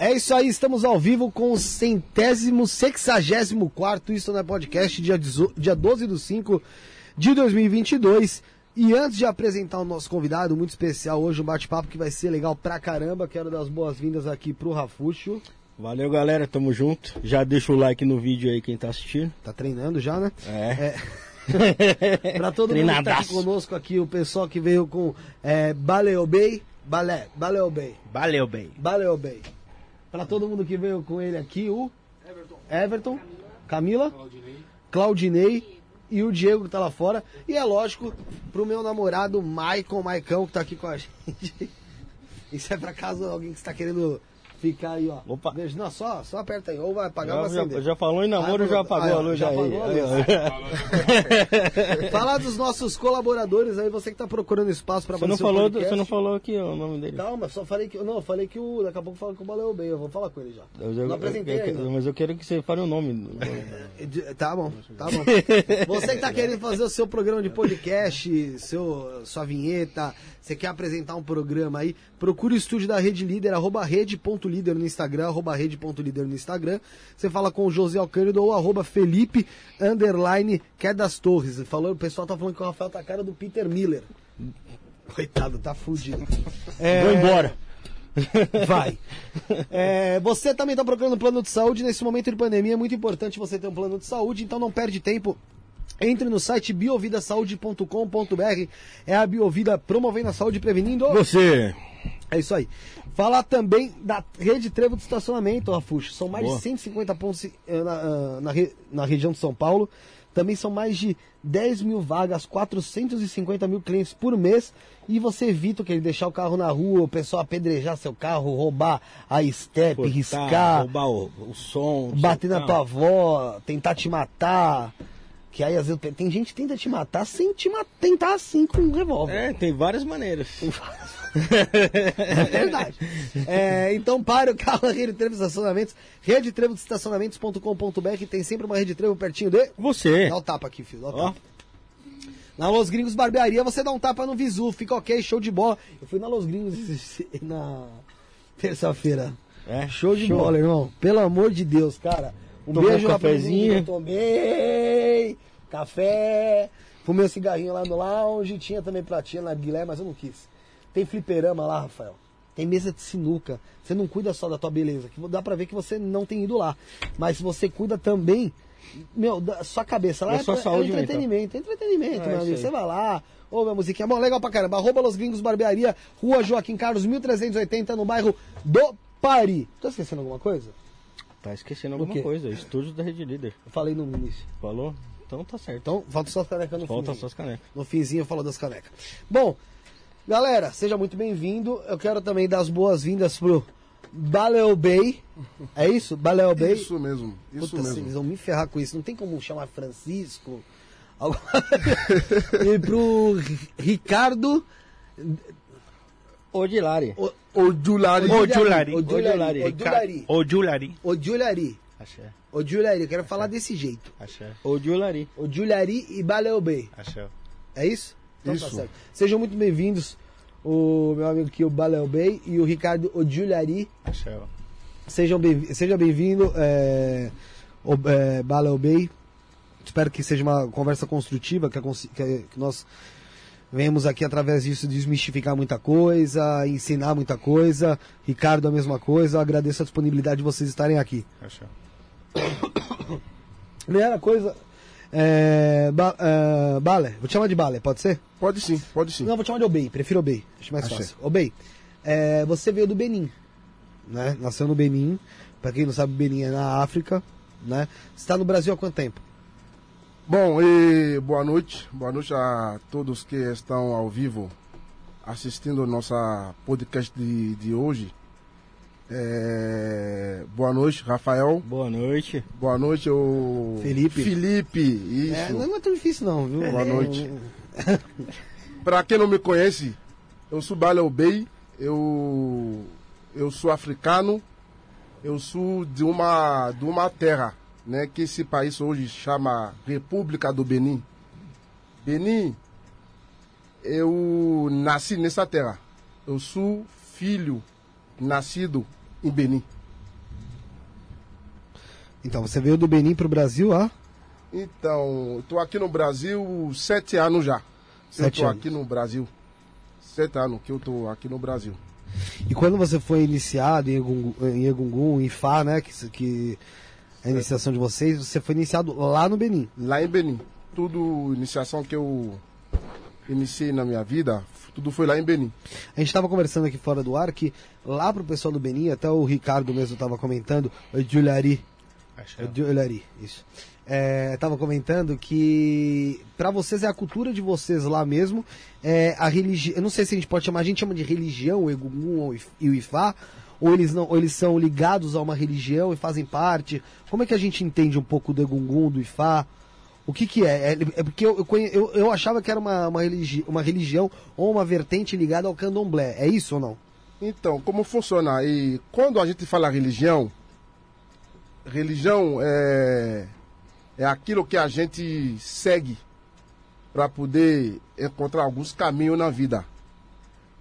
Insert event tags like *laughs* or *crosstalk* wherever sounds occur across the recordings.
É isso aí, estamos ao vivo com o centésimo, sexagésimo quarto, isso não é podcast, dia, dia 12 do 5 de 2022. E antes de apresentar o nosso convidado muito especial hoje, um bate-papo que vai ser legal pra caramba, quero dar as boas-vindas aqui pro Rafuxo. Valeu, galera. Tamo junto. Já deixa o like no vídeo aí quem tá assistindo. Tá treinando já, né? É. É. *laughs* pra todo mundo que tá aqui conosco aqui, o pessoal que veio com é, Baleo Bay, Balé, Baleo Bay, Valeu, Pra todo mundo que veio com ele aqui, o Everton, Camila, Claudinei e o Diego que tá lá fora. E é lógico, pro meu namorado Maicon Maicão que tá aqui com a *laughs* gente. Isso é pra caso alguém que está querendo ficar aí, ó. Opa. Beijo. Não, só, só aperta aí, ou vai apagar ou já, acender. já falou em namoro, Ah, já apagou ah, a luz já aí. apagou. *laughs* Falar dos nossos colaboradores aí, você que tá procurando espaço pra Você não, falou, do- você não falou aqui o nome dele. Calma, só falei que. Não, falei que o. Daqui a pouco eu falo que o Baleu bem, eu vou falar com ele já. Eu- não apresentei eu- eu- ainda. Mas eu quero que você fale o nome. *laughs* Tá bom, tá bom. *laughs* Você que tá querendo fazer o seu programa de podcast, seu, sua vinheta, você quer apresentar um programa aí, procure o estúdio da Rede Líder, arroba rede.líder no Instagram, arroba rede.líder no Instagram. Você fala com o José Alcântara ou arroba Felipe, underline, que é das Torres. Falou, o pessoal tá falando que o Rafael tá a cara do Peter Miller. Coitado, tá fudido. *laughs* É, Vou embora. *laughs* Vai. É, você também está procurando um plano de saúde. Nesse momento de pandemia é muito importante você ter um plano de saúde, então não perde tempo. Entre no site biovidasaude.com.br. É a Biovida promovendo a saúde e prevenindo. Você. É isso aí. Falar também da rede Trevo de estacionamento, Rafuxo. São mais Boa. de 150 pontos eh, na, ah, na, na região de São Paulo. Também são mais de 10 mil vagas, 450 mil clientes por mês. E você evita que ele deixar o carro na rua, o pessoal apedrejar seu carro, roubar a step, Cortar, riscar, Roubar o, o som. bater na carro. tua avó, tentar te matar. Que aí às vezes tem gente que tenta te matar sem te ma- tentar assim com um revólver. É, tem várias maneiras. É verdade. É, então pare o carro na Rede Trevo de Estacionamentos, redetrevodeestacionamentos.com.br, tem sempre uma Rede Trevo pertinho de... Você. Dá o tapa aqui, filho, dá o tapa. Na Los Gringos Barbearia você dá um tapa no visu, fica ok, show de bola. Eu fui na Los Gringos na terça-feira. É, Show de bola, irmão. Pelo amor de Deus, cara. Um Tomou beijo um cafezinho? mim, tomei café, fumei um cigarrinho lá no lounge, tinha também pratinha na Guilherme, mas eu não quis. Tem fliperama lá, Rafael. Tem mesa de sinuca. Você não cuida só da tua beleza, que dá pra ver que você não tem ido lá. Mas você cuida também, meu, da sua cabeça. Lá Da sua é, saúde é entretenimento, é entretenimento, É, meu amigo. Você vai lá, ouve a musiquinha. Bom, legal pra caramba. Arroba Los Gringos Barbearia, Rua Joaquim Carlos, 1380, no bairro do Pari. Tô esquecendo alguma coisa? Tá esquecendo alguma coisa. Estúdio da Rede Líder. Eu falei no início. Falou? Então tá certo. Então, falta só as canecas no Falta finzinho. suas canecas. No finzinho eu falo das canecas. Bom, galera, seja muito bem-vindo. Eu quero também dar as boas-vindas pro Baleo Bay. É isso? Baleo Bay? Isso mesmo, isso Puta, mesmo. vocês vão me ferrar com isso. Não tem como chamar Francisco. *laughs* E pro Ri- Ricardo Odilari. Odulari. Odulari. Odulari. Odulari. Odulari. Odulari. Axé. Odulari, eu quero Axé. falar desse jeito. Axé. Odulari. Odulari e Baleobê. Axé. É isso? Então tá isso. tá certo. Sejam muito bem-vindos, o meu amigo aqui, o Baleobê e o Ricardo Odulari. Axé. Sejam bem-vindos, bem-vindo, é. é Espero que seja uma conversa construtiva, que, a, que, a, que nós venhamos aqui através disso desmistificar muita coisa, ensinar muita coisa. Ricardo, a mesma coisa. Eu agradeço a disponibilidade de vocês estarem aqui. *coughs* Primeira coisa, é, ba, é, Bale, vou te chamar de Bale, pode ser? Pode sim, pode sim. Não, vou te chamar de Obey, prefiro Obey, acho mais Achei. fácil. Obey, é, você veio do Benin, né? Nasceu no Benin, pra quem não sabe, Benin é na África, né? Você tá no Brasil há quanto tempo? Bom, e boa noite. Boa noite a todos que estão ao vivo assistindo nossa podcast de, de hoje. É, boa noite, Rafael. Boa noite. Boa noite, o Felipe. Felipe, isso. É, não é tão difícil não, viu? Boa É, noite. Para quem não me conhece, eu sou Bala Obey, eu eu sou africano, eu sou de uma de uma terra, né, que esse país hoje chama República do Benin. Benin, eu nasci nessa terra. Eu sou filho nascido em Benin. Então, você veio do Benin pro Brasil há Então, estou aqui no Brasil sete anos já. Sete eu tô anos. aqui no Brasil. Sete anos que eu tô aqui no Brasil. E quando você foi iniciado em Egungun, em, Egungun, em Fá, né? Que, que a iniciação de vocês, você foi iniciado lá no Benin. Lá em Benin. Tudo, iniciação que eu iniciei na minha vida, tudo foi lá em Benin. A gente estava conversando aqui fora do ar que lá pro pessoal do Benin, até o Ricardo mesmo estava comentando, o Giuliari, É Giuliari, isso. É, tava comentando que para vocês é a cultura de vocês lá mesmo, é a religião, eu não sei se a gente pode chamar, a gente chama de religião, o If- e o Ifá, ou eles não, ou eles são ligados a uma religião e fazem parte. Como é que a gente entende um pouco do Egungun, do Ifá? O que que é? É, é porque eu, eu, eu achava que era uma, uma, religi uma religião ou uma vertente ligada ao candomblé. É isso ou não? Então, como funciona? E quando a gente fala religião, religião é, é aquilo que a gente segue para poder encontrar alguns caminhos na vida.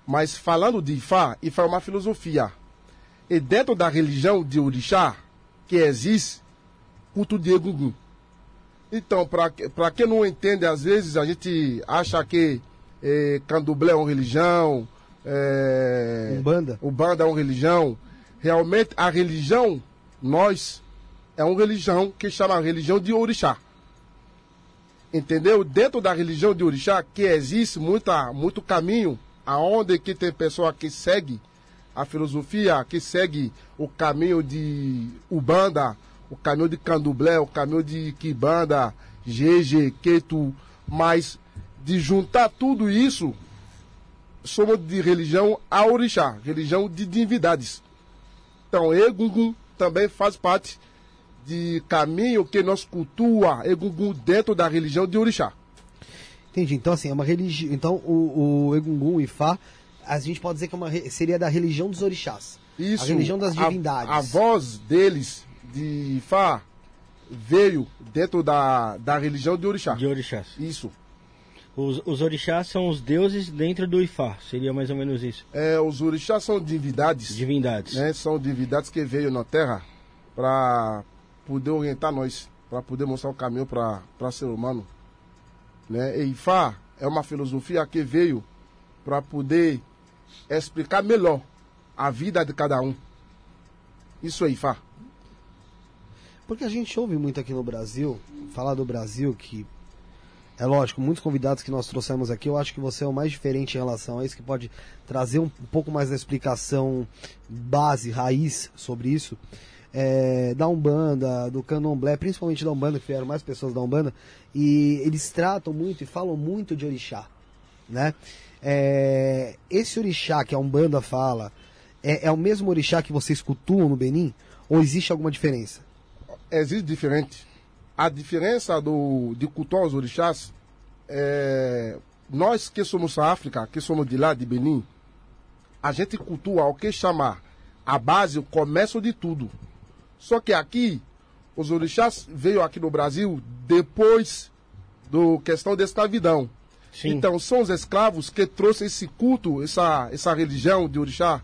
Mas falando de Ifá, Ifá é uma filosofia. E dentro da religião de Orixá, que existe, culto de Egungun. Então, para quem não entende, às vezes a gente acha que eh, candomblé é uma religião, eh, Umbanda? o banda é uma religião. Realmente, a religião, nós, é uma religião que chama religião de orixá. Entendeu? Dentro da religião de orixá, que existe muita, muito caminho, aonde que tem pessoa que segue a filosofia, que segue o caminho de Ubanda, o caminho de Candomblé, o caminho de Kibanda, GG, Ketu, mas de juntar tudo isso, somos de religião a orixá, religião de divindades. Então, Egungun também faz parte de caminho que nós cultua Egungun dentro da religião de orixá. Entendi. Então, assim, é uma religião. Então, o, o Egungun, o Ifá, a gente pode dizer que é uma seria da religião dos orixás. Isso, A religião das a- divindades. A, voz deles, de Ifá, veio dentro da, da religião de orixá. De orixás. Isso. Os, os orixás são os deuses dentro do Ifá. Seria mais ou menos isso. É, os orixás são divindades. Divindades. né, são divindades que veio na Terra para poder orientar nós, para poder mostrar o caminho para ser humano. Né? E Ifá é uma filosofia que veio para poder explicar melhor a vida de cada um. Isso é Ifá. Porque a gente ouve muito aqui no Brasil, falar do Brasil, que é lógico, muitos convidados que nós trouxemos aqui, eu acho que você é o mais diferente em relação a isso, que pode trazer um, um pouco mais da explicação base, raiz sobre isso. É, da Umbanda, do Candomblé, principalmente da Umbanda, que vieram mais pessoas da Umbanda, e eles tratam muito e falam muito de orixá, né? É, esse orixá que a Umbanda fala, é, é o mesmo orixá que vocês cultuam no Benin? Ou existe alguma diferença? existe diferente. A diferença do, de cultuar os orixás é. Nós que somos da África, que somos de lá, de Benin, a gente cultua o que chama a base, o começo de tudo. Só que aqui, os orixás veio aqui no Brasil depois do questão da escravidão. Sim. Então, são os escravos que trouxeram esse culto, essa, essa religião de orixá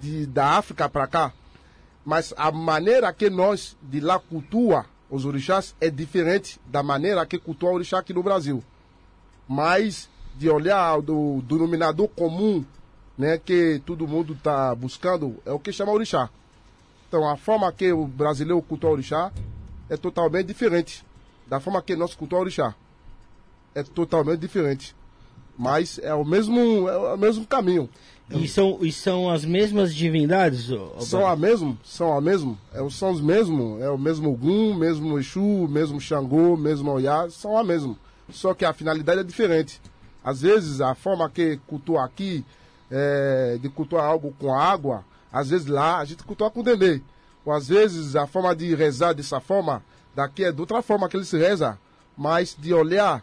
de, da África para cá. Mas a maneira que nós de lá cultua os orixás é diferente da maneira que cultua o orixá aqui no Brasil. Mas de olhar do, do denominador comum, né, que todo mundo está buscando, é o que chama orixá. Então a forma que o brasileiro cultua o orixá é totalmente diferente da forma que nós cultuamos o orixá. É totalmente diferente. Mas é o mesmo, é o mesmo caminho. E são, e são as mesmas divindades? ô- São a mesmo, são a mesmo, é, são os mesmos, é o mesmo Ogum, mesmo Exu, mesmo Xangô, mesmo Oiá, são a mesmo. Só que a finalidade é diferente. Às vezes a forma que cultua aqui, é, de cultuar algo com água, às vezes lá a gente cultua com dendê. Ou às vezes a forma de rezar dessa forma, daqui é de outra forma que eles reza. Mas de olhar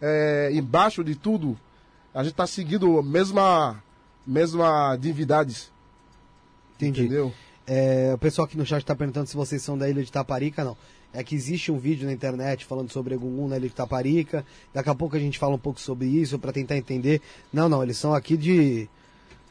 é, embaixo de tudo, a gente está seguindo a mesma, mesma divindades. Entendi. Entendeu? É, o pessoal aqui no chat está perguntando se vocês são da ilha de Taparica, não. É que existe um vídeo na internet falando sobre Egungun na ilha de Taparica. Daqui a pouco a gente fala um pouco sobre isso para tentar entender. Não, não, eles são aqui de,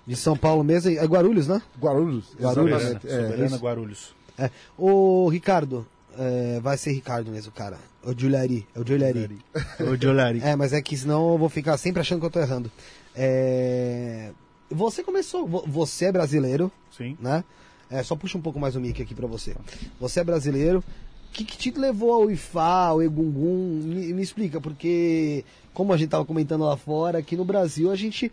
de São Paulo mesmo. É Guarulhos, né? Guarulhos. Guarulhos. é. Soberana isso. Guarulhos. É. Ô, Ricardo, é, vai ser Ricardo mesmo, cara. O Giuliari. É o Giuliari. *laughs* O Giolari. É, mas é que senão eu vou ficar sempre achando que eu tô errando. É... Você começou. vo- Você é brasileiro, Sim. né? É, só puxa um pouco mais o mic aqui pra você. Você é brasileiro. O que, que te levou ao IFA, ao Egungun? Me, me explica, porque, como a gente tava comentando lá fora, aqui no Brasil a gente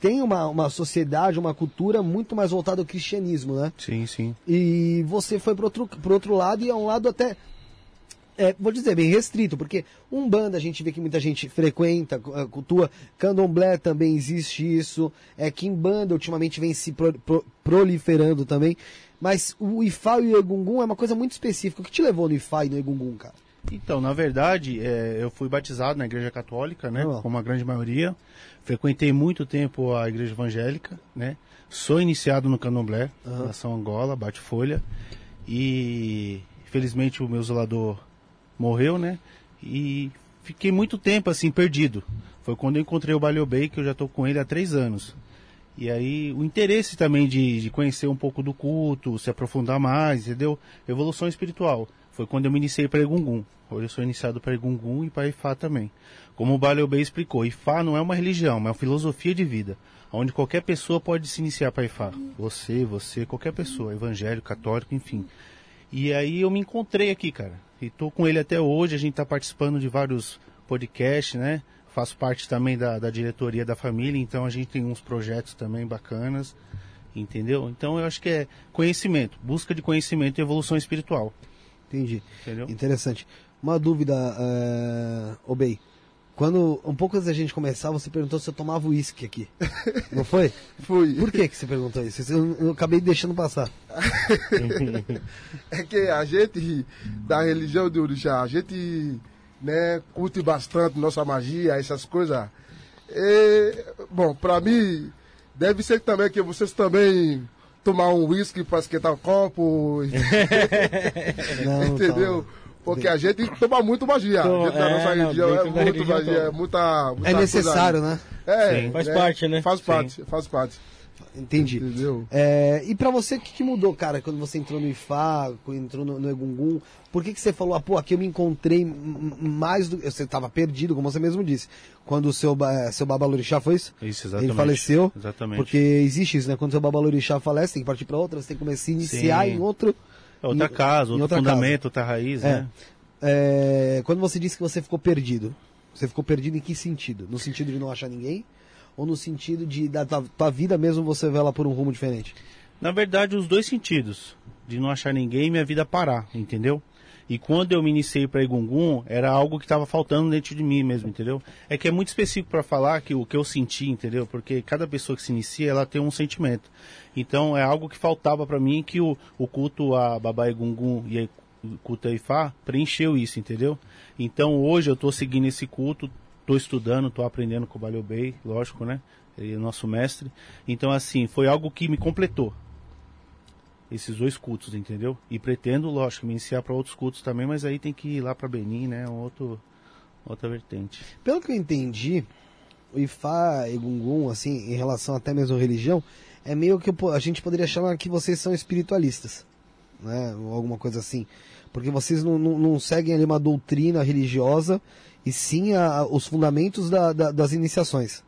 tem uma, uma sociedade, uma cultura muito mais voltada ao cristianismo, né? Sim, sim. E você foi pro outro, pro outro lado e é um lado até. É, vou dizer, bem restrito, porque Umbanda a gente vê que muita gente frequenta, eh, cultua, Candomblé também existe isso, é, Kimbanda ultimamente vem se pro- pro- proliferando também, mas o Ifá e o Egungun é uma coisa muito específica. O que te levou no Ifá e no Egungun, cara? Então, na verdade, é, eu fui batizado na igreja católica, né? Ah. Como a grande maioria. Frequentei muito tempo a igreja evangélica, né? Sou iniciado no candomblé, Aham. nação Angola, bate folha. E felizmente o meu zelador morreu, né? E fiquei muito tempo assim perdido. Foi quando eu encontrei o Baliobei, que eu já estou com ele há três anos. E aí o interesse também de, de conhecer um pouco do culto, se aprofundar mais, entendeu? Evolução espiritual. Foi quando eu me iniciei para Egungun. Hoje eu sou iniciado para Egungun e para Ifá também. Como o Baliobei explicou, Ifá não é uma religião, é uma filosofia de vida, onde qualquer pessoa pode se iniciar para Ifá. Você, você, qualquer pessoa, evangélico, católico, enfim. E aí eu me encontrei aqui, cara. E tô com ele até hoje, a gente tá participando de vários podcasts, né? Faço parte também da, da diretoria da família, então a gente tem uns projetos também bacanas, entendeu? Então eu acho que é conhecimento, busca de conhecimento e evolução espiritual, Entendi. entendeu? Interessante. Uma dúvida, uh, Obey. Quando, um pouco antes da gente começar, você perguntou se eu tomava uísque aqui. Não foi? *laughs* Fui. Por que, que você perguntou isso? Eu, eu acabei deixando passar. *laughs* É que a gente, da religião de orixá, a gente né, curte bastante nossa magia, essas coisas. E, bom, pra mim, deve ser também que vocês também tomar um uísque para esquentar o copo, *laughs* Não, entendeu? tá. Porque a gente toma muito magia. Toma, dentro da é, nossa religião é muito religião magia, é muita, muita É coisa necessário, ali. né? É, Sim. Faz parte, né? Faz Sim. parte, faz parte. Entendi. Entendeu? É, e pra você, o que, que mudou, cara, quando você entrou no IFA, quando entrou no, no Egungun? Por que, que você falou, ah, pô, aqui eu me encontrei mais do Você tava perdido, como você mesmo disse. Quando o seu, ba- seu Babalorixá foi isso? Isso, exatamente. Ele faleceu. Exatamente. Porque existe isso, né? Quando o seu Babalorixá falece, tem que partir pra outra, você tem que começar a se iniciar Sim. em outro. É outra em- casa, outro outra fundamento, outra raiz, É. né? É, quando você disse que você ficou perdido, você ficou perdido em que sentido? No sentido de não achar ninguém? Ou no sentido de da tua, tua vida mesmo você vê ela por um rumo diferente? Na verdade, os dois sentidos. De não achar ninguém e minha vida parar, entendeu? E quando eu me iniciei para Egungun, era algo que estava faltando dentro de mim mesmo, entendeu? É que é muito específico para falar que o que eu senti, entendeu? Porque cada pessoa que se inicia, ela tem um sentimento. Então, é algo que faltava para mim que o, o culto a Babá Egungun e o culto a Ifá preencheu isso, entendeu? Então, hoje eu estou seguindo esse culto, estou estudando, estou aprendendo com o Baleu Bey, lógico, né? Ele é nosso mestre. Então, assim, foi algo que me completou esses dois cultos, entendeu? E pretendo, lógico, me iniciar para outros cultos também, mas aí tem que ir lá para Benin, né? Um outro, outra vertente. Pelo que eu entendi, o Ifá e Gungun, assim, em relação até mesmo à religião, é meio que a gente poderia chamar que vocês são espiritualistas, né? Ou alguma coisa assim. Porque vocês não, não, não seguem ali uma doutrina religiosa, e sim a- os fundamentos da- da- das iniciações.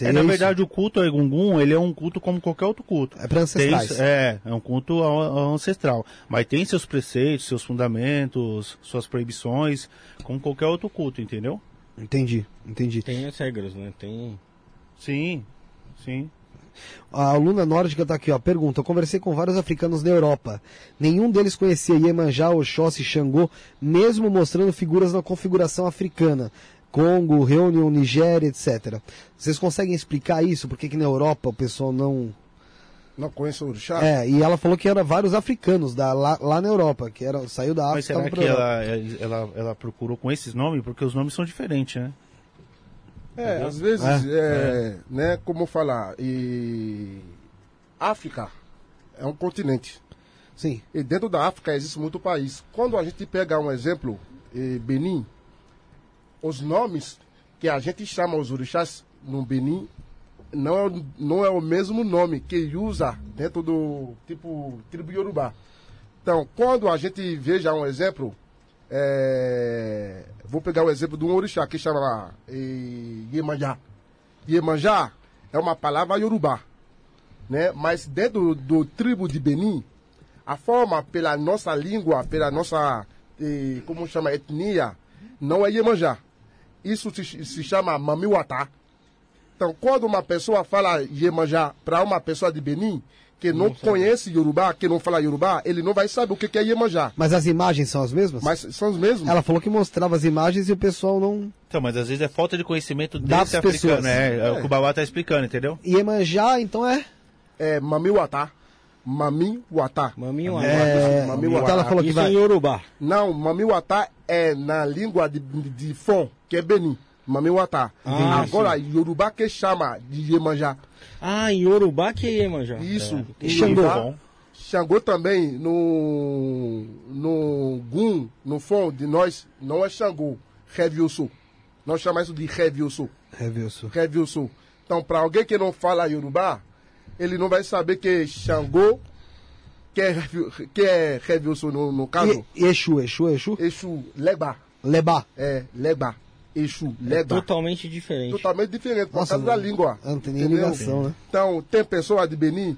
É, na isso? verdade, o culto ao Egungun, ele é um culto como qualquer outro culto. É para ancestrais. Tem- é, é um culto ao- ao ancestral. Mas tem seus preceitos, seus fundamentos, suas proibições, como qualquer outro culto, entendeu? Entendi, entendi. Tem as regras, né? Tem. Sim, sim. A aluna nórdica tá aqui, ó. Pergunta: Eu conversei com vários africanos da Europa. Nenhum deles conhecia Iemanjá, Oxóssi Xangô, mesmo mostrando figuras na configuração africana. Congo, Reunion, Nigéria, etc. Vocês conseguem explicar isso? Por que, que na Europa o pessoal não. Não conheço o orixá? É, e ela falou que eram vários africanos da, lá, lá na Europa, que era, saiu da Mas África será e que ela, ela, ela procurou com esses nomes? Porque os nomes são diferentes, né? É, às vezes, é, né, como falar, e África é um continente. Sim. E dentro da África existe muito país. Quando a gente pega um exemplo, Benin, os nomes que a gente chama os orixás no Benin não é, não é o mesmo nome que usa dentro do tipo tribo Yorubá. Então, quando a gente veja um exemplo, é, vou pegar o exemplo de um orixá que chama eh, Iemanjá. Iemanjá é uma palavra yorubá, né? Mas dentro do, do tribo de Benin, a forma pela nossa língua, pela nossa, eh, como chama, etnia, não é Iemanjá. Isso se, se chama Mamiwatá. Então, quando uma pessoa fala Iemanjá para uma pessoa de Benin, que não, conhece Yorubá, que não fala Yorubá, ele não vai saber o que é Iemanjá. Mas as imagens são as mesmas? Mas são os mesmos. Ela falou que mostrava as imagens e o pessoal não. Então, mas às vezes é falta de conhecimento Das pessoas. né? É. o que o Babá tá explicando, entendeu? Iemanjá, então é. É Mamiwatá. Mamiwatá. Maminho, é... Mamiwatá. Então ela falou que Isso vai. em Yorubá. Não, Mamiwatá é na língua de, de, de Fon, que é Benin. Mamiwatá. Ah, Agora, Yorubá que chama de Iemanjá. Ah, em Yorubá que é Iemanjá. Isso. É. Em Xangô. Xangô também, no, no Gun, no Fon de nós, não é Xangô, Reviusu. Nós chamamos isso de Reviusu. Revilso. Reviusu. Então, para alguém que não fala Yorubá, ele não vai saber que Xangô, que é, que é Reviusu no, no caso, E, Exu, Exu, Exu. Exu, Legba. Lebá. É, Legba. Exu, É Legba. totalmente diferente. Totalmente diferente, por Nossa, causa da língua. não tem nem ligação, né? Então, tem pessoas de Benin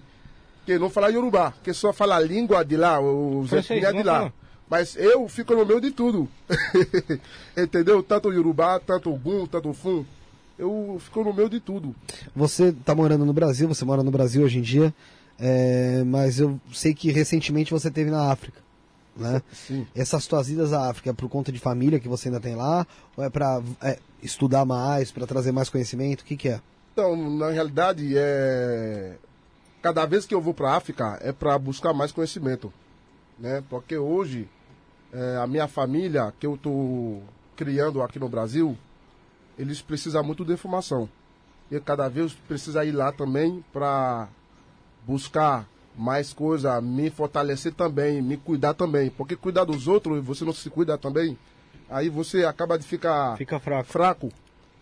que não falam Yorubá, que só falam a língua de lá, os etnias de não lá. fala. Mas eu fico no meio de tudo. *laughs* entendeu? Tanto Yorubá, tanto o Gun, tanto o Fun. Eu fico no meio de tudo. Você tá morando no Brasil, você mora no Brasil hoje em dia, é, mas eu sei que recentemente você esteve na África. Né? *laughs* Sim. Essas tuas idas à África é por conta de família que você ainda tem lá? Ou é pra é, estudar mais, pra trazer mais conhecimento? O que, que é? Então, na realidade, é... cada vez que eu vou para a África é para buscar mais conhecimento. Né? Porque hoje, é, a minha família, que eu estou criando aqui no Brasil, eles precisam muito de informação. E cada vez precisa ir lá também para buscar mais coisa, me fortalecer também, me cuidar também. Porque cuidar dos outros e você não se cuida também, aí você acaba de ficar Fica fraco. fraco.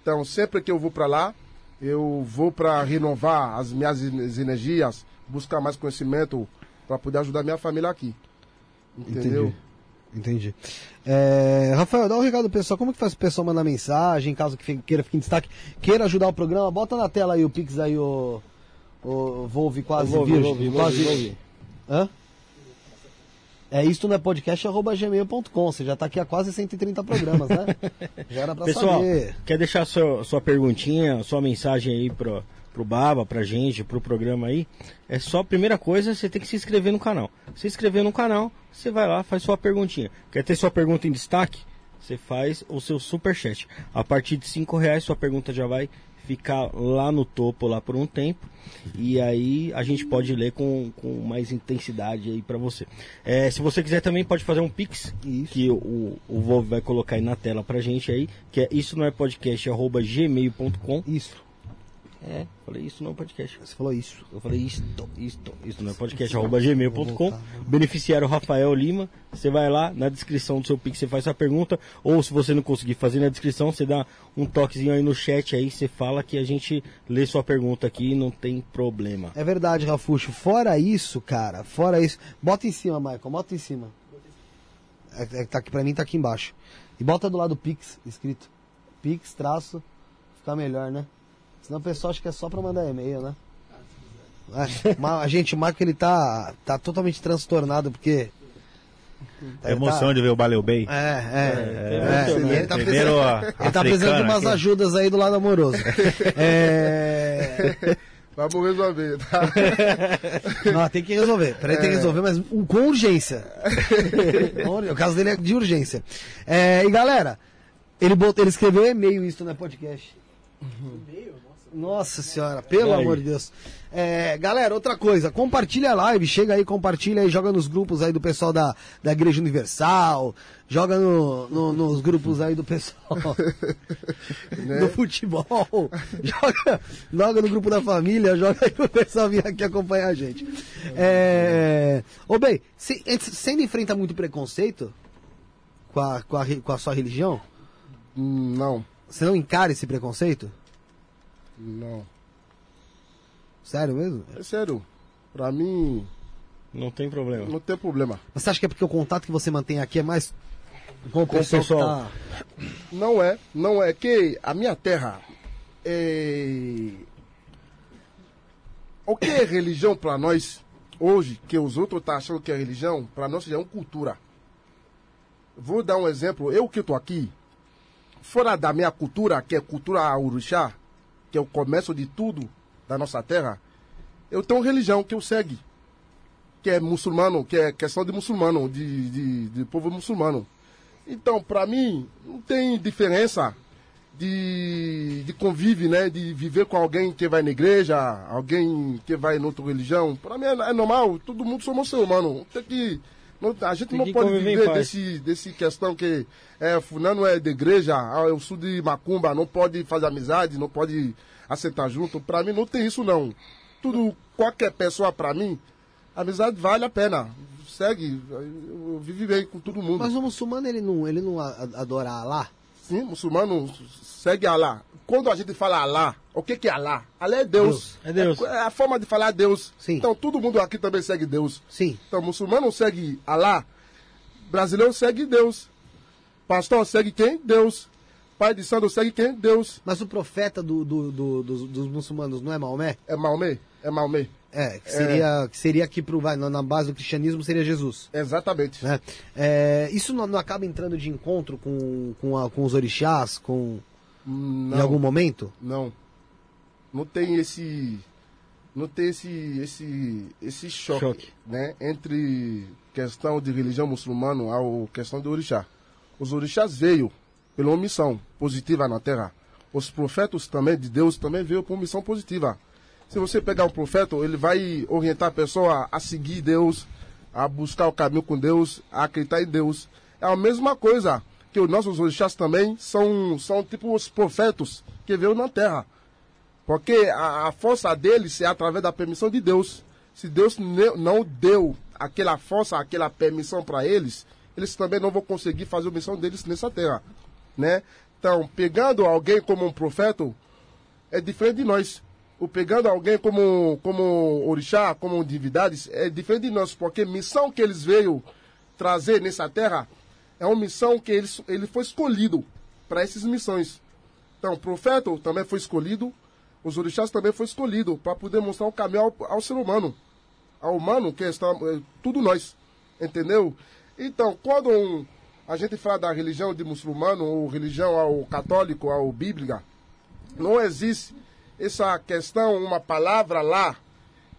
Então, sempre que eu vou para lá, eu vou para renovar as minhas en- energias, buscar mais conhecimento para poder ajudar minha família aqui. Entendeu? Entendi. É, Rafael, dá um recado pro pessoal. Como que faz o pessoal mandar mensagem, caso que fique- queira ficar em destaque, queira ajudar o programa? Bota na tela aí o Pix aí, o. O Volve quase ouvir, virgem. vou quase... ouvir. Hã? É isso não é podcast arroba gmail.com. Você já tá aqui há quase 130 programas, né? *laughs* Já era pra Pessoal, saber. quer deixar sua, sua perguntinha, sua mensagem aí pro, pro Baba, pra gente, pro programa aí? É só, primeira coisa, você tem que se inscrever no canal. Se inscrever no canal, você vai lá, faz sua perguntinha. Quer ter sua pergunta em destaque? Você faz o seu superchat. A partir de 5 reais, sua pergunta já vai ficar lá no topo, lá por um tempo. E aí a gente pode ler com, com mais intensidade aí pra você. É, se você quiser também, pode fazer um pix, Isso. que o, o Volvo vai colocar aí na tela pra gente aí, que é isso não é podcast, arroba gmail.com. Isso. É, falei isso não é podcast. Você falou isso. Eu falei isto, isto, isso não é podcast, arroba gmail.com. Vou voltar. Beneficiário Rafael Lima. Você vai lá, na descrição do seu Pix, você faz sua pergunta. Ou se você não conseguir fazer na descrição, você dá um toquezinho aí no chat aí, você fala que a gente lê sua pergunta aqui não tem problema. É verdade, Rafuxo. Fora isso, cara, fora isso. Bota em cima, Michael, bota em cima. É, é, tá aqui, pra mim tá aqui embaixo. E bota do lado Pix, escrito. Pix, traço, fica melhor, né? Senão o pessoal acha que é só pra mandar e-mail, né? É, a gente, o Michael, ele tá, tá totalmente transtornado, porque... É emoção de ver o Baleu Bey. É, é, é, é, né? ele tá Primeiro, precisando, a ele tá precisando de umas aqui. ajudas aí do lado amoroso. *laughs* É... Vamos resolver, tá? *laughs* Não, tem que resolver. Peraí, tem que resolver, mas com urgência. *laughs* O caso dele é de urgência. É, e galera, ele, botou, ele escreveu e-mail isso no podcast. Nossa senhora, pelo amor de Deus. É, galera, outra coisa, compartilha a live, chega aí, compartilha aí, joga nos grupos aí do pessoal da, da Igreja Universal, joga no, no- nos grupos aí do pessoal *laughs* *laughs* do futebol, *laughs* joga, joga no grupo da família, joga aí pro pessoal vir aqui acompanhar a gente. É, ô bem, você você ainda enfrenta muito preconceito com a, com, a, com a sua religião? Hum, Não, Você não encara esse preconceito? Não. Sério mesmo? É sério. Pra mim, Não tem problema. Não tem problema. Mas você acha que é porque o contato que você mantém aqui é mais com o pessoal, pessoal. tá- Não é, não é que a minha terra é... O que é religião para nós hoje, que os outros estão achando que é religião, para nós é uma cultura. Vou dar um exemplo. Eu que estou aqui, fora da minha cultura, que é cultura orixá, que é o começo de tudo da nossa terra, eu tenho religião que eu segue, que é muçulmano, que é questão de muçulmano, de, de, de povo muçulmano. Então, para mim, não tem diferença de, de convívio, né? De viver com alguém que vai na igreja, alguém que vai em outra religião. Para mim é, é normal, todo mundo somos humano. Tem que, não- a gente Tem não pode viver desse, desse questão que é, fulano é de igreja, ah, eu sou de macumba, não pode fazer amizade, não pode assentar junto. Para mim não tem isso não. Tudo, qualquer pessoa para mim, amizade vale a pena. Segue, eu, vivo bem com todo mundo. Mas o muçulmano, ele não, ele não adora Allah? Sim, muçulmano segue Alá. Quando a gente fala Alá, o que, que é Alá? Alá é Deus. É Deus. É, a forma de falar Deus. Sim. Então todo mundo aqui também segue Deus. Sim. Então muçulmano segue Alá, brasileiro segue Deus. Pastor segue quem? Deus. Pai de santo segue quem? Deus. Mas o profeta do, do- do- dos, dos muçulmanos não é Maomé? É Maomé? É Maomé. É, que seria, que seria aqui pro, na base do cristianismo seria Jesus. Exatamente. Né? É, isso não, não acaba entrando de encontro com, com, a- com os orixás, com, Hum, em algum momento? Não. Não tem esse. Não tem esse, esse, esse choque, Choque. Né, entre questão de religião muçulmana ao questão do orixá. Os orixás veio pela missão positiva na terra. Os profetas também de Deus também veio por missão positiva. Se você pegar um profeta, ele vai orientar a pessoa a seguir Deus, a buscar o caminho com Deus, a acreditar em Deus. É a mesma coisa que os nossos orixás também são, são tipo os profetas que veio na terra. Porque a, a força deles é através da permissão de Deus. Se Deus não deu aquela força, aquela permissão para eles, eles também não vão conseguir fazer a missão deles nessa terra. Né? Então, pegando alguém como um profeta, é diferente de nós. O pegando alguém como, como orixá, como divindades, é diferente de nós, porque a missão que eles veio trazer nessa terra é uma missão que eles, ele foi escolhido para essas missões. Então, o profeta também foi escolhido, os orixás também foi escolhido para poder mostrar o caminho ao, ao ser humano. Ao humano, que está é, tudo nós. Entendeu? Então, quando um- a gente fala da religião de muçulmano, ou religião ao católico, ao bíblica, não existe essa questão, uma palavra lá,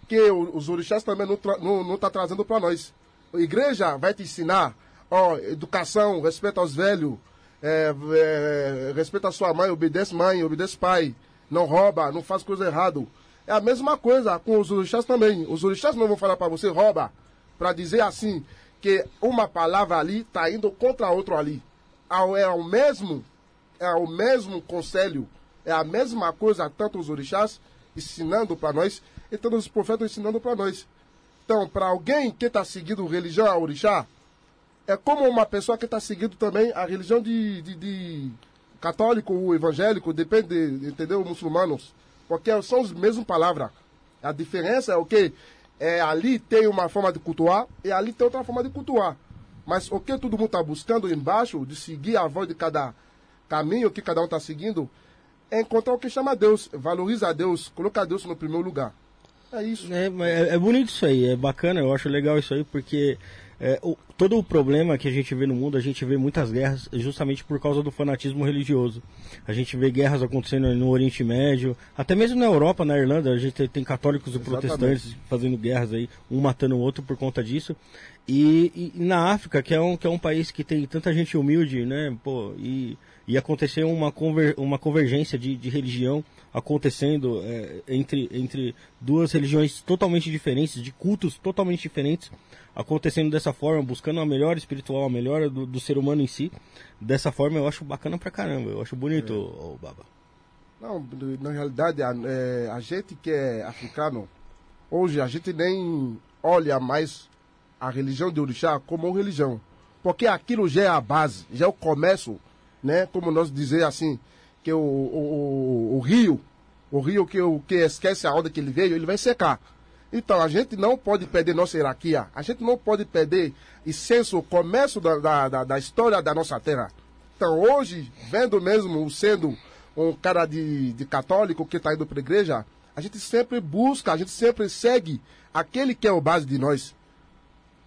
que os orixás também não estão tá trazendo para nós. A igreja vai te ensinar, ó, educação, respeito aos velhos, é, é, respeita a sua mãe, obedece mãe, obedece pai, não rouba, não faz coisa errada. É a mesma coisa com os orixás também. Os orixás não vão falar para você rouba, para dizer assim, que uma palavra ali está indo contra a outra ali. É o mesmo, é o mesmo conselho, é a mesma coisa, tanto os orixás ensinando para nós, e tanto os profetas ensinando para nós. Então, para alguém que está seguindo religião a orixá, é como uma pessoa que está seguindo também a religião de, de, de católico ou evangélico, depende, entendeu? Muçulmanos. Porque são as mesmas palavras. A diferença é o que? É, ali tem uma forma de cultuar e ali tem outra forma de cultuar. Mas o que todo mundo está buscando embaixo, de seguir a voz de cada caminho que cada um está seguindo, é encontrar o que chama Deus, valoriza Deus, colocar Deus no primeiro lugar. É isso. É, é, é bonito isso aí, é bacana, eu acho legal isso aí, porque é, o- todo o problema que a gente vê no mundo, a gente vê muitas guerras justamente por causa do fanatismo religioso. A gente vê guerras acontecendo no Oriente Médio, até mesmo na Europa, na Irlanda, a gente tem, católicos e Exatamente. protestantes fazendo guerras aí, um matando o outro por conta disso. E, e na África, que é, um, que é um país que tem tanta gente humilde, né, pô, e, e aconteceu uma, conver, uma convergência de, de religião acontecendo é, entre, entre duas religiões totalmente diferentes, de cultos totalmente diferentes, acontecendo dessa forma, buscando a melhora espiritual, a melhora do, do ser humano em si. Dessa forma eu acho bacana pra caramba, eu acho bonito, ô, ô, Baba. Não, na realidade, a, é, a gente que é africano, hoje a gente nem olha mais a religião de orixá como religião. Porque aquilo já é a base, já é o comércio, né? Como nós dizer assim, que o, o, o, o rio, o rio que, o, que esquece a onda que ele veio, ele vai secar. Então, a gente não pode perder nossa hierarquia, a gente não pode perder o senso, o comércio da, da, da, da história da nossa terra. Então, hoje, vendo mesmo, sendo um cara de, de católico que está indo para a igreja, a gente sempre busca, a gente sempre segue aquele que é o base de nós.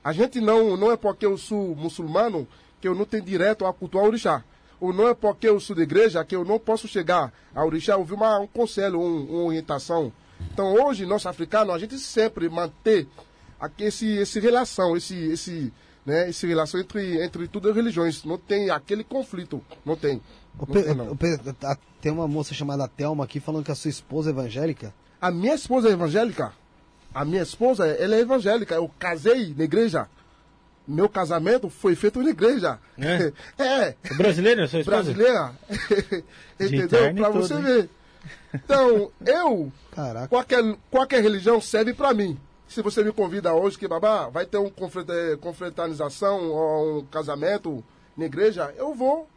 A gente não, não é porque eu sou muçulmano que eu não tenho direito a cultuar o orixá. Ou não é porque eu sou de igreja que eu não posso chegar ao orixá, ouvir uma, um conselho, um, uma orientação. Então hoje, nós africanos, a gente sempre manter aqui esse, esse relação, esse, esse, né, esse relação entre, entre todas as religiões. Não tem aquele conflito, não tem. Não Pe- tem, não. Pe- tá- tem uma moça chamada Thelma aqui falando que a sua esposa é evangélica. A minha esposa é evangélica. A minha esposa, ela é evangélica. Eu casei na igreja. Meu casamento foi feito na igreja. É? *laughs* É, brasileira, sua esposa? brasileira. *laughs* Entendeu? e Pra tudo, você hein? Então, eu, Caraca. qualquer, qualquer religião serve pra mim. Se você me convida hoje que, babá, vai ter um confrate- confraternização ou um casamento na igreja, eu vou.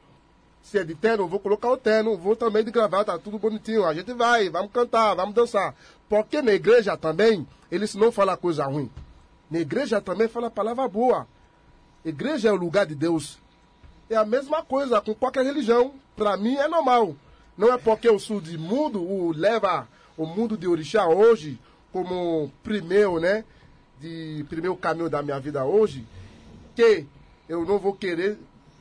Se é de terno, eu vou colocar o terno, vou também de gravata, tudo bonitinho. A gente vai, vamos cantar, vamos dançar. Porque na igreja também, eles não falam coisa ruim. Na igreja também fala palavra boa. Igreja é o lugar de Deus. É a mesma coisa com qualquer religião. Para mim é normal. Não é porque eu sou de mundo, o leva o mundo de orixá hoje como primeiro, né? De primeiro caminho da minha vida hoje, que eu não vou querer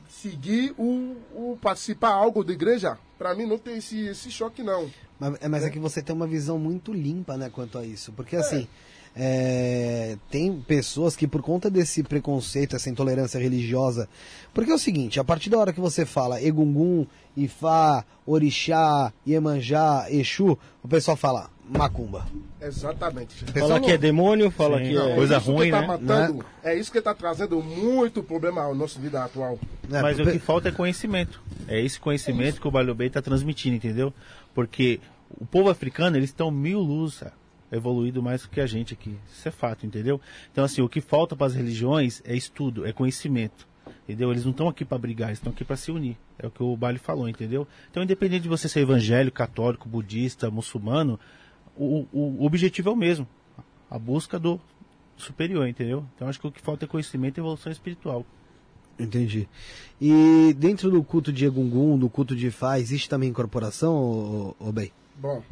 seguir o, o participar algo da igreja. Para mim não tem esse, esse choque não. Mas, é, mas é que você tem uma visão muito limpa, né, quanto a isso. Porque assim, é, tem pessoas que por conta desse preconceito, essa intolerância religiosa. Porque é o seguinte, a partir da hora que você fala Egungun, Ifá, Orixá, Iemanjá, Exu, o pessoal fala macumba. Exatamente. Fala que é demônio, fala Sim, que não, é... coisa isso ruim, que tá né? matando, É isso que está trazendo muito problema à nossa vida atual. né? Mas o Pe- que falta é conhecimento. É esse conhecimento que o Balio Bey está transmitindo, entendeu? Porque o povo africano, eles estão mil luz cara, evoluído mais do que a gente aqui. Isso é fato, entendeu? Então, assim, o que falta para as religiões é estudo, é conhecimento. Entendeu? Eles não estão aqui para brigar, eles estão aqui para se unir. É o que o Baile falou, entendeu? Então, independente de você ser evangélico, católico, budista, muçulmano, o, o, o objetivo é o mesmo. A busca do superior, entendeu? Então, acho que o que falta é conhecimento e evolução espiritual. Entendi. E dentro do culto de Egungun, do culto de Ifá, existe também incorporação, ô, ô Bey? Bom,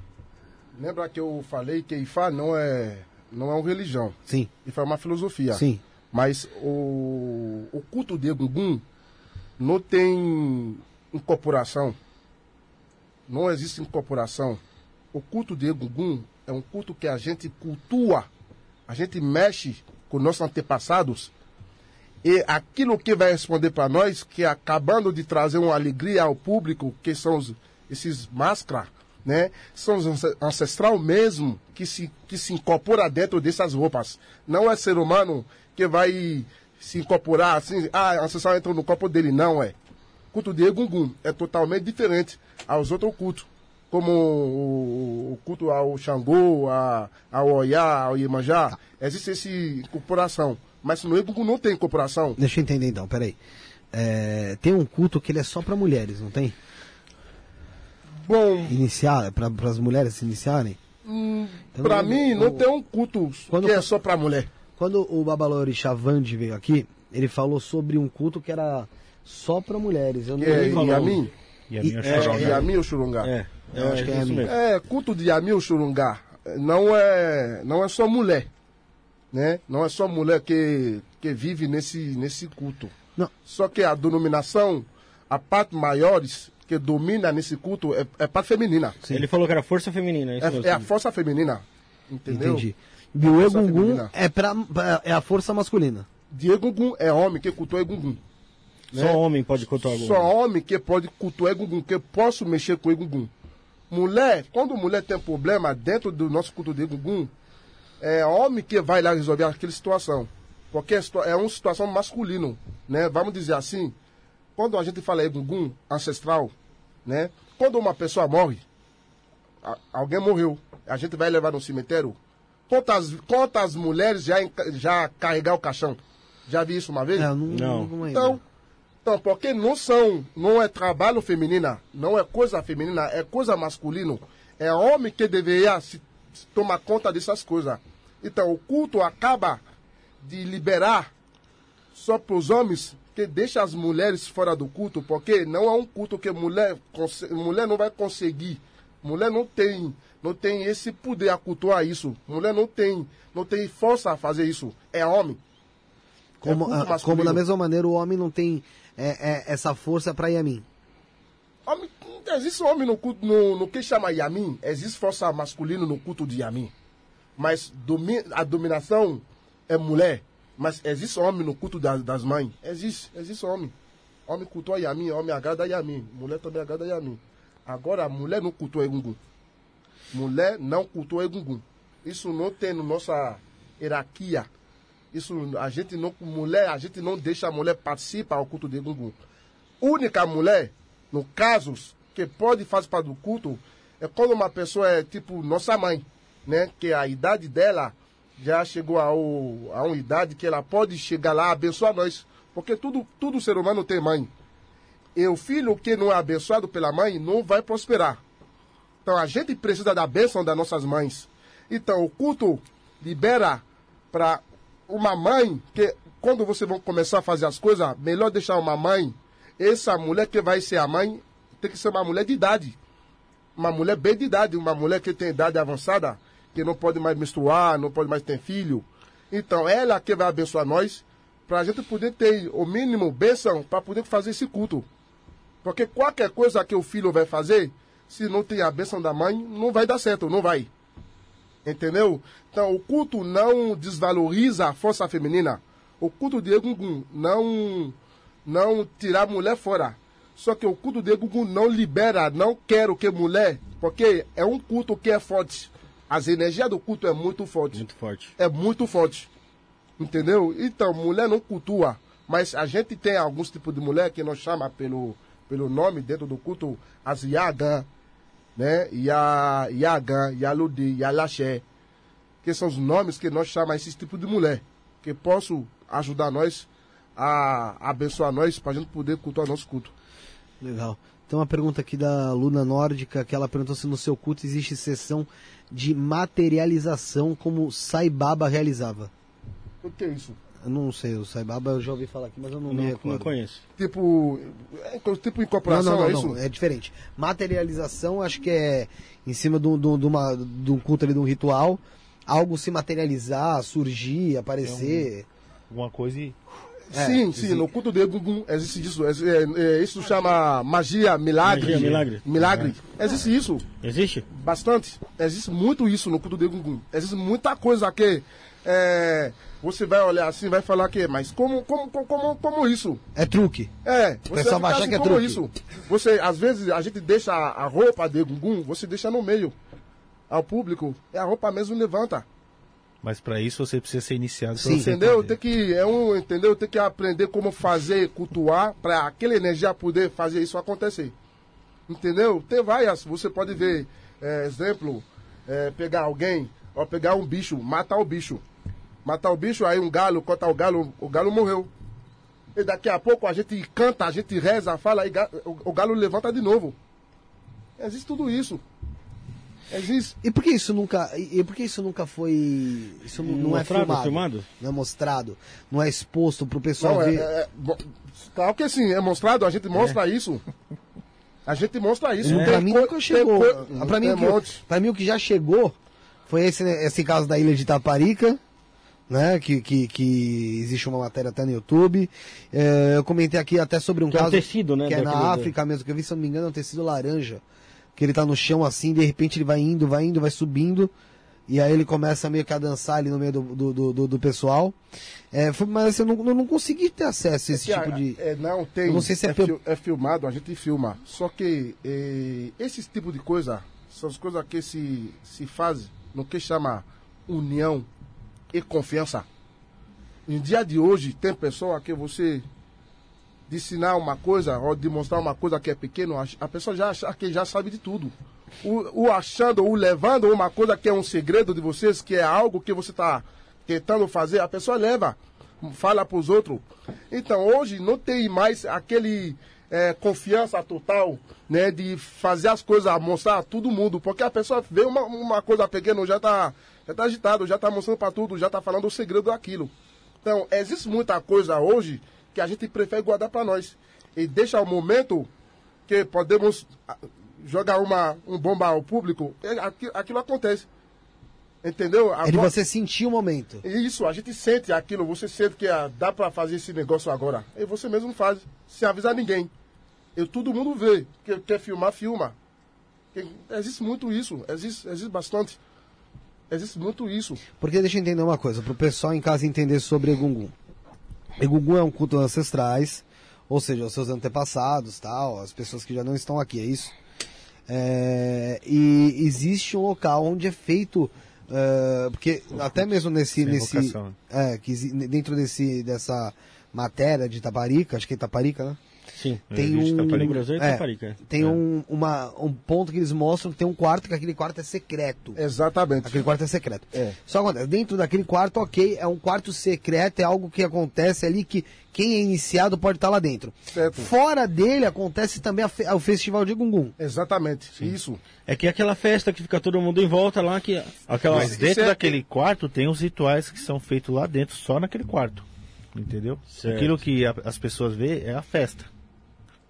lembra que eu falei que Ifá não é, não é uma religião. Sim, Ifá é uma filosofia. sim. Mas o, o culto de Egungun não tem incorporação. Não existe incorporação. O culto de Egungun é um culto que a gente cultua, a gente mexe com nossos antepassados. E aquilo que vai responder para nós, que acabando de trazer uma alegria ao público, que são os- esses máscaras, né? São ancestral mesmo que se, que se incorpora dentro dessas roupas. Não é ser humano que vai se incorporar assim, ah, ancestral entrou no corpo dele. Não é. O culto de Egungun é totalmente diferente aos outros cultos. Como o, o culto ao Xangô, a- ao Oiá, ao Iemanjá, existe essa incorporação. Mas no Egungun não tem incorporação. Deixa eu entender então, peraí. É, tem um culto que ele é só para mulheres, não tem? Bom, Iniciar, para as mulheres se iniciarem? hum, Então, pra o- mim não o- tem um culto Quando- que é só pra mulher. Quando o Babalorixá Vande veio aqui, ele falou sobre um culto que era só para mulheres. Eu não é lembro. Yamin. E a minha E- choronga. É, Yamin ou Xurungá? É, Eu acho que é. É, culto de Yamin ou Xurungá não é, não é só mulher. Né? Não é só mulher que, que vive nesse, nesse culto. Não. Só que a denominação, a parte maiores que domina nesse culto é, é parte feminina. Sim. Ele falou que era força feminina, é isso mesmo. É, é a força feminina. Entendeu? Entendi. E Egungun feminina. é, pra, pra- é a força masculina. De Egungun é homem que cultua Egungun. Só homem pode cultuar algum. Só homem que pode cultuar Egungun, que eu posso mexer com Egungun. Mulher, quando mulher tem problema dentro do nosso culto de Egungun, é homem que vai lá resolver aquela situação. Porque é situa- é uma situação masculino, né? Vamos dizer assim, quando a gente fala Egungun ancestral, né? Quando uma pessoa morre, a- alguém morreu, a gente vai levar no cemitério, quantas, quantas mulheres já, já carregar o caixão? Já vi isso uma vez? Não, Não. não. Então, então, porque não são, não é trabalho feminina, não é coisa feminina, é coisa masculino. É homem que deveria se, se tomar conta dessas coisas. Então o culto acaba de liberar só para os homens que deixa as mulheres fora do culto, porque não é um culto que mulher, mulher não vai conseguir. Mulher não tem, não tem esse poder a cultuar isso. Mulher não tem, não tem força a fazer isso. É homem. Como, é como da mesma maneira o homem não tem é, é, essa força para mim. Homem, existe homem no culto, no, no que chama Yamin, existe força masculina no culto de Yamin. Mas domi, a dominação é mulher. Mas existe homem no culto das, das mães? Existe, existe homem. Homem cultua Yamin, homem agrada Yamin. Mulher também agrada Yamin. Agora, mulher não cultua Egungun. Mulher não cultua Egungun. Isso não tem na nossa hierarquia. Isso a gente não, mulher, a gente não deixa a mulher participar ao culto de Egungun. Única mulher, no casos que pode fazer parte do culto, é quando uma pessoa é tipo nossa mãe, né? Que a idade dela já chegou a, a uma idade que ela pode chegar lá abençoar nós. Porque tudo, tudo ser humano tem mãe. E o filho que não é abençoado pela mãe não vai prosperar. Então a gente precisa da bênção das nossas mães. Então o culto libera para uma mãe que quando você vai começar a fazer as coisas, melhor deixar uma mãe. Essa mulher que vai ser a mãe tem que ser uma mulher de idade. Uma mulher bem de idade, uma mulher que tem idade avançada que não pode mais menstruar, não pode mais ter filho. Então, ela que vai abençoar nós, para a gente poder ter o mínimo bênção para poder fazer esse culto. Porque qualquer coisa que o filho vai fazer, se não tem a bênção da mãe, não vai dar certo, não vai. Entendeu? Então, o culto não desvaloriza a força feminina. O culto de Egungun não, não tirar a mulher fora. Só que o culto de Egungun não libera, não quero que mulher, porque é um culto que é forte. As energias do culto é muito forte. Muito forte. É muito forte. Entendeu? Então, mulher não cultua. Mas a gente tem alguns tipos de mulher que nós chama pelo, pelo nome dentro do culto, as Yagan, né? Ya, Yagan, Yaludi, Yalaxé. Que são os nomes que nós chamamos esses tipos de mulher. Que possam ajudar nós a abençoar nós para a gente poder cultuar nosso culto. Legal. Tem uma pergunta aqui da Luna Nórdica que ela perguntou se no seu culto existe sessão de materialização como Sai Baba realizava. O que é isso? Eu não sei, o Sai Baba eu já ouvi falar aqui, mas eu não, não me recordo. Não conheço. Tipo, é, tipo incorporação, não, não, não, é isso? Não, é diferente. Materialização acho que é em cima de, de, de, uma, de um culto ali, de um ritual, algo se materializar, surgir, aparecer. É um, alguma coisa e é, sim, sim, no culto de Gungun existe isso. É, é, isso chama magia, milagre. Magia, milagre. Milagre. É. Existe isso. Existe? Bastante. Existe muito isso no culto de Gungun. Existe muita coisa que é, você vai olhar assim vai falar que, mas como, como, como, como isso? É truque. É, você o pessoal vai achar assim, que é truque. Isso? Você, às vezes, a gente deixa a roupa de Gungun, você deixa no meio ao público, é a roupa mesmo levanta. Mas para isso você precisa ser iniciado. Sim, entendeu? Tem que é um, entendeu? Tem que aprender como fazer, cultuar para aquela energia poder fazer isso acontecer. Entendeu? Tem várias. Você pode ver, é, exemplo, é, pegar alguém, ou pegar um bicho, matar o bicho, matar o bicho, aí um galo, cortar o galo, o galo morreu. E daqui a pouco a gente canta, a gente reza, fala, aí o galo levanta de novo. Existe tudo isso. Existe. E por que isso nunca, e por que isso nunca foi, isso não, não é filmado, filmado, não é mostrado, não é exposto para o pessoal não, ver? É, é, claro que sim, é mostrado, a gente mostra é. isso. A gente mostra isso. É. Para mim nunca chegou. Para mim, o mim o que já chegou foi esse, esse caso da ilha de Taparica, né? Que, que, que existe uma matéria até no YouTube. É, eu comentei aqui até sobre um que caso é um tecido, né, que é na África mesmo, que eu vi, se eu não me engano, é um tecido laranja que ele tá no chão assim, de repente ele vai indo, vai indo, vai subindo, e aí ele começa meio que a dançar ali no meio do, do, do, do pessoal. É, foi, mas assim, eu não, eu não consegui ter acesso a esse é tipo a, de. É, não, tem. Eu não sei se é, é, fil, é, filmado, a gente filma. Só que é, esse tipo de coisa são as coisas que se, se fazem no que chama união e confiança. Em dia de hoje, tem pessoa que você de ensinar uma coisa ou de mostrar uma coisa que é pequeno, a pessoa já acha que já sabe de tudo. O, o achando, o levando uma coisa que é um segredo de vocês, que é algo que você está tentando fazer, a pessoa leva, fala para os outros. Então hoje não tem mais aquele é, confiança total, né, de fazer as coisas, mostrar a todo mundo, porque a pessoa vê uma, uma coisa pequena, já está já tá agitado, já tá mostrando para tudo, já tá falando o segredo daquilo. Então, existe muita coisa hoje que a gente prefere guardar para nós. E deixa o momento que podemos ah, jogar uma um bomba ao público, e aqui- aquilo acontece. Entendeu? É de Agora- você sentir o momento. isso, a gente sente aquilo, você sente que ah, dá pra fazer esse negócio agora. E você mesmo faz, sem avisar ninguém. E todo mundo vê. Que quer filmar, filma. Que- existe muito isso, existe, existe bastante. Existe muito isso. Porque deixa eu entender uma coisa, pro pessoal em casa entender sobre Egungun. Egungun é um culto ancestrais, ou seja, os seus antepassados, tal, as pessoas que já não estão aqui, é isso? É, e existe um local onde é feito, é, porque até mesmo nesse, nesse, vocação. é, que dentro desse dessa matéria de Itaparica, acho que é Itaparica, né? Sim. Tem vi de um, Brasil é tem É. um, uma, um ponto que eles mostram que tem um quarto que aquele quarto é secreto. Exatamente. Aquele quarto é secreto. É. Só acontece, dentro daquele quarto, ok, é um quarto secreto, é algo que acontece ali que quem é iniciado pode estar lá dentro. Certo. Fora dele acontece também a fe- o festival de Gungun. Exatamente. Isso. É que é aquela festa que fica todo mundo em volta lá, que aquela... Mas dentro é- daquele quarto tem os rituais que são feitos lá dentro, só naquele quarto. Entendeu? Certo. Aquilo que a- as pessoas vê é a festa.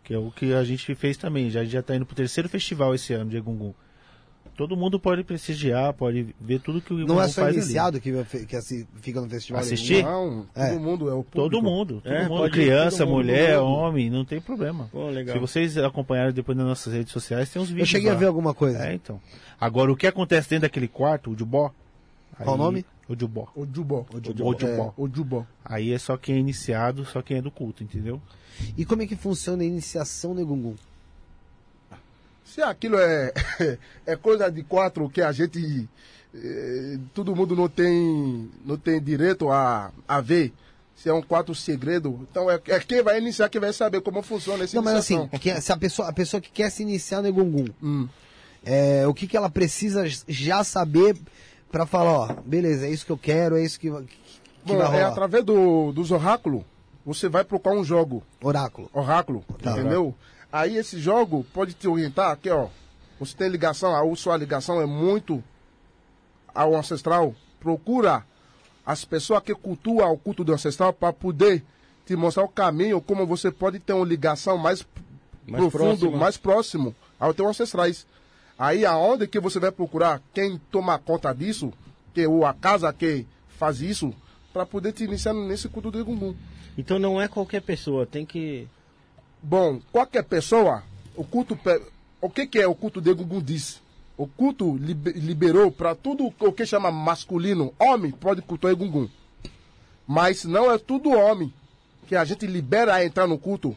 Que é o que a gente fez também. Já, já tá indo pro terceiro festival esse ano de Egungun. Todo mundo pode prestigiar, pode ver tudo que o Não Egungun é só faz ali. iniciado que, que assi- fica no festival. Assistir? Não, É. todo mundo é o público. Todo mundo, todo É, mundo. Criança, todo mundo, mulher, mundo. homem, não tem problema. Pô, legal. Se vocês acompanharem depois nas nossas redes sociais, tem uns vídeos. Eu cheguei a lá. ver alguma coisa. É, então. Agora, o que acontece dentro daquele quarto, o Jubó. Qual o nome? O Jubó. O Jubó. O Jubó. O Jubó. É, o Jubó. Aí é só quem é iniciado, só quem é do culto, entendeu? E como é que funciona a iniciação de Gungun? Se aquilo é, *laughs* é coisa de quatro que a gente. eh, todo mundo não tem, não tem direito a, a ver. Se é um quatro segredo. Então é, é quem vai iniciar que vai saber como funciona essa Não, mas assim, que- se a pessoa, a pessoa que quer se iniciar no Gungun, Hum. é, o que, que ela precisa já saber pra falar, ó, beleza, é isso que eu quero, é isso que, que, Bom, vai é rolar. através do, dos oráculos. Você vai procurar um jogo. Oráculo. Oráculo, Tá. entendeu? Aí esse jogo pode te orientar aqui, ó. Você tem ligação, a sua ligação é muito ao ancestral. Procura as pessoas que cultuam o culto do ancestral para poder te mostrar o caminho, como você pode ter uma ligação mais, Mais profundo, próxima. mais próximo ao teu ancestrais. Aí aonde que você vai procurar quem toma conta disso, que ou a casa que faz isso, para poder te iniciar nesse culto do Egungun. Então não é qualquer pessoa, tem que... Bom, qualquer pessoa, o culto. O que, que é o culto de Egungun diz? O culto libe- liberou para tudo o que chama masculino. Homem pode cultuar Egungun. Mas não é tudo homem que a gente libera a entrar no culto.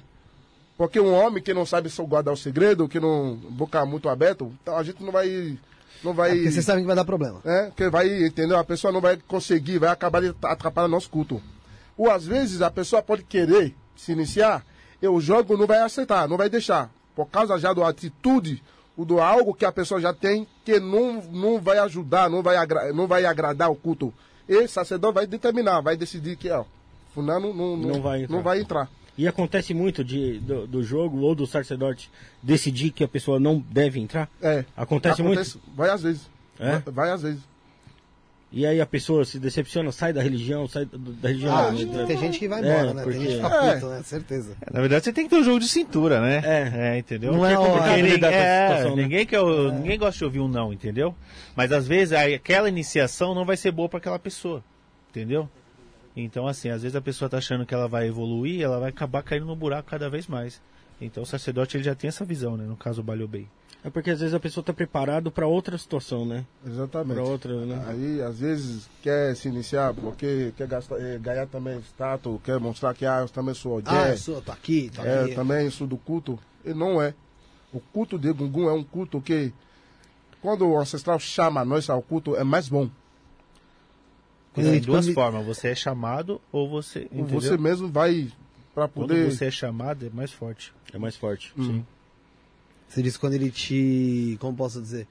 Porque um homem que não sabe só guardar o segredo, que não. boca muito aberto, então a gente não vai. Não vai. É porque vocês sabem que vai dar problema. É, que vai, entendeu? A pessoa não vai conseguir, vai acabar de atrapalhar nosso culto. Ou às vezes a pessoa pode querer se iniciar e o jogo não vai aceitar, não vai deixar. Por causa já da atitude, o do algo que a pessoa já tem que não, não vai ajudar, não vai, não vai agradar o culto. E o sacerdote vai determinar, vai decidir que, ó, fulano não, não, Não vai entrar. não vai entrar. E acontece muito de, do, do jogo ou do sacerdote decidir que a pessoa não deve entrar? É. Acontece muito? Vai às vezes. É? Vai, vai às vezes. E aí a pessoa se decepciona, sai da religião, sai da religião. Ah, tem gente que vai É, embora, né? porque- Tem gente que fica É. puto, né? Certeza. Na verdade, você tem que ter um jogo de cintura, né? É. entendeu? Não é Porque o- ninguém- lidar é, situação, né? ninguém, quer, o- ninguém gosta de ouvir um não, entendeu? Mas às vezes aquela iniciação não vai ser boa para aquela pessoa, entendeu? Então, assim, às vezes a pessoa tá achando que ela vai evoluir, ela vai acabar caindo no buraco cada vez mais. Então o sacerdote ele já tem essa visão, né? No caso o Baliobei. É porque às vezes a pessoa está preparada para outra situação, né? Exatamente. Para outra, né? Aí, às vezes, quer se iniciar porque quer gastar, eh, ganhar também status, quer mostrar que ah, eu também sou Ah, Odé, eu sou, tô aqui, tô é, aqui. eu também sou do culto. E não é. O culto de Gungun é um culto que, quando o ancestral chama nós ao culto, é mais bom. Quando Tem ele- duas quando formas, você é chamado ou você. Entendeu? Você mesmo vai para Quando poder. você é chamado, é mais forte. É mais forte. Hum. Sim. Você disse quando ele te. Como posso dizer?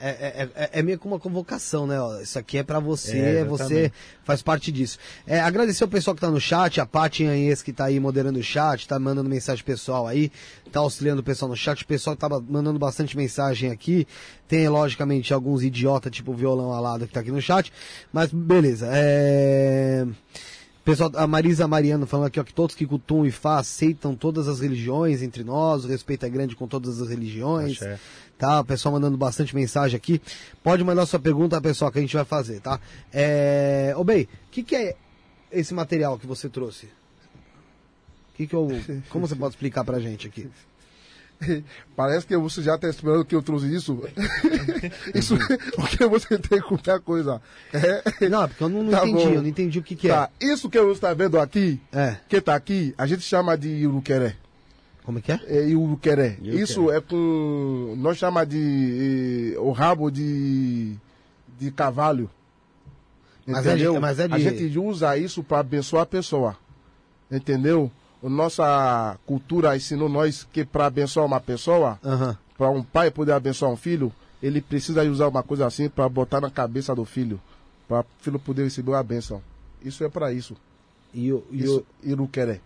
É, é, é, é meio como uma convocação, né? Isso aqui é pra você, É, é, você faz parte disso. É, agradecer o pessoal que tá no chat, a Paty Anhes que tá aí moderando o chat, tá mandando mensagem pessoal aí, tá auxiliando o pessoal no chat, o pessoal que tava mandando bastante mensagem aqui. Tem, logicamente, alguns idiotas, tipo o violão alado que tá aqui no chat, mas beleza. É... Pessoal, a Marisa Mariano falando aqui, ó, que todos que cultuam e Fá aceitam todas as religiões entre nós, o respeito é grande com todas as religiões. Axé. Tá, o pessoal mandando bastante mensagem aqui. Pode mandar sua pergunta, pessoal, que a gente vai fazer, tá? É... Ô, Bey, o que, que é esse material que você trouxe? Que que eu... Como você pode explicar pra gente aqui? *laughs* *laughs* Parece que você já está esperando que eu trouxe isso. *laughs* isso porque você tem qualquer coisa. É, Não, porque eu não, não Tá entendi, bom. eu não entendi o que, que tá, isso que você está vendo aqui, é. É, que está aqui, a gente chama de iruqueré. como é que é? É. Isso é com. Nós chamamos de. eh, o rabo de. de cavalo. Mas é de- Entendeu? mas é de- A gente usa isso para abençoar a pessoa. Entendeu? A nossa cultura ensinou nós que para abençoar uma pessoa, Aham. para um pai poder abençoar um filho, ele precisa usar uma coisa assim para botar na cabeça do filho, para o filho poder receber a bênção. Isso é para isso. E o... E o... iruqueré.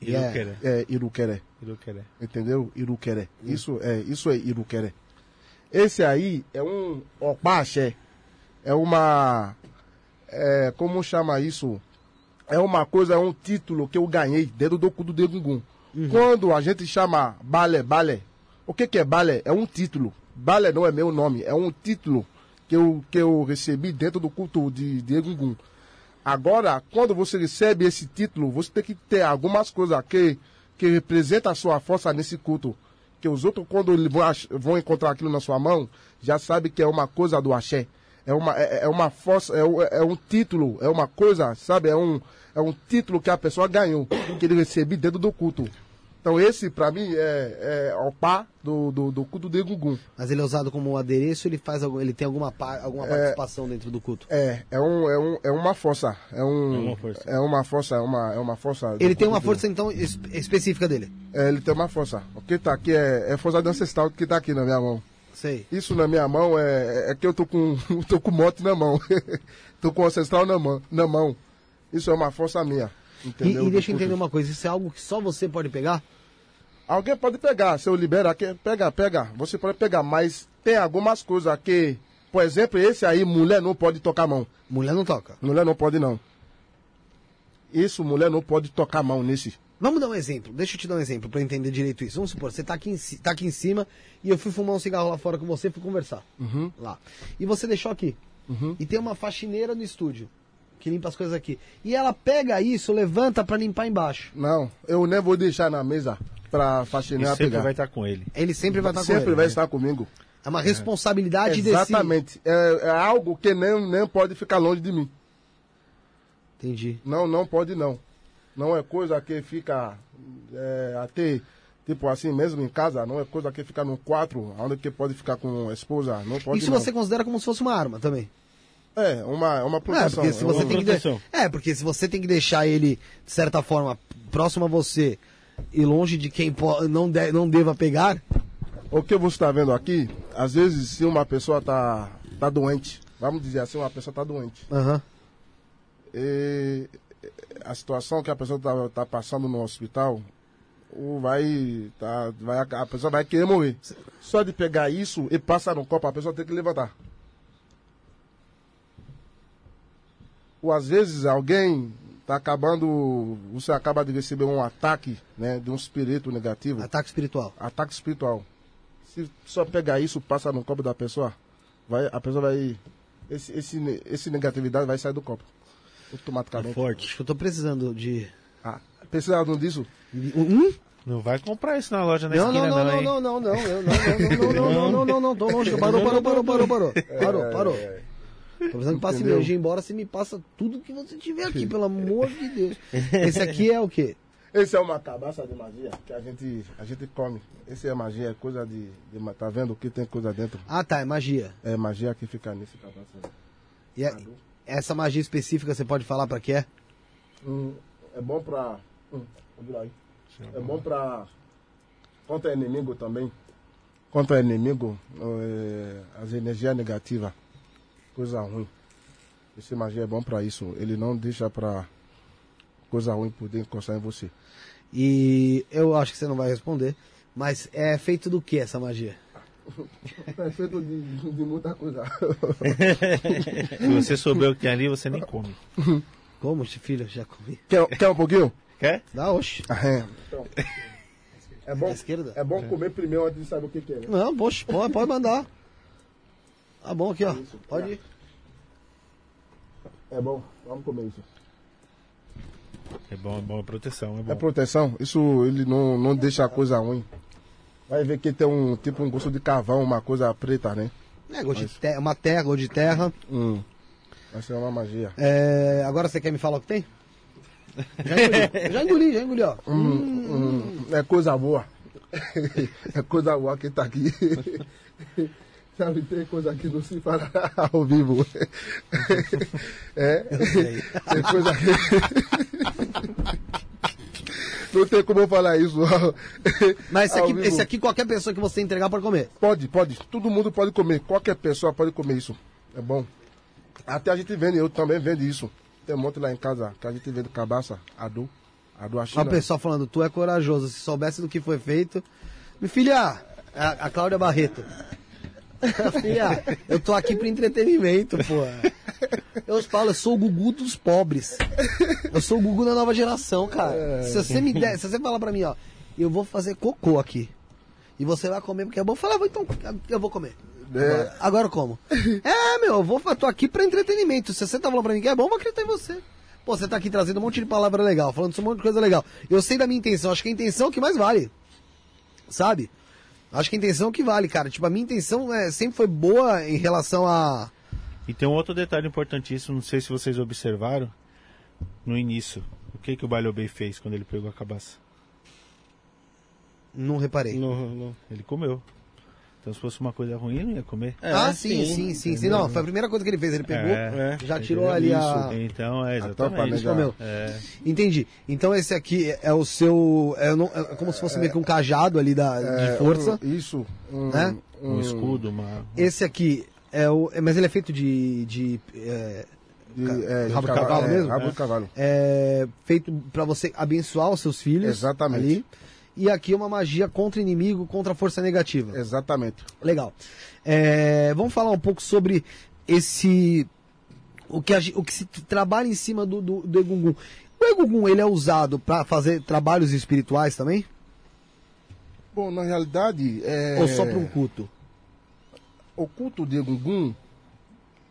Iruqueré. É iruqueré. Iruqueré. Entendeu? Iruqueré. Isso é, isso é iruqueré. Esse aí é um opaxé. É uma é, como chama isso? É uma coisa, é um título que eu ganhei dentro do cu do Degungum. Quando a gente chama balé, balé, o que, que é balé? É um título. Balé não é meu nome, é um título que eu, que eu recebi dentro do culto de, de Egungun. Agora, quando você recebe esse título, você tem que ter algumas coisas que, que representam a sua força nesse culto. Que os outros, quando vão, vão encontrar aquilo na sua mão, já sabe que é uma coisa do axé. É uma, é, é uma força, é, um- é um título, é uma coisa, sabe? É um, é um título que a pessoa ganhou, que ele recebeu dentro do culto. Então esse, pra mim, é, é o pá do, do, do culto de Egungun. Mas ele é usado como um adereço, ele faz ele tem alguma, alguma É. participação dentro do culto. É, é, um, é, um, é uma força. É, um, É uma força. É uma força, é uma, é uma força. Ele tem uma força, então, es- específica dele. É, ele tem uma força. O que tá aqui é, é força ancestral que tá aqui na minha mão. Sei. Isso na minha mão é, é que eu tô com, *laughs* tô com moto na mão. *laughs* tô com o ancestral na mão, na mão. Isso é uma força minha. E, Entendeu? e deixa eu entender uma coisa, isso é algo que só você pode pegar? Alguém pode pegar, se eu liberar aqui, pega, pega. Você pode pegar, mas tem algumas coisas que, por exemplo, esse aí, mulher não pode tocar a mão. Mulher não toca. Mulher não pode não. Isso, mulher não pode tocar a mão nesse. Vamos dar um exemplo, deixa eu te dar um exemplo pra eu entender direito isso. Vamos supor, você tá aqui, em, tá aqui em cima e eu fui fumar um cigarro lá fora com você, fui conversar. Uhum. Lá. E você deixou aqui. Uhum. E tem uma faxineira no estúdio que limpa as coisas aqui. E ela pega isso, levanta pra limpar embaixo. Não, eu nem vou deixar na mesa pra E faxineira sempre pegar. vai estar com ele. Ele sempre vai estar com Sempre ele. vai né? estar comigo. É uma responsabilidade desse. Exatamente. É, é algo que nem, nem pode ficar longe de mim. Entendi. Não, não pode não. Não é coisa que fica é, até, tipo assim, mesmo em casa, não é coisa que fica no quarto, onde que pode ficar com a esposa, não pode Isso não. você considera como se fosse uma arma também. É, uma, é uma É, proteção. porque se é você tem que de... É, porque se você tem que deixar ele, de certa forma, próximo a você e longe de quem po- não, de... não deva pegar, O que você está vendo aqui, às vezes se uma pessoa tá, tá doente, vamos dizer assim, uma pessoa tá doente, aham. e a situação que a pessoa tá, tá passando no hospital, vai, tá, vai, a pessoa vai querer morrer. Só de pegar isso e passar no copo, a pessoa tem que levantar. Ou às vezes alguém tá acabando, você acaba de receber um ataque, né, de um espírito negativo, ataque espiritual. ataque espiritual. Se só pegar isso, passa no copo da pessoa, vai, a pessoa vai, esse, esse, esse negatividade vai sair do copo, É automaticamente. forte. Acho que eu tô precisando de. Ah, precisava disso? Um? Não vai comprar isso na loja na Não, não, esquina, não, não, não, hein? não, não, não, eu- não, não, não, não, não, não, não, não, tô longe. Parou, parou, parou, parou, parou. Parou, parou. Tô precisando que passe energia embora, você me passa tudo que você tiver aqui, pelo amor de Deus. Esse aqui é o quê? Esse é uma cabaça de magia que a gente, a gente come. Esse é magia, é coisa de, de Tá vendo que tem coisa dentro? Ah, tá, é magia. É magia que fica nesse cabaça. E é- essa magia específica você pode falar pra que é? Hum, é bom pra. Hum. É bom pra. Contra inimigo também. contra inimigo, é, as energias negativas, coisa ruim. Esse magia é bom para isso. Ele não deixa para coisa ruim poder encostar em você. E eu acho que você não vai responder, mas é feito do que essa magia? *laughs* É feito de, de muita coisa. Se *laughs* você souber o que tem ali, você nem come. Como, filho? Já comi. Quer, quer um pouquinho? Quer? Dá, oxe. Ah, é. Então, é bom, Da esquerda? é bom comer primeiro antes de saber o que, que é. né? Não, poxa, pode, pode mandar. Tá bom aqui, ó. Pode ir. É bom, vamos comer isso. É bom, é bom, é proteção, é É bom. proteção, isso ele não, não deixa a coisa ruim. Vai ver que tem um tipo um gosto de carvão, uma coisa preta, né? É, gosto de te- uma terra, gosto de terra. Hum. Vai ser uma magia. É, agora você quer me falar o que tem? Já engoli, *laughs* já engoli, já engoli, ó. Hum, é coisa boa. *laughs* é coisa boa que tá aqui. *laughs* Sabe, tem coisa que não se fala ao vivo. É, tem coisa que... Não tem como eu falar isso. *laughs* Mas esse aqui, esse aqui, qualquer pessoa que você entregar pode comer. Pode, pode. Todo mundo pode comer. Qualquer pessoa pode comer isso. É bom. Até a gente vende, eu também vendo isso. Tem um monte lá em casa que a gente vende cabaça, adu, adu a Olha o pessoal falando, tu é corajoso, se soubesse do que foi feito. Minha filha, a, a Cláudia Barreto. *laughs* filha, eu tô aqui pro entretenimento, pô. Eu falo, eu sou o Gugu dos pobres. Eu sou o Gugu da nova geração, cara. Se você me der, se você falar pra mim, ó, eu vou fazer cocô aqui. E você vai comer porque é bom, eu falo, ah, então eu vou comer. Agora, agora como? É, meu, eu vou, tô aqui pra entretenimento. Se você tá falando pra mim que é bom, eu vou acreditar em você. Pô, você tá aqui trazendo um monte de palavra legal, falando um monte de coisa legal. Eu sei da minha intenção, acho que a intenção é o que mais vale. Sabe? Acho que a intenção é o que vale, cara. Tipo, a minha intenção é, sempre foi boa em relação a. E tem um outro detalhe importantíssimo, não sei se vocês observaram, no início. O que, que o Bay fez quando ele pegou a cabaça? Não reparei. Não, não. Ele comeu. Então se fosse uma coisa ruim, ele não ia comer. É, ah, sim, sim, sim, sim. Não, foi a primeira coisa que ele fez. Ele pegou, É, já entendeu? tirou ali a. Então, é, exatamente. já. Comeu. É, Entendi. Então esse aqui é o seu. É, não- é como se fosse meio que um cajado ali da, É, de força. um- isso. Um, Né? um escudo, uma... Esse aqui é o. é- Mas ele é feito de. de é, de, é, rabo de cavalo é, mesmo? Rabo de cavalo. é feito pra você abençoar os seus filhos. Exatamente. Ali. E aqui uma magia contra inimigo, contra a força negativa. Exatamente. Legal. É, vamos falar um pouco sobre esse. O que, a o que se trabalha em cima do, do, do Egungun. O Egungun ele é usado para fazer trabalhos espirituais também? Bom, na realidade, é, Ou só para um culto? O culto de Egungun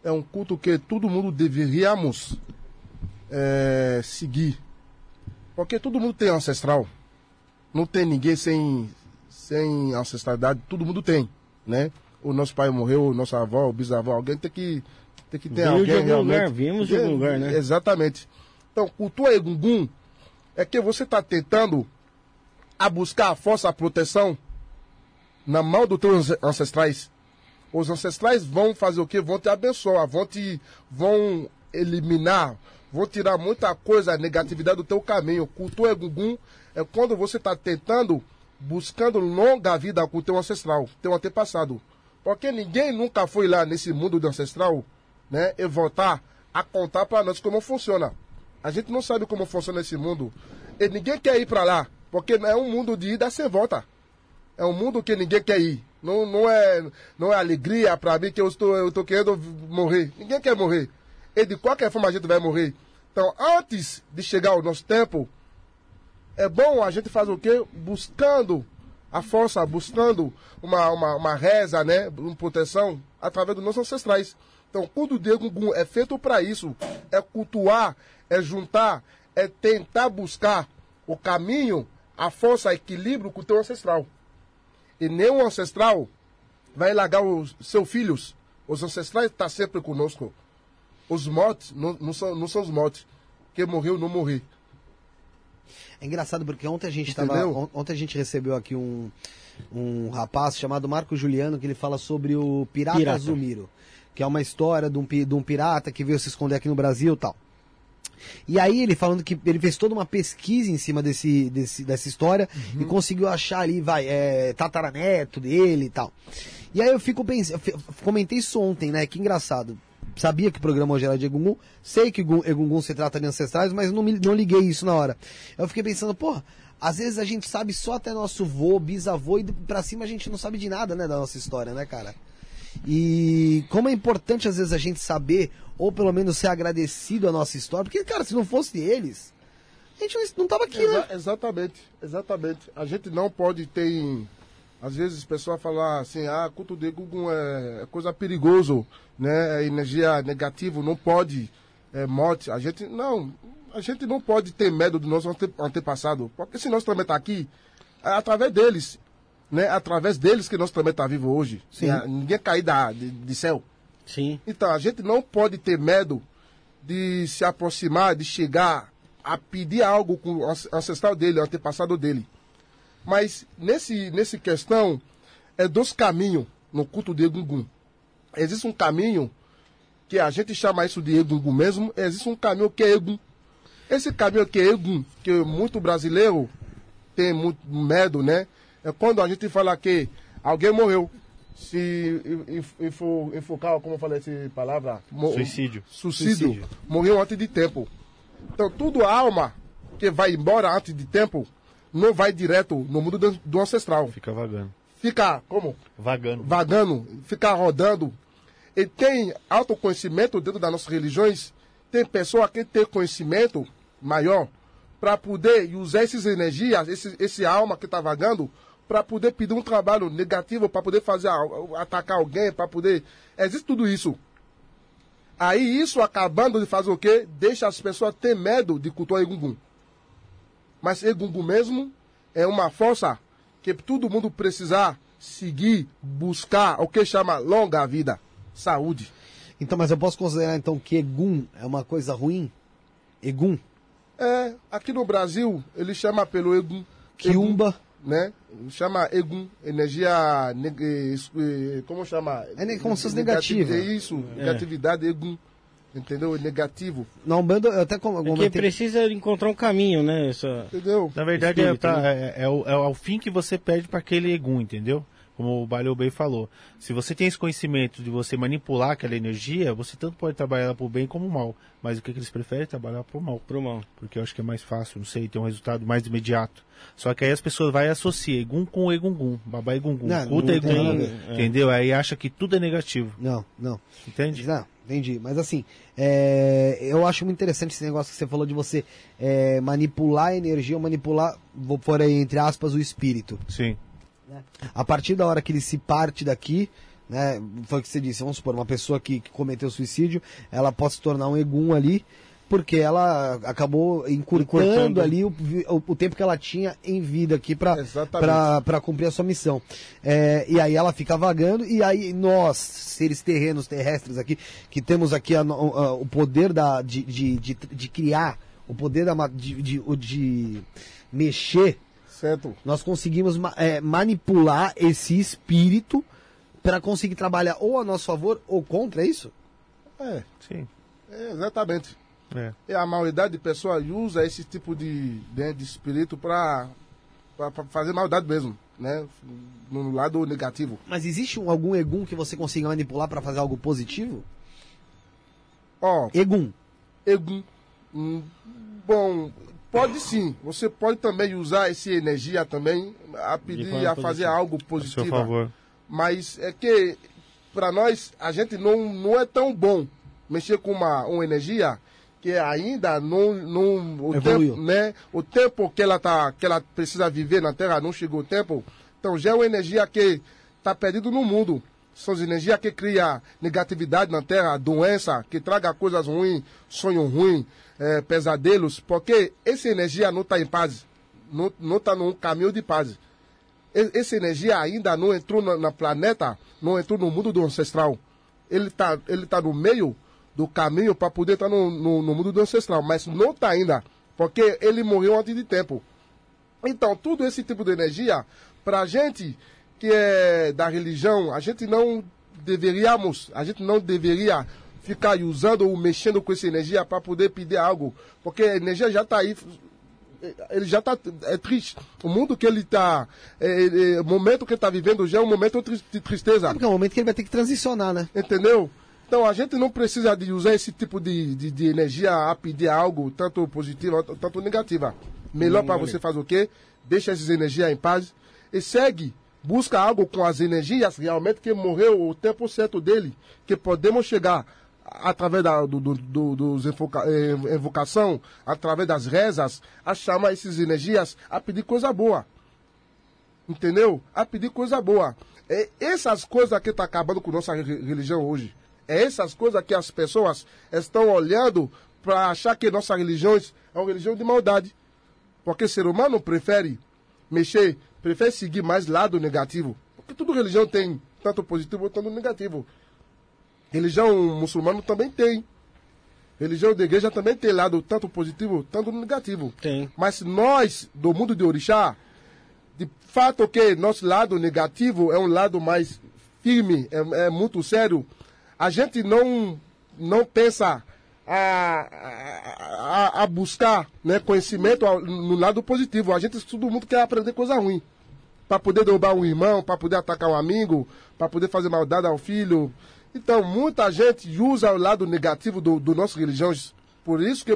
é um culto que todo mundo deveríamos é, seguir. Porque todo mundo tem ancestral. Não tem ninguém sem, sem ancestralidade, todo mundo tem, né? O nosso pai morreu, nossa avó, o bisavó, alguém tem que, tem que ter Veio de alguém algum realmente. lugar, viemos de algum lugar, né? Exatamente. Então, cultuar Egungun é que você está tentando a buscar a força, a proteção na mão dos teus ancestrais. Os ancestrais vão fazer o quê? Vão te abençoar, vão te vão eliminar, vão tirar muita coisa, negatividade do teu caminho. Cultura Egungun é quando você está tentando, buscando longa vida com o teu ancestral, teu antepassado. Porque ninguém nunca foi lá nesse mundo do ancestral, né? E voltar a contar para nós como funciona. A gente não sabe como funciona esse mundo. E ninguém quer ir para lá, porque é um mundo de ida sem volta. É um mundo que ninguém quer ir. Não, não, é, não é alegria para mim que eu estou, eu estou querendo morrer. Ninguém quer morrer. E de qualquer forma a gente vai morrer. Então, antes de chegar ao nosso tempo, é bom a gente fazer o quê? Buscando a força, buscando uma, uma, uma reza, né? Uma proteção através dos nossos ancestrais. Então, o culto de Egungun é feito para isso. É cultuar, é juntar, é tentar buscar o caminho, a força, equilíbrio com o teu ancestral. E nenhum ancestral vai largar os seus filhos. Os ancestrais estão sempre conosco. Os mortos não, não, são, não são os mortos. Quem morreu, não morreu. É engraçado porque ontem a gente ontem a gente recebeu aqui um, um rapaz chamado Marco Juliano que ele fala sobre o Pirata, Pirata. Zumiro, que é uma história de um, de um pirata que veio se esconder aqui no Brasil e tal. E aí ele falando que ele fez toda uma pesquisa em cima desse, desse dessa história e conseguiu achar ali, vai, é, tataraneto dele e tal. E aí eu fico pensando, comentei isso ontem, né? Que engraçado. Sabia que o programa hoje era de Egungun, sei que Egu- Egungun se trata de ancestrais, mas não, me, não liguei isso na hora. Eu fiquei pensando, pô, às vezes a gente sabe só até nosso vô, bisavô, e pra cima a gente não sabe de nada, né, da nossa história, né, cara? E como é importante às vezes a gente saber, ou pelo menos ser agradecido à nossa história, porque, cara, se não fosse eles, a gente não, tava aqui, Exa- né? exatamente, exatamente. A gente não pode ter. Às vezes a pessoa fala assim, ah, culto de Google é, é coisa perigoso, né? É energia negativa, não pode, é morte. A gente não, a gente não pode ter medo do nosso ante, antepassado, porque se nós também tá aqui, é através deles, né? Através deles que nós também tá vivo hoje. Sim. Né? Ninguém cair da, de, de céu. Sim. Então, a gente não pode ter medo de se aproximar, de chegar a pedir algo com o ance- ancestral dele, o antepassado dele. Mas nesse, nesse questão, é dos caminhos no culto de Egungun. Existe um caminho que a gente chama isso de Egungun mesmo, existe um caminho que é Egun. Esse caminho que é Egun, que muito brasileiro tem muito medo, né? É quando a gente fala que alguém morreu. Se enf- enfo- enfocar, como eu falei essa palavra? Suicídio. Suicídio. Suicídio. Morreu antes de tempo. Então, tudo alma que vai embora antes de tempo não vai direto no mundo do, do ancestral. Fica vagando. Fica como? Vagando. Vagando, fica rodando. E tem autoconhecimento dentro das nossas religiões. Tem pessoa que tem conhecimento maior para poder usar essas energias, esse, esse alma que está vagando, para poder pedir um trabalho negativo, para poder fazer atacar alguém, para poder. Existe tudo isso. Aí isso acabando de fazer o quê? Deixa as pessoas ter medo de cultuar Egungun. Mas Egungun mesmo é uma força que todo mundo precisar seguir, buscar o que chama longa vida, saúde. Então, mas eu posso considerar então que Egum é uma coisa ruim? Egum, É, aqui no Brasil, ele chama pelo Egum. Kiumba, Egum, né? Chama Egum, energia. neg- eh, eh, Como chama? É como se fosse Negativi- negativa. É isso, negatividade, Egum. Entendeu? É negativo. Umbanda eu até com- É que precisa encontrar um caminho, né? Essa... Entendeu? Na verdade, é, Espírito, pra- né? é, é o, é o fim que você pede para aquele egum, entendeu? Como o Balio Bey falou. Se você tem esse conhecimento de você manipular aquela energia, você tanto pode trabalhar ela pro bem como mal. Mas o que, que eles preferem é trabalhar pro mal. Pro mal. Porque eu acho que é mais fácil, não sei, tem um resultado mais imediato. Só que aí as pessoas vai associar egum com egungun, babá egungun, Não, culta não ver. entendeu? Aí acha que tudo é negativo, Não, não. entende? Não, entendi. Mas assim, é, eu acho muito interessante esse negócio que você falou de você é, manipular a energia, ou manipular, vou pôr aí entre aspas, o espírito. Sim. A partir da hora que ele se parte daqui, né, foi o que você disse, vamos supor, uma pessoa que, que cometeu suicídio, ela pode se tornar um egum ali, porque ela acabou encurtando, Encurtando. ali o, o, o tempo que ela tinha em vida aqui para cumprir a sua missão. É, e aí ela fica vagando, e aí nós, seres terrenos, terrestres aqui, que temos aqui a a- o poder da, de, de, de, de criar, o poder da, de, de mexer Certo. nós conseguimos é, manipular esse espírito para conseguir trabalhar ou a nosso favor ou contra, é isso? É, Sim. é exatamente. É. E a maioridade de pessoas usa esse tipo de, de, de espírito para fazer maldade mesmo, né? No lado negativo. Mas existe um- algum egum que você consiga manipular para fazer algo positivo? Ó, Egum. Egum. Hum, bom, pode sim. Você pode também usar essa energia também a pedir, a fazer algo A seu positivo. favor. Mas é que, para nós, a gente não, não é tão bom mexer com uma, uma energia que ainda não, não o Evoluiu. tempo, né? O tempo que ela tá, que ela precisa viver na Terra não chegou o tempo. Então já é uma energia que está perdida no mundo. São as energias que cria negatividade na Terra, doença, que traga coisas ruins, sonho ruim, eh, pesadelos, porque essa energia não está em paz, não está num caminho de paz. Essa energia ainda não entrou na, na planeta, não entrou no mundo do ancestral. Ele está ele tá no meio do caminho para poder estar no, no, no mundo do ancestral, mas não está ainda, porque ele morreu antes de tempo. Então, tudo esse tipo de energia, para a gente que é da religião, a gente não deveríamos, a gente não deveria ficar usando ou mexendo com essa energia para poder pedir algo, porque a energia já está aí, ele já está é triste. O mundo que ele está, é, é, o momento que ele está vivendo já é um momento de tristeza. Porque é um momento que ele vai ter que transicionar, né? Entendeu? Então a gente não precisa de usar esse tipo de, de, de energia a pedir algo, tanto positiva, tanto negativa. Melhor para você fazer o quê? Deixa essas energias em paz e segue busca algo com as energias realmente que morreu o tempo certo dele, que podemos chegar através da do, do, do, dos invoca, eh, invocação, através das rezas, a chamar essas energias a pedir coisa boa. Entendeu? A pedir coisa boa. É essas coisas que estão tá acabando com nossa religião hoje. É essas coisas que as pessoas estão olhando para achar que nossa religião é uma religião de maldade. Porque o ser humano prefere mexer prefere seguir mais lado negativo. Porque toda religião tem tanto positivo quanto negativo. Religião muçulmana também tem. Religião da igreja também tem lado tanto positivo, tanto negativo. Tem. Mas nós, do mundo de orixá, de fato que nosso lado negativo é um lado mais firme, é, é muito sério. A gente não, não pensa a, a, a buscar né, conhecimento no lado positivo. A gente, todo mundo quer aprender coisa ruim. Para poder derrubar um irmão, para poder atacar um amigo, para poder fazer maldade ao filho. Então, muita gente usa o lado negativo do, do nosso religião. Por isso que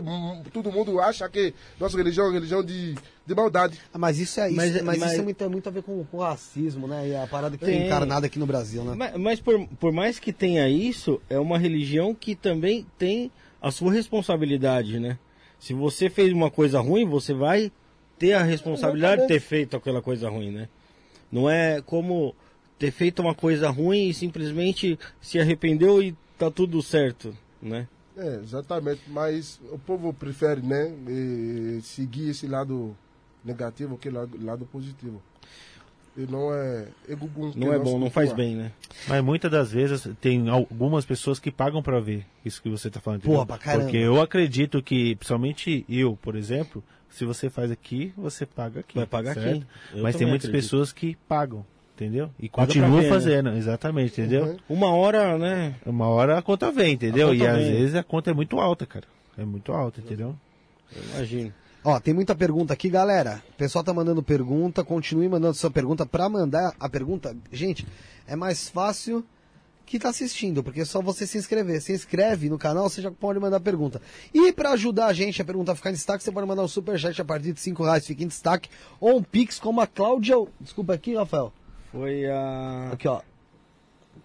todo mundo acha que nossa religião é uma religião de, de maldade. Ah, mas isso é mas, isso, mas, mas isso tem muito a ver com, com o racismo, né? E a parada que tem encarnada aqui no Brasil, né? Mas, mas por, por mais que tenha isso, é uma religião que também tem a sua responsabilidade, né? Se você fez uma coisa ruim, você vai ter a responsabilidade de ter feito aquela coisa ruim, né? Não é como ter feito uma coisa ruim e simplesmente se arrependeu e tá tudo certo, né? É, exatamente, mas o povo prefere, né, seguir esse lado negativo que lado, lado positivo. E não é. Não é bom, não faz bem, né? Mas muitas das vezes tem algumas pessoas que pagam para ver isso que você está falando. Pô, pra caramba. Porque eu acredito que, principalmente eu, por exemplo, se você faz aqui, você paga aqui. Vai pagar certo? aqui. Eu Mas tem muitas acredito. pessoas que pagam, entendeu? E continua né? fazendo, né? exatamente, entendeu? Uhum. Uma hora, né? Uma hora a conta vem, entendeu? E vem. às vezes a conta é muito alta, cara. É muito alta, entendeu? Eu imagino. Ó, tem muita pergunta aqui, galera. O pessoal tá mandando pergunta, continue mandando sua pergunta. Para mandar a pergunta, gente, é mais fácil que tá assistindo, porque é só você se inscrever. Se inscreve no canal, você já pode mandar pergunta. E para ajudar a gente a pergunta a ficar em destaque, você pode mandar um superchat a partir de 5 reais, fica em destaque. Ou um pix como a Cláudia. Desculpa aqui, Rafael. Foi a. Aqui, ó.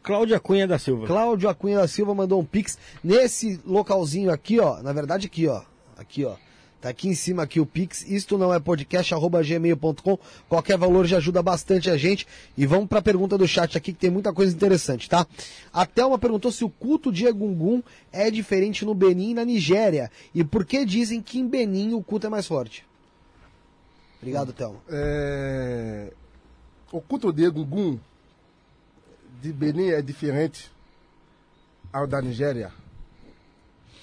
Cláudia Cunha da Silva. Cláudia Cunha da Silva mandou um pix nesse localzinho aqui, ó. Na verdade, aqui, ó. Aqui, ó. Tá aqui em cima aqui o Pix. Isto não é podcast, arroba gmail.com. Qualquer valor já ajuda bastante a gente. E vamos para a pergunta do chat aqui, que tem muita coisa interessante, tá? A Thelma perguntou se o culto de Egungun é diferente no Benin e na Nigéria. E por que dizem que em Benin o culto é mais forte? Obrigado, Thelma. É... O culto de Egungun de Benin é diferente ao da Nigéria.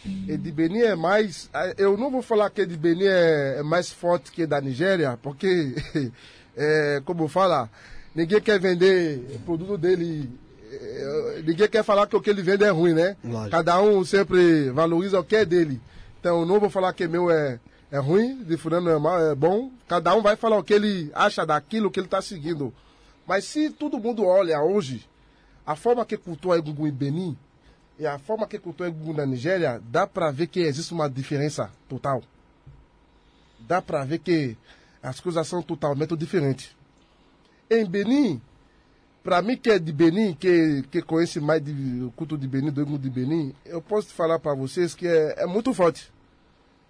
E de Benin é mais. Eu não vou falar que de Benin é, é mais forte que da Nigéria, porque, *laughs* é, como fala, ninguém quer vender o produto dele. É, ninguém quer falar que o que ele vende é ruim, né? Lógico. Cada um sempre valoriza o que é dele. Então, eu não vou falar que meu é, é ruim, de fulano é, mal, é bom. Cada um vai falar o que ele acha daquilo que ele está seguindo. Mas se todo mundo olha hoje, a forma que cultua Egungun em Benin, e a forma que cultua Egungun na Nigéria, dá para ver que existe uma diferença total. Dá para ver que as coisas são totalmente diferentes. Em Benin, para mim que é de Benin, que, que conhece mais o culto de Benin, do Egungun de Benin, eu posso falar para vocês que é, é muito forte.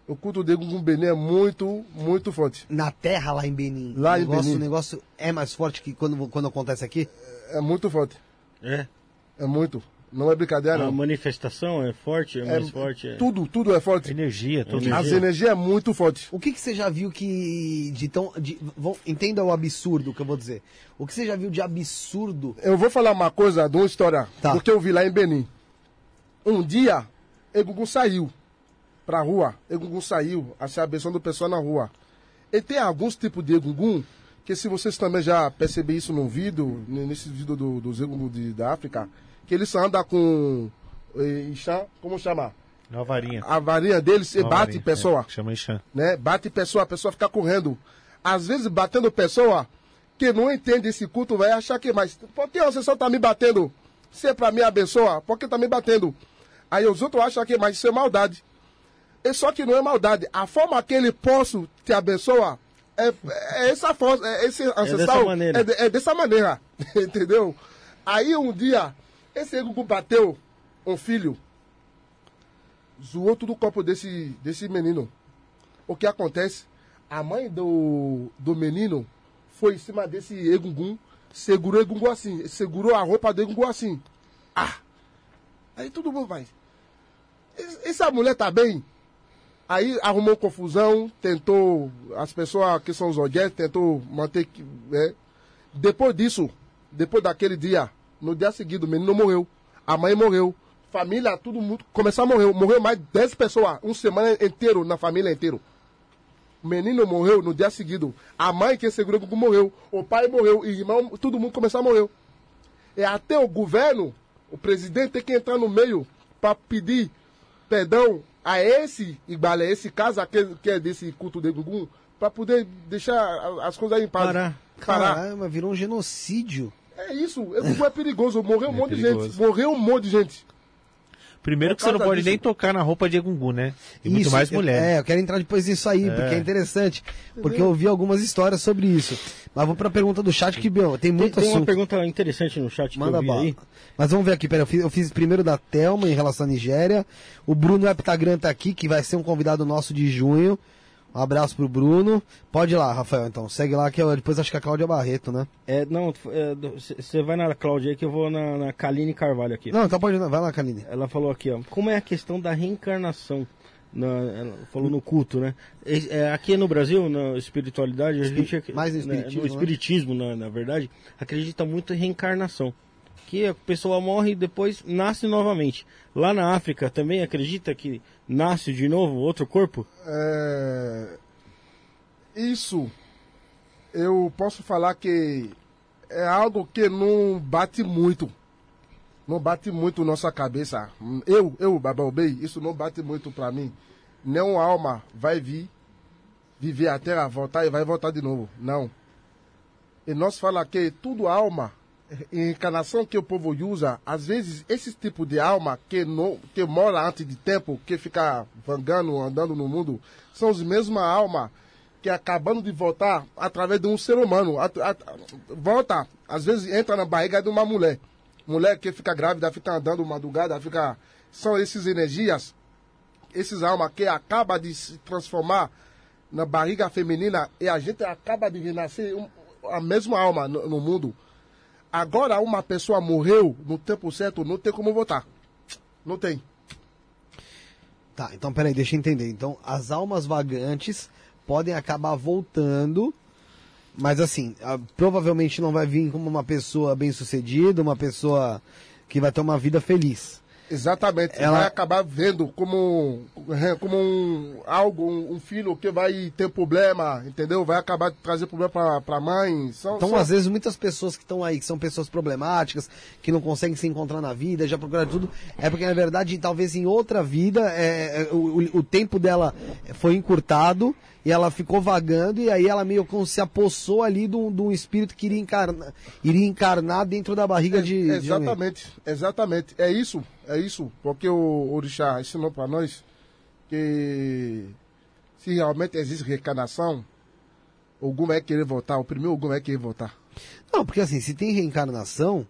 O culto de Egungun Benin é muito, muito forte. Na terra lá em Benin. Lá o em negócio, Benin. O negócio é mais forte que quando, quando acontece aqui? É, é muito forte. É? É muito. Não é brincadeira. A não. manifestação é forte, é, mais forte. É... Tudo, tudo é forte. Energia, tudo. As energias é muito forte. O que, que você já viu que de tão. De, vão, entenda o absurdo que eu vou dizer. O que você já viu de absurdo? Eu vou falar uma coisa de uma história Tá. do que eu vi lá em Benin. Um dia, Egungun saiu pra rua. Egungun saiu, a se abençoando pessoa na rua. E tem alguns tipos de Egungun que se vocês também já perceberam isso no vídeo, nesse vídeo do, dos Egungun de, da África, que eles andam com Ixã, como chama? A varinha. A varinha dele, você Uma bate varinha, pessoa, é, chama Ixã. né? Bate pessoa, a pessoa fica correndo. Às vezes, batendo pessoa que não entende esse culto, vai achar que, mas por que você só tá me batendo? Se é pra me abençoar, por que tá me batendo? Aí os outros acham que, mas isso é maldade. E só que não é maldade. A forma que ele possa te abençoar é, é essa forma, é esse ancestral. maneira. É, de- é dessa maneira. *laughs* Entendeu? Aí um dia, esse Egungun bateu um filho, zoou todo o corpo desse, desse menino. O que acontece? A mãe do, do menino foi em cima desse Egungun, segurou o Egungun assim, segurou a roupa do Egungun assim. Ah! Aí todo mundo vai. "Es- Essa mulher tá bem? Aí arrumou confusão, tentou, as pessoas que são os objetos, tentou manter. né? Depois disso, depois daquele dia, no dia seguinte, o menino morreu. A mãe morreu. Família, todo mundo começou a morrer. Morreu mais de 10 pessoas, uma semana inteira na família inteira. O menino morreu no dia seguinte. A mãe que segurou o morreu. O pai morreu. O irmão, todo mundo começou a morrer. E até o governo, o presidente tem que entrar no meio para pedir perdão a esse Igbale, a esse caso que, que é desse culto de Gugu, para poder deixar as coisas aí em paz. Parar. Parar. Caramba, virou um genocídio. É isso. O Gugu é perigoso. Morreu um É monte de perigoso. gente. Morreu um monte de gente. Primeiro que você não pode disso. nem tocar na roupa de Egungun, né? E muito Isso, mais eu- mulher. É, eu quero entrar depois nisso aí, porque é interessante. Porque eu ouvi algumas histórias sobre isso. Mas vou pra pergunta do chat que, meu, tem Tem, muito tem uma assunto. pergunta interessante no chat Manda que eu aí. Mas vamos ver aqui, pera, eu fiz, eu fiz primeiro da Thelma em relação à Nigéria. O Bruno Heptagran tá aqui, que vai ser um convidado nosso de junho. Um abraço pro Bruno. Pode ir lá, Rafael, então. Segue lá, que eu, depois acho que é a Cláudia Barreto, né? É, não, você vai na Cláudia aí que eu vou na, na Kaline Carvalho aqui. Não, então pode ir, vai lá, Kaline. Ela falou aqui, ó. Como é a questão da reencarnação? Na, ela falou no culto, né? É, aqui no Brasil, na espiritualidade, a gente. mais no né, espiritismo, no né? espiritismo, na, na verdade, acredita muito em reencarnação. Que a pessoa morre e depois nasce novamente. Lá na África também acredita que nasce de novo outro corpo? É, Isso, eu posso falar que é algo que não bate muito. Não bate muito nossa cabeça. Eu, eu, Babalbei, isso não bate muito pra mim. Nenhuma alma vai vir, viver a terra, voltar e vai voltar de novo. Não. E nós fala que tudo alma, encarnação que o povo usa, às vezes esse tipo de alma que, não, que mora antes de tempo, que fica vangando, andando no mundo, são as mesmas almas que acabando de voltar através de um ser humano. Volta, às vezes entra na barriga de uma mulher. Mulher que fica grávida, fica andando madrugada, fica. São essas energias, esses almas que acaba de se transformar na barriga feminina e a gente acaba de renascer a mesma alma no, no mundo. Agora uma pessoa morreu no tempo certo, não tem como voltar. Não tem. Tá, então peraí, deixa eu entender. Então, as almas vagantes podem acabar voltando, mas assim, ah, provavelmente não vai vir como uma pessoa bem-sucedida, uma pessoa que vai ter uma vida feliz. Exatamente. Ela- Vai acabar vendo como, como um, algo, um, um filho que vai ter problema, entendeu? Vai acabar trazer problema pra, pra mãe. São, Então, são- às vezes, muitas pessoas que estão aí, que são pessoas problemáticas, que não conseguem se encontrar na vida, já procuraram tudo, é porque, na verdade, talvez em outra vida, é, é, o- o tempo dela foi encurtado e ela ficou vagando, e aí ela meio como se apossou ali de um, de um espírito que iria encarnar, iria encarnar dentro da barriga de, de. Exatamente, exatamente. É isso, é isso. Porque o Orixá ensinou para nós que se realmente existe reencarnação, o Ogum vai querer voltar, o primeiro Ogum vai querer voltar. Não, porque assim, se tem reencarnação,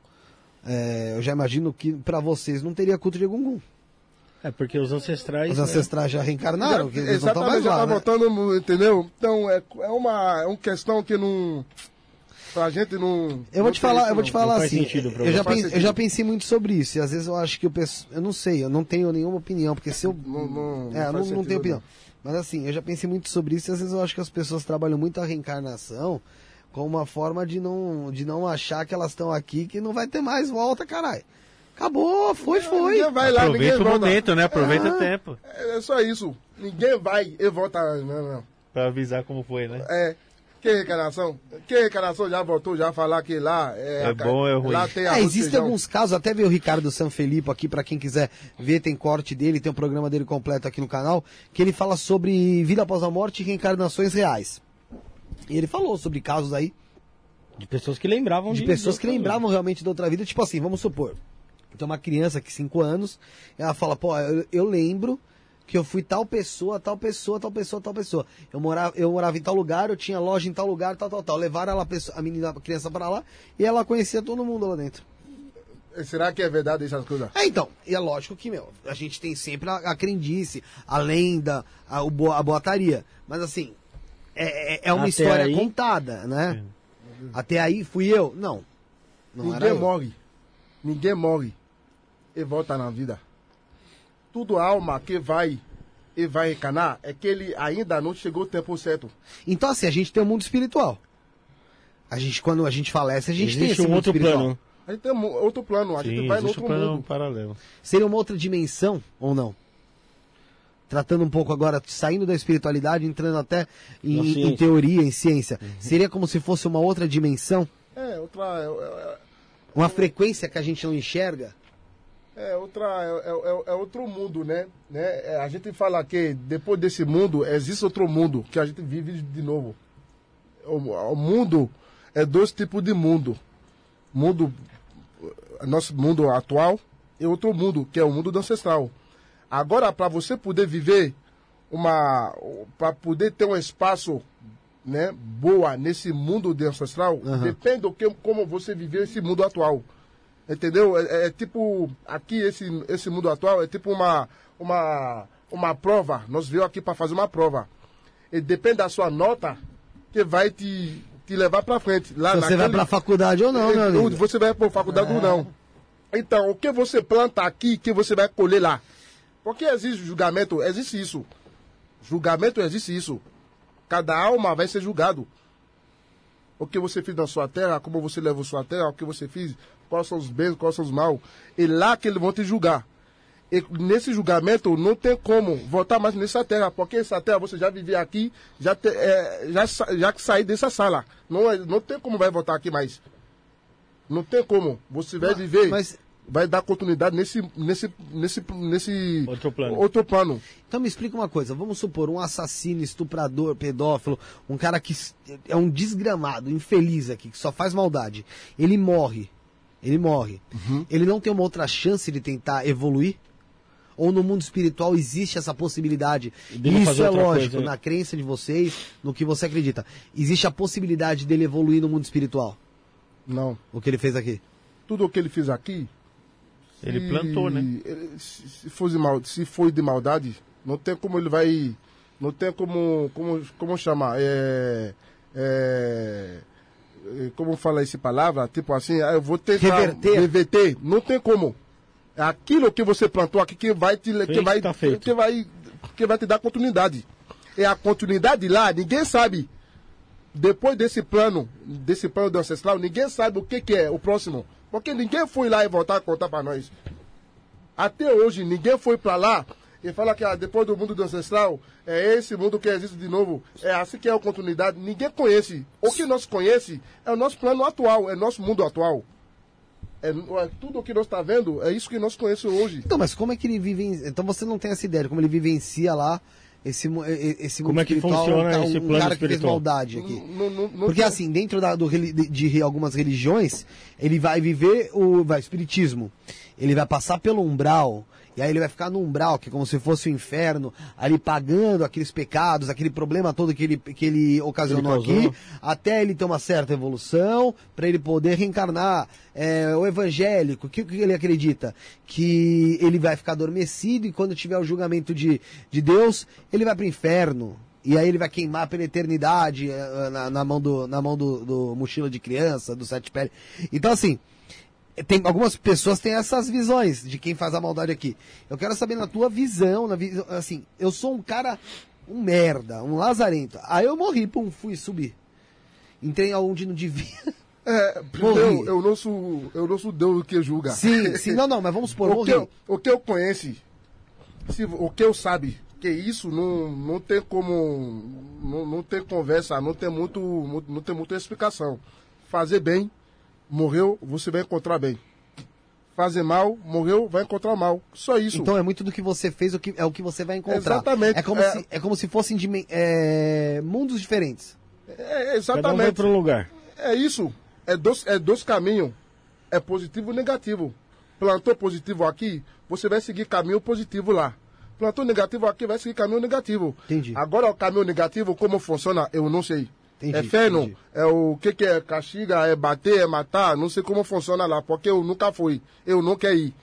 é, eu já imagino que pra vocês não teria culto de Egungun. É porque os ancestrais. Os né, ancestrais já reencarnaram, que eles não estão mais exatamente, já lá, tá né? voltando, entendeu? Então é, é, uma, é uma questão que não. Pra gente não. Eu vou te falar, eu vou te falar assim. sentido eu, já você. Faz pen- eu já pensei muito sobre isso. E às vezes eu acho que o pessoal. Eu não sei, eu não tenho nenhuma opinião, porque se eu. Não, não, é, eu não, não tenho opinião. Mas assim, eu já pensei muito sobre isso e às vezes eu acho que as pessoas trabalham muito a reencarnação como uma forma de não, de não achar que elas estão aqui que não vai ter mais volta, caralho. Acabou, foi, foi. Ninguém vai lá, ninguém Aproveita o volta. momento, né? Aproveita Ah. o tempo. É, é só isso. Ninguém vai e volta. Não, não. Pra avisar como foi, né? É. Que reencarnação? Que reencarnação já voltou já falar que lá é, É bom, é ruim. Lá tem É, existem alguns casos, até veio o Ricardo Sanfilippo aqui, pra quem quiser ver, tem corte dele, tem o programa dele completo aqui no canal, que ele fala sobre vida após a morte e reencarnações reais. E ele falou sobre casos aí De pessoas que lembravam de pessoas que lembravam realmente da outra vida, tipo assim, vamos supor, tem uma criança que 5 anos, ela fala, pô, eu, eu lembro que eu fui tal pessoa, tal pessoa, tal pessoa, tal pessoa. Eu morava, eu morava em tal lugar, eu tinha loja em tal lugar, tal, tal, tal. Levaram ela, a, menina, a criança pra lá e ela conhecia todo mundo lá dentro. Será que é verdade essas coisas? É, então, e é lógico que, meu, a gente tem sempre a, a crendice, a lenda, a, a boataria. Mas assim, é, é- é uma Até história aí- contada, né? Até aí fui eu? Não. Não era Ninguém eu. morre. Ninguém morre e volta na vida. Tudo alma que vai e vai reencarnar é que ele ainda não chegou o tempo certo. Então, assim, a gente tem o mundo espiritual. A gente, quando a gente falece, a gente tem Existe esse um mundo outro espiritual. plano. A gente tem um outro plano, a Sim, gente vai no outro um plano mundo. paralelo. Seria uma outra dimensão ou não? Tratando um pouco agora, saindo da espiritualidade, entrando até em, em teoria, em ciência. Seria como se fosse uma outra dimensão? É, outra. É, Uma frequência que a gente não enxerga? É- é outra. É, é- é outro mundo, né? né? É, a gente fala que depois desse mundo existe outro mundo que a gente vive de novo. O, o mundo é dois tipos de mundo. Mundo. Nosso mundo atual e outro mundo, que é o mundo do ancestral. Agora, para você poder viver uma. para poder ter um espaço né, boa nesse mundo de ancestral, depende do que, como você viveu esse mundo atual. Entendeu? É, é tipo, aqui esse, esse mundo atual é tipo uma, uma, uma prova. Nós veio aqui para fazer uma prova. E depende da sua nota que vai te, te levar para frente. Lá você vai naquele- pra faculdade ou não, meu amigo. Você vai para faculdade ou não. Então, o que você planta aqui, que você vai colher lá. Porque existe julgamento, existe isso. Julgamento existe isso. Cada alma vai ser julgado. O que você fez na sua terra, como você levou sua terra, o que você fez, quais são os bens, quais são os mal. E lá que eles vão te julgar. E nesse julgamento não tem como voltar mais nessa terra, porque essa terra você já vivia aqui, já, te, é, já, já sair dessa sala. Não, é- não tem como vai voltar aqui mais. Não tem como. Você vai viver, mas- vai dar continuidade nesse, nesse, nesse, nesse Outro plano. outro plano. Então me explica uma coisa, vamos supor, um assassino, estuprador, pedófilo, um cara que é um desgramado, infeliz aqui, que só faz maldade. Ele morre. Ele morre. Ele não tem uma outra chance de tentar evoluir? Ou no mundo espiritual existe essa possibilidade? Isso é lógico, coisa, né? na crença de vocês, no que você acredita. Existe a possibilidade dele evoluir no mundo espiritual? Não. O que ele fez aqui? Tudo o que ele fez aqui. Ele plantou, né? ele- se, se for de mal, se foi de maldade, não tem como ele vai. Não tem como. Como, como chamar? É, é, é, como fala essa palavra? Tipo assim, ah, eu vou tentar Reverter. reverter. Não tem como. É aquilo que você plantou aqui que vai te, que vai, tá feito. que vai, que vai te dar continuidade. E a continuidade lá, ninguém sabe. Depois desse plano, desse plano do ancestral, ninguém sabe o que, que é o próximo. Porque ninguém foi lá e voltar a contar para nós. Até hoje, ninguém foi para lá e fala que ah, depois do mundo do ancestral, é esse mundo que existe de novo. É assim que é a continuidade. Ninguém conhece. O que nós conhece é o nosso plano atual, é nosso mundo atual. É, é tudo o que nós está vendo, é isso que nós conhecemos hoje. Então, mas como é que ele vive. Então você não tem essa ideia de como ele vivencia lá esse, esse Como mundo é que espiritual, funciona um, ca- esse um plano cara que fez espiritual? maldade aqui. Não- não- não Porque assim, dentro da, do, de, de algumas religiões, ele vai viver o vai, espiritismo. Ele vai passar pelo umbral. E aí ele vai ficar no umbral, que é como se fosse o inferno, ali pagando aqueles pecados, aquele problema todo que ele, que ele ocasionou Ele aqui, até ele ter uma certa evolução, para ele poder reencarnar. É, o evangélico, o que, que ele acredita? Que ele vai ficar adormecido e quando tiver o julgamento de, de Deus, ele vai para o inferno. E aí ele vai queimar pela eternidade eh, na, na mão, do, na mão do, do mochila de criança, do sete pele. Então assim, tem algumas pessoas têm essas visões de quem faz a maldade aqui. Eu quero saber na tua visão, na visão, assim, eu sou um cara um merda, um lazarento. Aí eu morri, pum, fui subir. Entrei aonde não devia. É, Morri. eu, eu, não sou, eu não sou Deus que julga. Sim, sim, *laughs* não, não, mas vamos supor, o, morri. que eu, o que eu conheço, se, o que eu sabe, que isso não, não tem como. Não, não tem conversa, não tem, muito, muito- não tem muita explicação. Fazer bem, morreu, você vai encontrar bem. Fazer mal, morreu, vai encontrar mal. Só isso. Então é muito do que você fez, o que, é o que você vai encontrar. Exatamente. É como, É. Se, é como se fossem é, mundos diferentes. é, Cada um vai exatamente. para um lugar. É isso. É dois, é dois caminhos. É positivo e negativo. Plantou positivo aqui, você vai seguir caminho positivo lá. Plantou negativo aqui, vai seguir caminho negativo. Entendi. Agora o caminho negativo, como funciona, eu não sei. Entendi, é feno, entendi. é o que, que é castiga, é bater, é matar, não sei como funciona lá, porque eu nunca fui, eu não quero ir.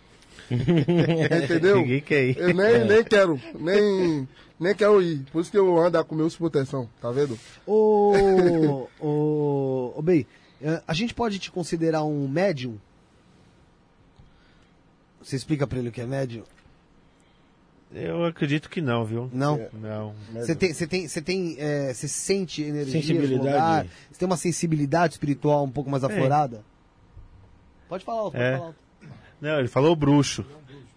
*laughs* Entendeu? Ninguém quer ir. Eu nem, nem quero, nem, nem quero ir. Por isso que eu ando com meus proteção, tá vendo? Ô, ô, ô Bey, eh, a gente pode te considerar um médium? Você explica pra ele o que é médium? Eu acredito que não, viu? Não? Não. Você tem, você tem, você tem, eh, você sente energia Sensibilidade. no lugar? Você tem uma sensibilidade espiritual um pouco mais aflorada? Pode falar, alto, pode É. falar. alto. Não, ele falou bruxo.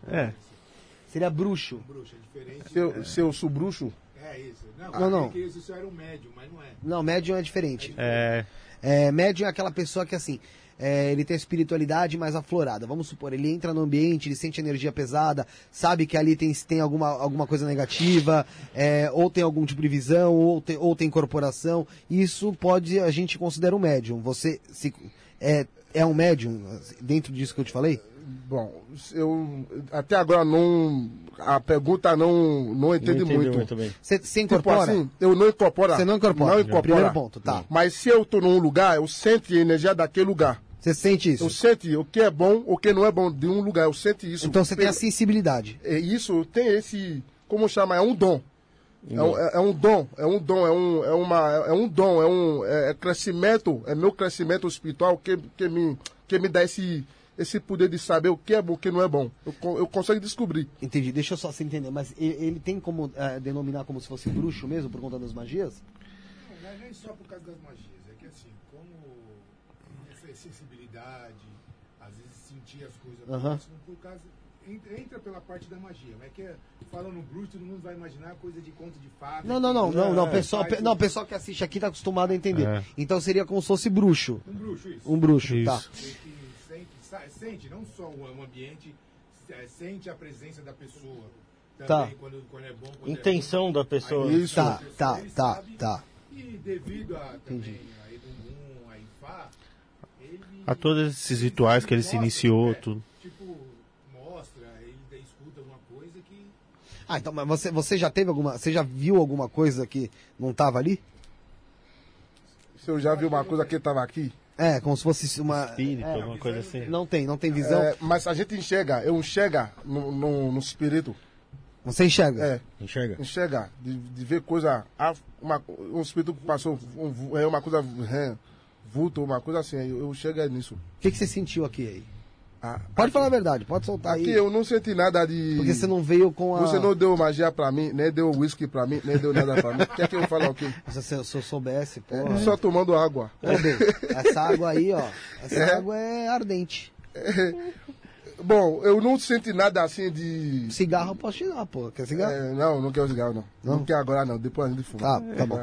É. Seria bruxo. Bruxa, é diferente. Se eu, se eu sou bruxo, É isso. Não, Não, não. é que isso era um médium, mas não é. Não, médium é diferente. É. É, médium é aquela pessoa que, assim, é, ele tem a espiritualidade mais aflorada. Vamos supor, ele entra no ambiente, ele sente energia pesada, sabe que ali tem, tem alguma, alguma coisa negativa, é, ou tem algum tipo de visão, ou tem, ou tem incorporação. Isso pode, a gente considera um médium. Você se, é, é um médium dentro disso que eu te falei? Bom, eu até agora não. A pergunta não, não entendi muito. muito bem. Você, Tipo incorpora? assim, eu não incorporo. Você não incorpora. Não incorpora. Primeiro ponto, tá. Mas se eu tô num lugar, eu sinto a energia daquele lugar. Você sente isso? Eu sinto o que é bom, o que não é bom de um lugar. Eu sinto isso. Então você tem a sensibilidade. É isso, tem esse. Como chama? É um dom. É um, é- é um dom, é um dom, é um, é uma, é um dom, é um é, é crescimento, é meu crescimento espiritual que, que, me, que me dá esse, esse poder de saber o que é bom, o que não é bom. Eu, eu consigo descobrir. Entendi, deixa eu só se entender, mas ele, ele tem como eh, denominar como se fosse bruxo mesmo, por conta das magias? Não, não é nem só por causa das magias. É que assim, como essa sensibilidade, às vezes sentir as coisas Aham. próximo, por causa. Entra, pela parte da magia, mas é que falando bruxo, todo mundo vai imaginar coisa de conto de fada. Não, não, não, não, não, É, pessoal, pe- não, pessoal que assiste aqui tá acostumado a entender. É. Então seria como se fosse bruxo, Um bruxo, isso. um bruxo, Isso. tá? Que sente, não só o, ambiente, é, sente a presença da pessoa. Também, Tá. quando, quando é bom, quando Intenção da pessoa. Aí, Isso. Tá, Ele tá, tá, sabe. tá. E devido a também a Edungum, a Ifá, ele. A todos esses rituais que ele se iniciou, é, tudo. Tipo, mostra, ele escuta alguma coisa que. Ah, então, mas você, você já teve alguma, você já viu alguma coisa que não tava ali? Se eu já vi uma coisa que estava aqui, É, como se fosse uma... Espírito, é, alguma coisa assim. não tem, não tem visão. é, mas a gente enxerga, eu enxerga no, no, no espírito, Você enxerga? é, Enxerga? enxerga, de, de ver coisa, uma, um espírito que passou, um, é uma coisa, é, vulto, uma coisa assim, eu, eu enxergo nisso. O que, que você sentiu aqui aí? Ah, Pode falar a verdade, pode soltar Aqui aí. eu não senti nada de. Porque você não veio com a... Você não deu magia pra mim, nem deu whisky pra mim, nem deu nada pra mim. Quer que eu fale o quê? Se, eu soubesse, porra... Só tomando água. Essa água aí, ó, essa É. água é ardente. Bom, eu não senti nada assim de. Cigarro eu posso te dar, pô. Quer cigarro? É, não, não quero cigarro, não. Não? Não, quero agora, não. Depois a gente fuma. Ah, tá bom.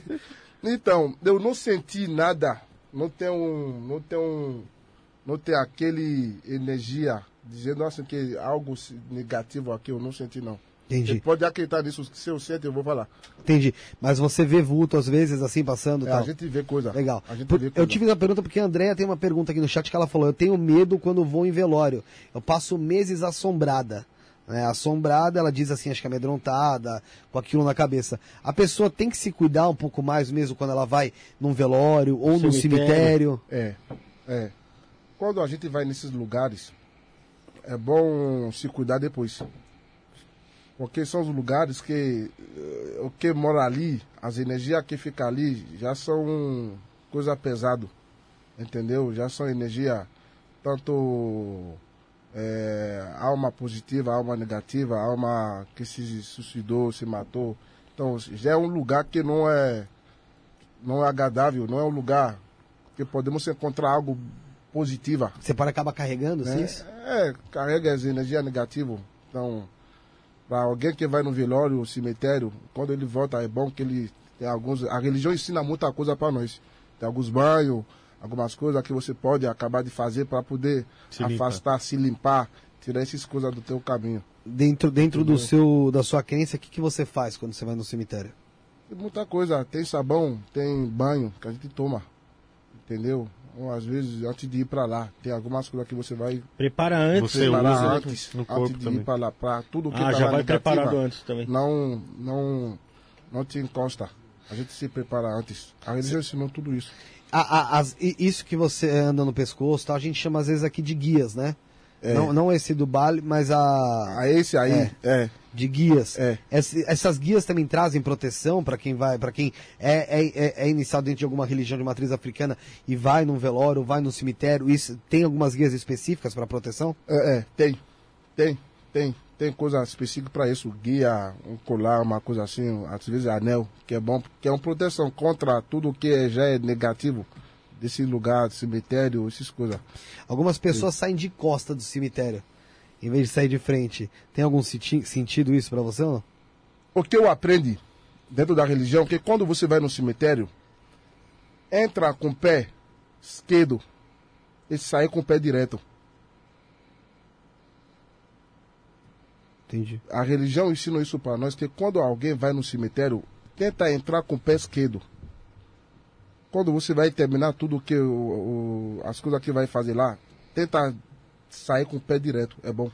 *laughs* então, eu não senti nada. Não tenho. Não tenho. Não tem aquele energia dizendo assim que algo negativo aqui eu não senti, não. Você Entendi, pode acreditar nisso. Se eu sinto, eu vou falar. entendi. Mas você vê vulto às vezes assim passando É, a tal. gente vê coisa. Legal. A gente Por- vê eu coisa. tive uma pergunta porque a Andrea tem uma pergunta aqui no chat que ela falou: Eu tenho medo quando vou em velório. Eu passo meses assombrada. né? assombrada, ela diz assim, acho que amedrontada, com aquilo na cabeça. A pessoa tem que se cuidar um pouco mais mesmo quando ela vai num velório ou no Cemitério. cemitério. É, é. Quando a gente vai nesses lugares, é bom se cuidar depois. Porque são os lugares que eh, o que mora ali, as energias que ficam ali, já são coisa pesado. Entendeu? Já são energia tanto eh, alma positiva, alma negativa, alma que se suicidou, se matou. Então já é um lugar que não é não é agradável, não é um lugar que podemos encontrar algo positiva. Você para acaba carregando, assim? Né? É, carrega as energias negativas. Então, Para alguém que vai no velório, cemitério, quando ele volta, é bom que ele tem alguns. A religião ensina muita coisa para nós. Tem alguns banhos, algumas coisas que você pode acabar de fazer para poder Se afastar, se limpar, tirar essas coisas do teu caminho. Dentro, dentro do seu, da sua crença, o que, que você faz quando você vai no cemitério? Tem muita coisa. Tem sabão, tem banho que a gente toma. Entendeu? Ou, às vezes, antes de ir para lá, tem algumas coisas que você vai Prepara antes. Você usa antes, no corpo antes de também. ir para lá. Para tudo que Ah, tá já lá vai preparado antes também. Não, não, não te encosta. A gente se prepara antes. A religião ensinou tudo isso. A- a- as- isso que você anda no pescoço, tá, a gente chama às vezes aqui de guias, né? É. Não, não esse do Bali, mas a A esse aí, É. é. de guias. É. Ess- essas guias também trazem proteção para quem vai, para quem é, é, é- é iniciado dentro de alguma religião de matriz africana e vai num velório, vai no cemitério. Isso tem algumas guias específicas para proteção? É, é, tem. Tem, tem. Tem coisa específica para isso. Guia, um colar, uma coisa assim, às vezes anel, que é bom, que é uma proteção contra tudo que já é negativo desse lugar, cemitério, essas coisas. Algumas pessoas saem de costa do cemitério em vez de sair de frente. Tem algum senti- sentido isso para você ou não? O que eu aprendi dentro da religião, que quando você vai no cemitério, entra com o pé esquerdo e sai com o pé direto. Entendi. A religião ensina isso para nós, que quando alguém vai no cemitério, tenta entrar com o pé esquerdo. Quando você vai terminar tudo que o, o- as coisas que vai fazer lá, tenta sair com o pé direto, é bom.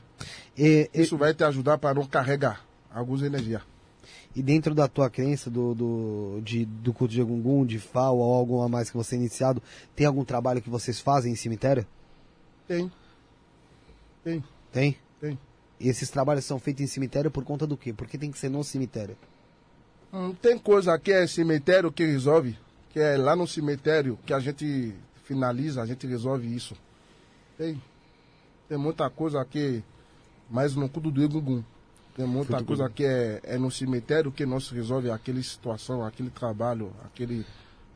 E, e- Isso vai te ajudar para não carregar algumas energias. e dentro da tua crença do, do, de, do culto de Egungun, de Fá ou algo a mais que você é iniciado, tem algum trabalho que vocês fazem em cemitério? Tem. Tem, Tem? tem. E esses trabalhos são feitos em cemitério por conta do quê? Por que tem que ser no cemitério? Hum, tem coisa que é cemitério que resolve, que é lá no cemitério que a gente finaliza, a gente resolve isso. Tem. Tem muita coisa que. Mas no culto do Egungun. Tem muita coisa que é, é no cemitério que nós resolve aquela situação, aquele trabalho, aquele.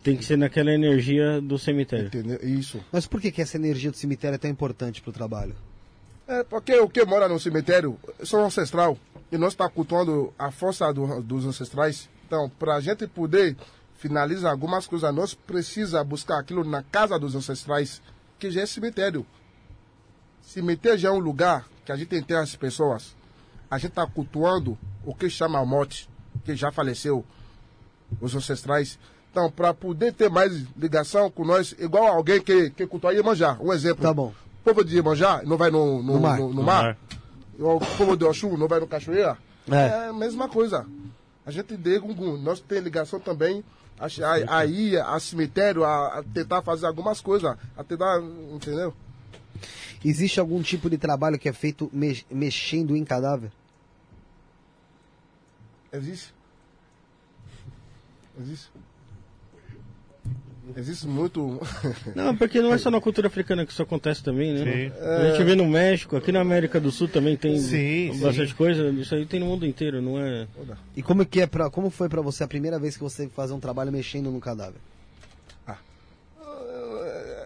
Tem que ser naquela energia do cemitério. Entendeu? Isso. Mas por que, que essa energia do cemitério é tão importante para o trabalho? É porque o que mora no cemitério são ancestral. E nós estamos cultuando a força do- dos ancestrais. Então, para a gente poder finalizar algumas coisas, nós precisamos buscar aquilo na casa dos ancestrais, que já é cemitério. Cemitério já é um lugar que a gente enterra as pessoas. A gente está cultuando o que chama a morte, que já faleceu, os ancestrais. Então, para poder ter mais ligação com nós, igual alguém que, que cultua Iemanjá, um exemplo. Tá bom. O povo de Iemanjá não vai no, no, No mar. no- no No mar. mar. O povo de Oxum não vai no cachoeira. É. É, a mesma coisa. A gente de Gungun, nós temos ligação também a, a, a ir a cemitério, a, a tentar fazer algumas coisas, a tentar, entendeu? Existe algum tipo de trabalho que é feito me- mexendo em cadáver? Existe. Existe. Existe muito. *laughs* Não, porque não é só na cultura africana que isso acontece também, né? Sim. A gente vê no México, aqui na América do Sul também tem Sim, bastante sim. coisa. Isso aí tem no mundo inteiro, não é? E como que é para como foi para você a primeira vez que você fazer um trabalho mexendo no cadáver?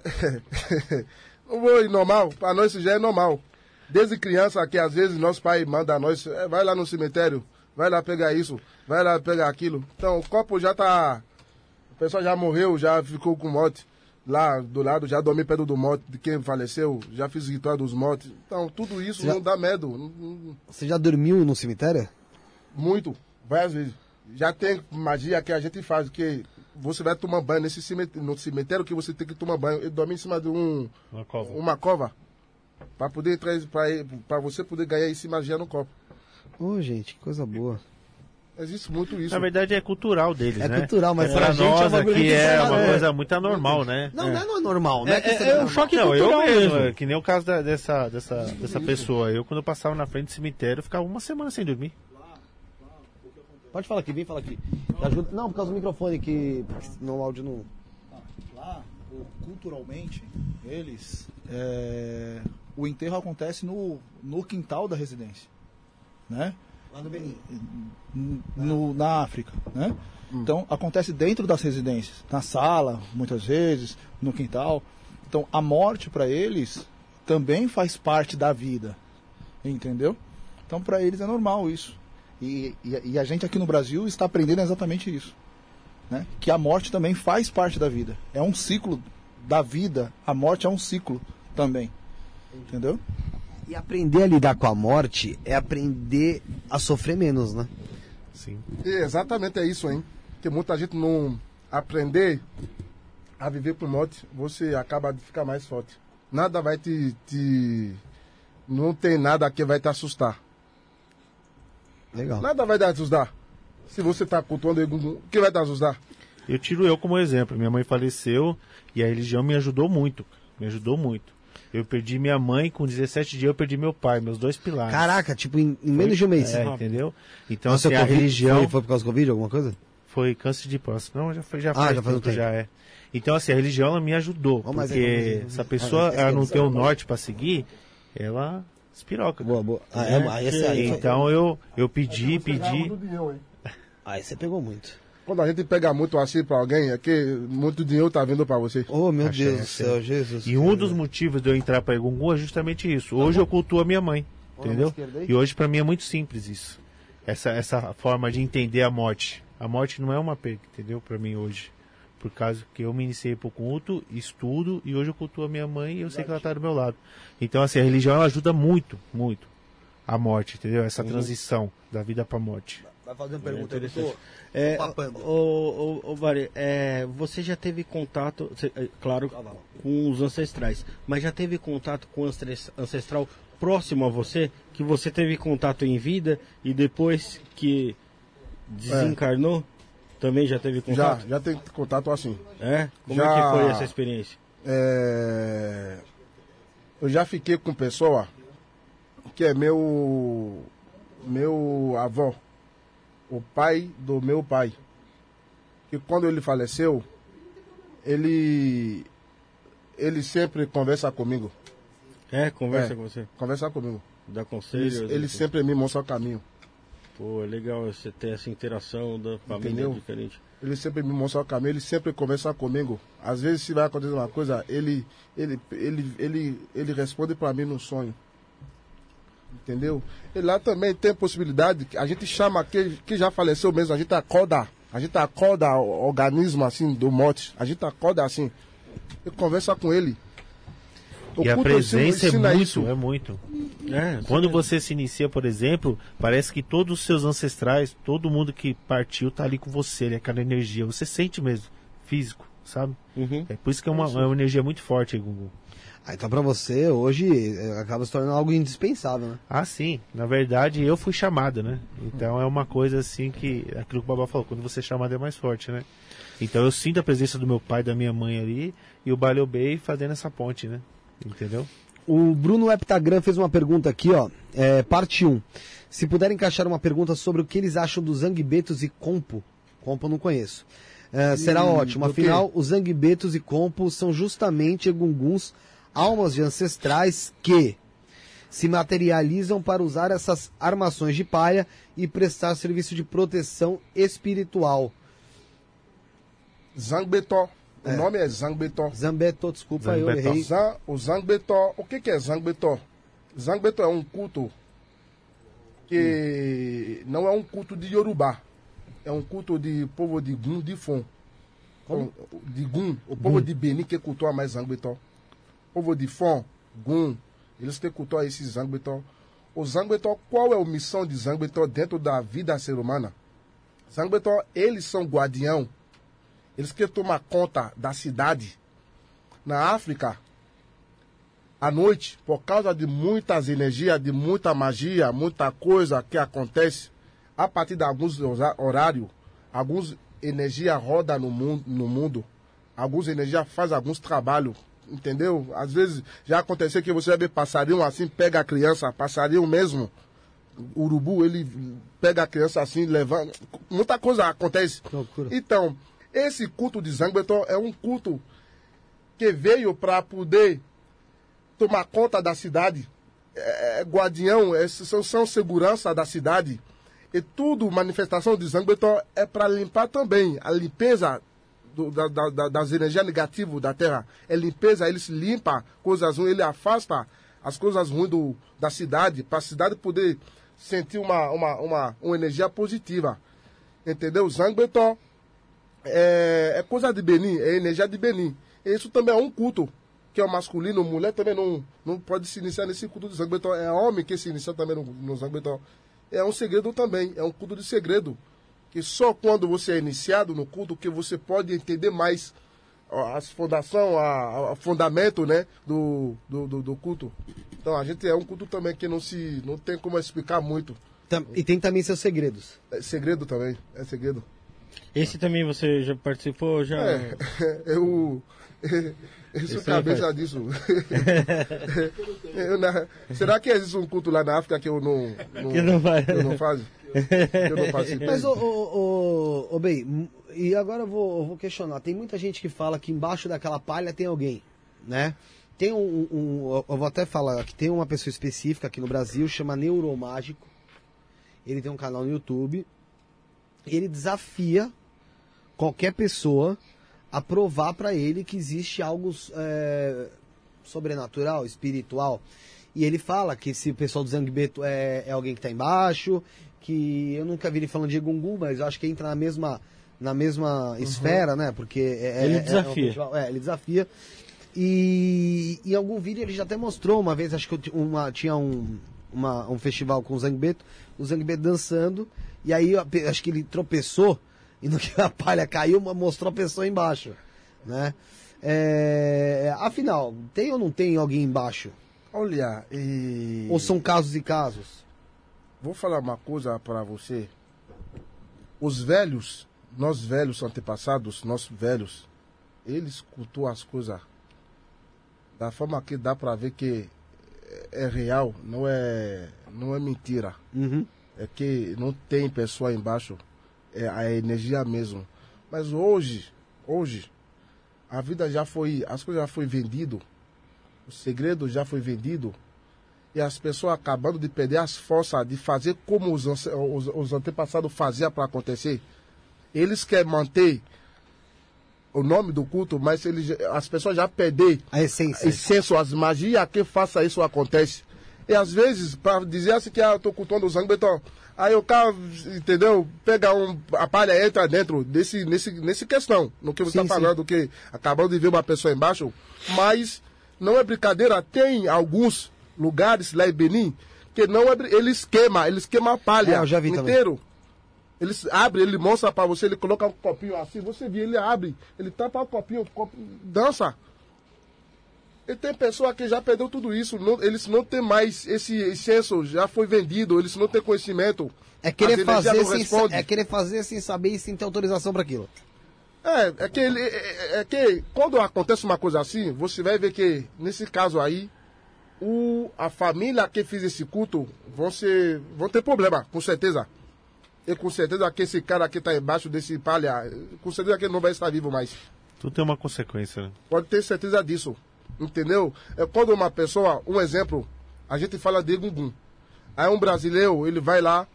*laughs* Ir normal, para nós isso já é normal. Desde criança que às vezes nosso pai manda a nós, "Eh, vai lá no cemitério, vai lá pegar isso, vai lá pegar aquilo. Então o corpo já tá. A pessoa já morreu, já ficou com morte. Lá do lado, já dormi perto do morte de quem faleceu, já fiz ritual dos mortos. Então tudo isso Já- não dá medo. Você já dormiu no cemitério? Muito, várias vezes. Já tem magia que a gente faz, que você vai tomar banho nesse cemitério, no cemitério que você tem que tomar banho. Ele dorme em cima de um, Uma cova. uma cova para poder para você poder ganhar esse magia no copo. Ô, gente, que coisa boa. Existe muito isso. Na verdade é cultural deles, É né? cultural, mas pra pra gente é um nós bagulho aqui é uma é. coisa muito anormal, né? Não, não é, não é normal, né? É, é, é um choque Não, eu cultural mesmo, mesmo. é que nem o caso da- dessa, dessa, dessa pessoa. Eu, quando eu passava na frente do cemitério, eu ficava uma semana sem dormir. Pode falar aqui, vem falar aqui. Junto- Não, por causa do microfone que no áudio não. Lá, o- culturalmente, eles. é, o enterro acontece no, no quintal da residência. Né? Lá no Benin. N- No, na África. Né? Então, acontece dentro das residências. Na sala, muitas vezes, no quintal. Então, a morte para eles também faz parte da vida. Entendeu? Então, para eles é normal isso. E, e, e, a gente aqui no Brasil está aprendendo exatamente isso. Né? Que a morte também faz parte da vida. É um ciclo da vida. A morte é um ciclo também. Entendeu? E aprender a lidar com a morte é aprender a sofrer menos, né? Sim. E exatamente é isso, hein? Que muita gente não aprender a viver com morte, você acaba de ficar mais forte. Nada vai te, te não tem nada que vai te assustar. Legal. Nada vai te assustar. Se você está cultuando o que vai te assustar? Eu tiro eu como exemplo. Minha mãe faleceu e a religião me ajudou muito. Me ajudou muito. Eu perdi minha mãe, com 17 dias eu perdi meu pai, meus dois pilares. Caraca, tipo, em, em menos de um mês. É, entendeu? Então, Nossa, assim, a COVID, religião... Foi, foi, por causa do Covid, alguma coisa? Foi câncer de próstata. Não, já foi, já ah, faz já faz tempo, já é. Então, assim, a religião ela me ajudou. Oh, porque é, se a pessoa ela não tem o um norte para seguir, ela espiroca. Boa, boa. Ah, é, aí, aí, então eu, eu pedi, pedi. Aí você pegou muito. Quando a gente pega muito assim pra alguém, é que muito dinheiro tá vindo pra você. Oh, meu Achei Deus do céu, Jesus. E um dos motivos de eu entrar pra Egungun é justamente isso. Hoje eu cultuo a minha mãe, entendeu? E hoje pra mim é muito simples isso. Essa, essa forma de entender a morte. A morte não é uma perda, entendeu? Pra mim hoje por causa que eu me iniciei pro culto, estudo e hoje eu cultuo a minha mãe e eu sei que ela tá do meu lado. Então, assim, a religião ela ajuda muito, muito a morte, entendeu? Essa uhum. transição da vida pra morte. Vai fazer uma pergunta, é tô, é, o, o, o Vari, é, você já teve contato, é, claro, com os ancestrais, mas já teve contato com o ancestral próximo a você, que você teve contato em vida e depois que desencarnou? É. Também já teve contato? Já, já teve contato assim. É? Como já, é que foi essa experiência? É, eu já fiquei com pessoa que é meu meu avô, o pai do meu pai. E quando ele faleceu, ele ele sempre conversa comigo. É, conversa é, com você? Conversa comigo. Dá conselhos? Ele, ele sempre me mostra o caminho. Pô, é legal você ter essa interação da família Entendeu? diferente. Ele sempre me mostra o caminho, ele sempre conversa comigo. Às vezes, se vai acontecer uma coisa, ele, ele, ele, ele, ele responde para mim no sonho. Entendeu? E lá também tem possibilidade, a gente chama, que, que já faleceu mesmo, a gente acorda, a gente acorda o organismo assim do morte, a gente acorda assim, e conversa com ele. O e a presença é muito, isso. é muito. É, Quando você se inicia, por exemplo, parece que todos os seus ancestrais, todo mundo que partiu tá ali com você, né? aquela energia. Você sente mesmo, físico, sabe? Uhum. É por isso que é uma, é uma energia muito forte aí, Gugu. Ah, então para você, hoje, é, acaba se tornando algo indispensável, né? Ah, sim. Na verdade, eu fui chamado, né? Então é uma coisa assim que, aquilo que o Babá falou, quando você é chamado é mais forte, né? Então eu sinto a presença do meu pai e da minha mãe ali, e o Baleo Bay fazendo essa ponte, né? Entendeu? O Bruno Eptagram fez uma pergunta aqui, ó. É, parte 1. Se puder encaixar uma pergunta sobre o que eles acham dos Zangbetos e Compo. Compo eu não conheço. É, será hum, ótimo. Afinal, os Zangbetos e Compo são justamente egunguns, almas de ancestrais que se materializam para usar essas armações de palha e prestar serviço de proteção espiritual. Zangbetó o é. nome é Zangbetó. Zambetó, desculpa, Zangbetó. eu errei. Zan, o Zangbetó, o que, que é Zangbetó? Zangbetó é um culto que hum. não é um culto de Yorubá. É um culto de povo de Gun de Fon. Como? De Gun, o povo Gun. de Benin que cultua mais Zangbetó. O povo de Fon, Gun, eles que cultuam esse Zangbetó. O Zangbetó, qual é a missão de Zangbetó dentro da vida ser humana? Zangbetó, eles são guardião eles querem tomar conta da cidade. Na África, à noite, por causa de muitas energias, de muita magia, muita coisa que acontece, a partir de alguns horários, algumas energias rodam no mundo, no mundo, algumas energias fazem alguns trabalhos, entendeu? Às vezes já aconteceu que você vai ver passarinho assim, pega a criança, passarinho mesmo, urubu, ele pega a criança assim, levando. Muita coisa acontece. Então, esse culto de Zangbeton é um culto que veio para poder tomar conta da cidade. É, é guardião, é, são, são segurança da cidade. E tudo, manifestação de Zangbeton é para limpar também a limpeza do, da, da, das energias negativas da terra. É limpeza, ele se limpa coisas ruins, ele afasta as coisas ruins do, da cidade, para a cidade poder sentir uma, uma, uma, uma energia positiva. Entendeu? Zangbeton é, é coisa de Benin, é energia de Benin. Isso também é um culto, que é o masculino, mulher também não, não pode se iniciar nesse culto de Zangbeton. É homem que se inicia também no, no Zangbeton. É um segredo também, é um culto de segredo. Que só quando você é iniciado no culto que você pode entender mais a fundação, a, a fundamento né, do, do, do, do culto. Então a gente é um culto também que não se não tem como explicar muito. E tem também seus segredos. É segredo também, é segredo. Esse também você já participou? Já... É, *laughs* eu. Eu sou Esse cabeça disso. *laughs* Eu na- será que existe um culto lá na África que eu não, não, Que não vai. eu não faço? Eu não participei? *laughs* Mas, ô, ô, ô, ô, bem, e agora eu vou, eu vou questionar. Tem muita gente que fala que embaixo daquela palha tem alguém, né? Tem um, um- eu vou até falar que tem uma pessoa específica aqui no Brasil, chama Neuromágico. Ele tem um canal no YouTube. Ele desafia qualquer pessoa a provar pra ele que existe algo é, sobrenatural, espiritual. E ele fala que esse pessoal do Zangbeto é, é alguém que tá embaixo, que eu nunca vi ele falando de Egungun, mas eu acho que entra na mesma, na mesma esfera, né? Porque é, é- Ele é- é desafia. festival- É, ele desafia. E em algum vídeo ele já até mostrou uma vez, acho que uma, tinha um, uma- um festival com o Zangbeto, o Zangbeto dançando, e aí eu acho que ele tropeçou, e no *laughs* que a palha caiu, mostrou a pessoa embaixo, né? É, afinal, tem ou não tem alguém embaixo? Olha, e... Ou são casos e casos? Vou falar uma coisa para você. Os velhos, nós velhos antepassados, nós velhos, eles cultuam as coisas da forma que dá para ver que é é real, não é, não é mentira. Uhum. É que não tem pessoa embaixo, é a energia mesmo. Mas hoje, hoje, a vida já foi, as coisas já foi vendido, o segredo já foi vendido e as pessoas acabando de perder as forças de fazer como os, os, os antepassados faziam para acontecer. Eles querem manter o nome do culto, mas eles, as pessoas já perderam A essência. excesso, as magias que faça isso acontece. E às vezes, para dizer assim que ah, eu tô cultuando o Zangbeton, aí o cara, entendeu? Pega um, a palha entra dentro desse, nesse, nesse questão, no que você está sim. falando, que acabou de ver uma pessoa embaixo, mas não é brincadeira, tem alguns lugares lá em Benin que não é, brin- eles queimam, eles queimam a palha É, eu já vi também. inteiro. Eles abrem, ele mostra para você, ele coloca um copinho assim, você vê, ele abre, ele tampa o copinho, o copo, dança. E tem pessoa que já perdeu tudo isso, não- eles não têm mais esse excesso, já foi vendido, eles não têm conhecimento. É querer, fazer sem, é querer fazer sem saber e sem ter autorização para aquilo. É, é que, ele- é, é que quando acontece uma coisa assim, você vai ver que, nesse caso aí, o, a família que fez esse culto vão, ser, vão ter problema, com certeza. E com certeza que esse cara que está embaixo desse palha, com certeza que ele não vai estar vivo mais. Tudo tem uma consequência, né? Pode ter certeza disso. Entendeu? É quando uma pessoa, um exemplo, a gente fala de Gungun. Aí um brasileiro, ele vai lá,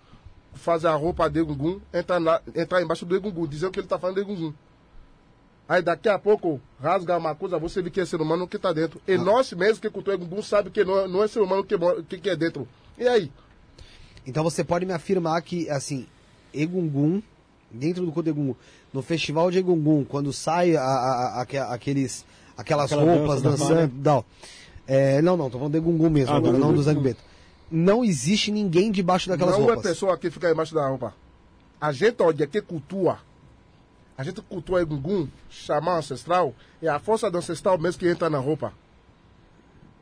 faz a roupa de Gungun, entra, lá, entra embaixo do Egungun, dizendo que ele está falando de Gungun. Aí daqui a pouco rasga uma coisa, você vê que é ser humano que está dentro. E nós mesmo que cultua Egungun sabe que não é, não é ser humano que, que, que é dentro. E aí? Então você pode me afirmar que, assim, Egungun, dentro do culto de Egungun, no festival de Egungun, quando sai a- a- a- aque- aqueles, aquelas Aquela roupas dança da dançando, não. É, não, não, tô falando de Egungun mesmo, Ah, agora, do não do. Zangbeto. Não existe ninguém debaixo daquelas não roupas. é pessoa que fica embaixo da roupa. A gente, olha, que cultua. A gente cultua Egungun, chamar ancestral, é a força do ancestral mesmo que entra na roupa.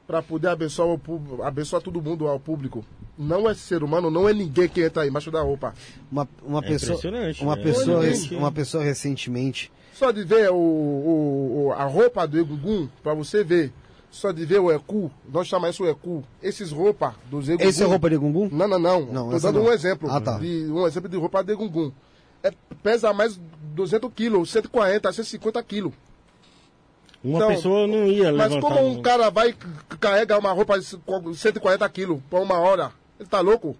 Para poder abençoar, o, público- abençoar todo mundo ao público. Não é ser humano, não é ninguém que entra embaixo da roupa. Uma, uma É pessoa, impressionante, uma né? pessoa, gente. uma pessoa recentemente, Só de ver o, o- o- a roupa do Egungun, para você ver, só de ver o Ecu, nós chamamos isso Ecu, esses roupas dos Egungun. esse é roupa de Egungun? Não, não, não. Não, Tô essa dando não. um exemplo. Ah, tá. de, um exemplo de roupa de Gungun. É, pesa mais 200 quilos, 140, 150 quilos. Uma Então, pessoa não ia Mas levantar. como um cara vai carregar uma roupa de 140 quilos por uma hora? Ele tá louco?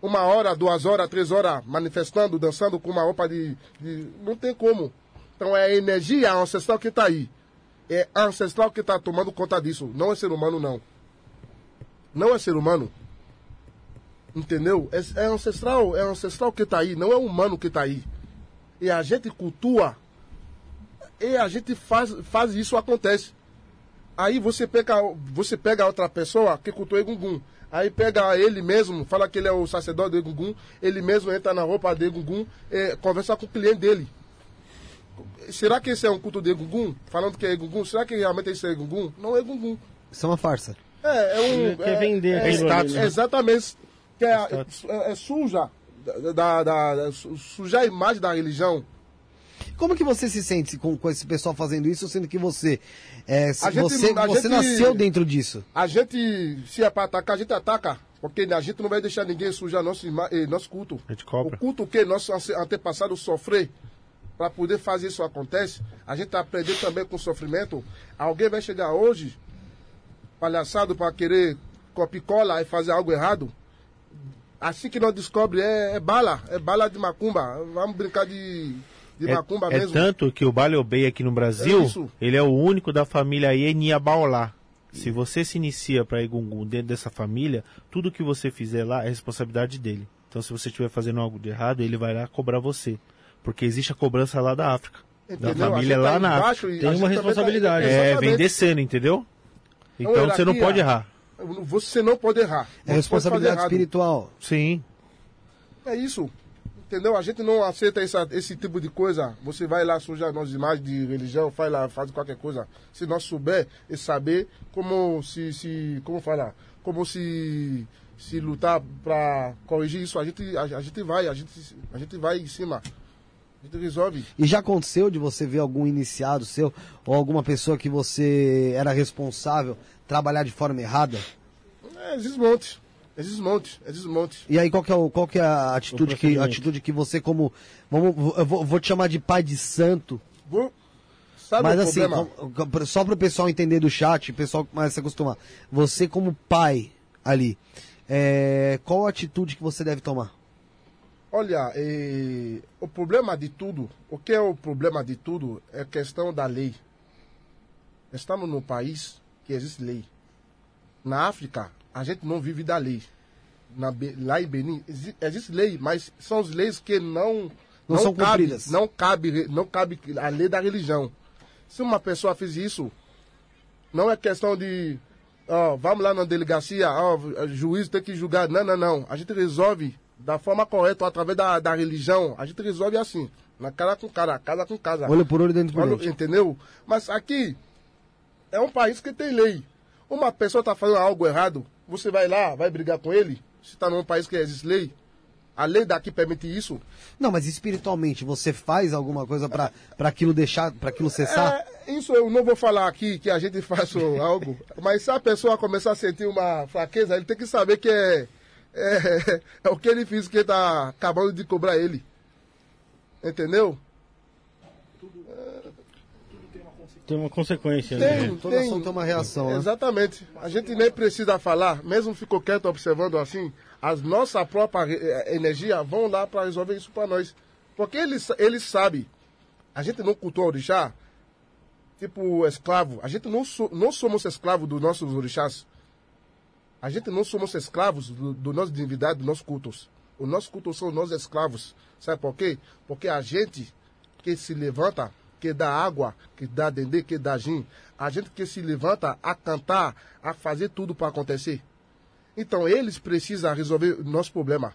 Uma hora, duas horas, três horas manifestando, dançando com uma roupa de. de- Não tem como. Então é a energia ancestral que tá aí. É a ancestral que tá tomando conta disso. Não é ser humano, não. Não é ser humano. Entendeu? É, é ancestral, é ancestral que está aí, não é humano que está aí. E a gente cultua e a gente faz, faz isso acontece. Aí você pega, você pega outra pessoa que cultua Egungun. Aí pega ele mesmo, fala que ele é o sacerdote do Egungun, ele mesmo entra na roupa de Egungun, e conversa com o cliente dele. Será que esse é um culto de Egungun? Falando que é Egungun? Será que realmente isso é Egungun? Não é Egungun. Isso é uma farsa. É, é um. Quer é, vender é, é, ali, né? Exatamente. Que é, é, é suja. Da, da, da- sujar a imagem da religião. Como que você se sente com, com esse pessoal fazendo isso, sendo que você é, gente- você, você gente- nasceu dentro disso? A gente, se é para atacar, a gente ataca. Porque a gente não vai deixar ninguém sujar nosso, eh, nosso culto. A gente cobra. O culto que nosso ante- antepassado sofrer para poder fazer isso acontece, a gente aprender também com o sofrimento. Alguém vai chegar hoje, palhaçado para querer copicola e fazer algo errado. Assim que nós descobre é, é bala, é bala de macumba. Vamos brincar de, de É, macumba é mesmo. tanto que o Baleobei aqui no Brasil, É ele é o único da família Enia Baolá. Se você se inicia para Egungun dentro dessa família, tudo que você fizer lá é responsabilidade dele. Então, se você estiver fazendo algo de errado, ele vai lá cobrar você. Porque existe a cobrança lá da África. Entendeu? Da família tá lá na embaixo África. Tem uma também tá- responsabilidade. É, vem descendo, entendeu? Então, você não pode errar. Você não pode errar. É responsabilidade espiritual. Sim. É isso. Entendeu? A gente não aceita essa- esse tipo de coisa. Você vai lá sujar nossas imagens de religião, faz lá, faz qualquer coisa. Se nós souber e saber como se, se como falar, como se se lutar para corrigir isso, a gente a, a gente vai, a gente a gente vai em cima. A gente resolve. E já aconteceu de você ver algum iniciado seu ou alguma pessoa que você era responsável trabalhar de forma errada? É, existe montes. Existe montes, existe montes. E aí qual que é, o, qual que é a atitude que, a atitude que você como vamos, eu vou, vou te chamar de pai de santo, Vou- Sabe mas o assim, problema? só para o pessoal entender do chat, o pessoal mais se acostumar. Você como pai ali, é, qual a atitude que você deve tomar? Olha, eh, o problema de tudo, o que é o problema de tudo é questão da lei. Estamos num país que existe lei. Na África, a gente não vive da lei. Na lá em Benin, exi- existe lei, mas são as leis que não Não são cabe, cumpridas. Não cabe, não cabe a lei da religião. Se uma pessoa fez isso, não é questão de, ó, vamos lá na delegacia, ó, o juiz tem que julgar. Não, não, não. A gente resolve da forma correta, através da, da religião. A gente resolve assim, na cara com cara, casa com casa. Olho por olho, dentro por entendeu? Mas aqui é um país que tem lei. Uma pessoa está fazendo algo errado, você vai lá, vai brigar com ele? Se está num país que existe lei, a lei daqui permite isso. Não, mas espiritualmente, você faz alguma coisa para aquilo deixar, para aquilo cessar? É, isso eu não vou falar aqui que a gente *laughs* faz algo, mas se a pessoa começar a sentir uma fraqueza, ele tem que saber que é, é, *laughs* é o que ele fez que está acabando de cobrar ele. Entendeu? Tem uma consequência, né? Tem, Toda ação tem uma reação, né? Exatamente. A gente nem precisa falar, mesmo ficou quieto observando assim, as nossa própria eh, energia vão lá para resolver isso para nós. Porque eles, eles sabem. A gente não cultua orixá, tipo escravo. A gente não, so, não somos escravos dos nossos orixás. A gente não somos escravos do, do nossa divindade, dos nossos cultos. Os nossos cultos são nós escravos. Sabe por quê? Porque a gente que se levanta, que dá água, que dá dendê, que dá gin, a gente que se levanta a cantar, a fazer tudo para acontecer. Então eles precisam resolver o nosso problema.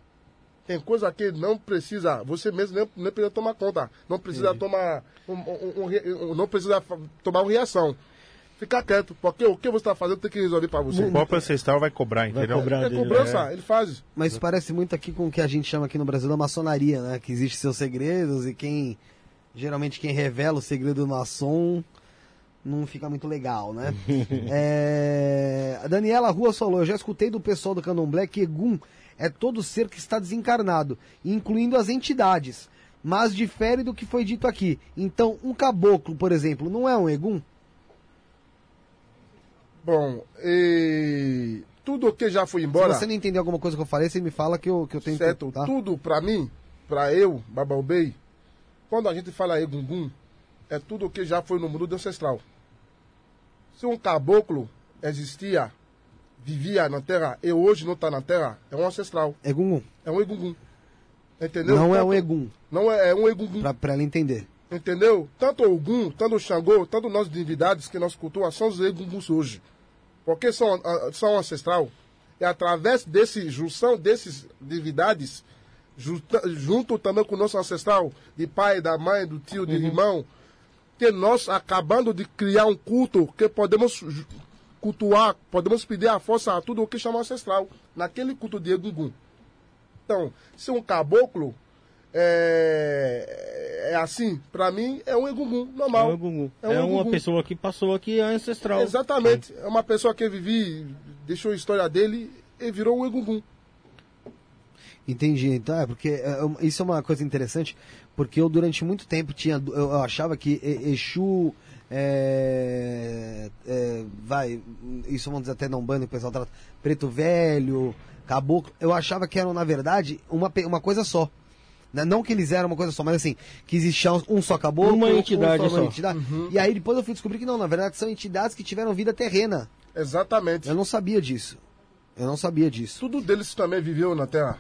Tem coisa que não precisa, você mesmo nem, nem precisa tomar conta. Não precisa tomar um, um- um um- não precisa tomar uma reação. Ficar quieto, porque o que você está fazendo tem que resolver para você. O próprio ancestral vai cobrar, Vai entendeu? cobrar É dele. cobrança, ele faz. Mas isso parece muito aqui com o que a gente chama aqui no Brasil da maçonaria, né? Que existe seus segredos e quem. Geralmente quem revela o segredo do maçom não fica muito legal, né? *laughs* É, A Daniela Rua falou: Eu já escutei do pessoal do Candomblé que Egum é todo ser que está desencarnado, incluindo as entidades. Mas difere do que foi dito aqui. Então, um caboclo, por exemplo, não é um Egum? Bom, e tudo que já foi embora. Se você não entender alguma coisa que eu falei, você me fala que eu, que eu tenho certo? que. Tá? Tudo pra mim, pra eu, Babaubei, quando a gente fala Egungun, é tudo o que já foi no mundo do ancestral. Se um caboclo existia, vivia na terra e hoje não está na terra, é um ancestral. É Gungun. É um egungun. Entendeu? Não é Tanto- um Egum, Não é, é um egungun. pra ela entender. Entendeu? Tanto o Ogum, tanto o Xangô, tanto nossas divindades que nós cultuamos são os egunguns hoje. Porque são, ah, são ancestral. E através desse junção desses divindades, junta- junto também com o nosso ancestral, de pai, da mãe, do tio, do irmão, que nós acabando de criar um culto que podemos cultuar, podemos pedir a força a tudo o que chama ancestral, naquele culto de Egungun. Então, se um caboclo é, é assim, pra mim é um egungun É, normal. um Gugu. É um É uma Gugu. pessoa que passou aqui, é ancestral. Exatamente. É uma pessoa que vivi, deixou a história dele e virou um egungun. Entendi. Então, é porque é, um- isso é uma coisa interessante, porque eu durante muito tempo tinha, eu, eu achava que Exu é, é, vai, isso vamos dizer até não bando, o pessoal trata preto velho, caboclo, eu achava que eram na verdade uma, uma coisa só. Né? Não que eles eram uma coisa só, mas assim, que existia um- um só caboclo, Uma um- entidade uma só. entidade. E aí depois eu fui descobrir que não, na verdade são entidades que tiveram vida terrena. Exatamente. Eu não sabia disso. Eu não sabia disso. Tudo deles também viveu na Terra.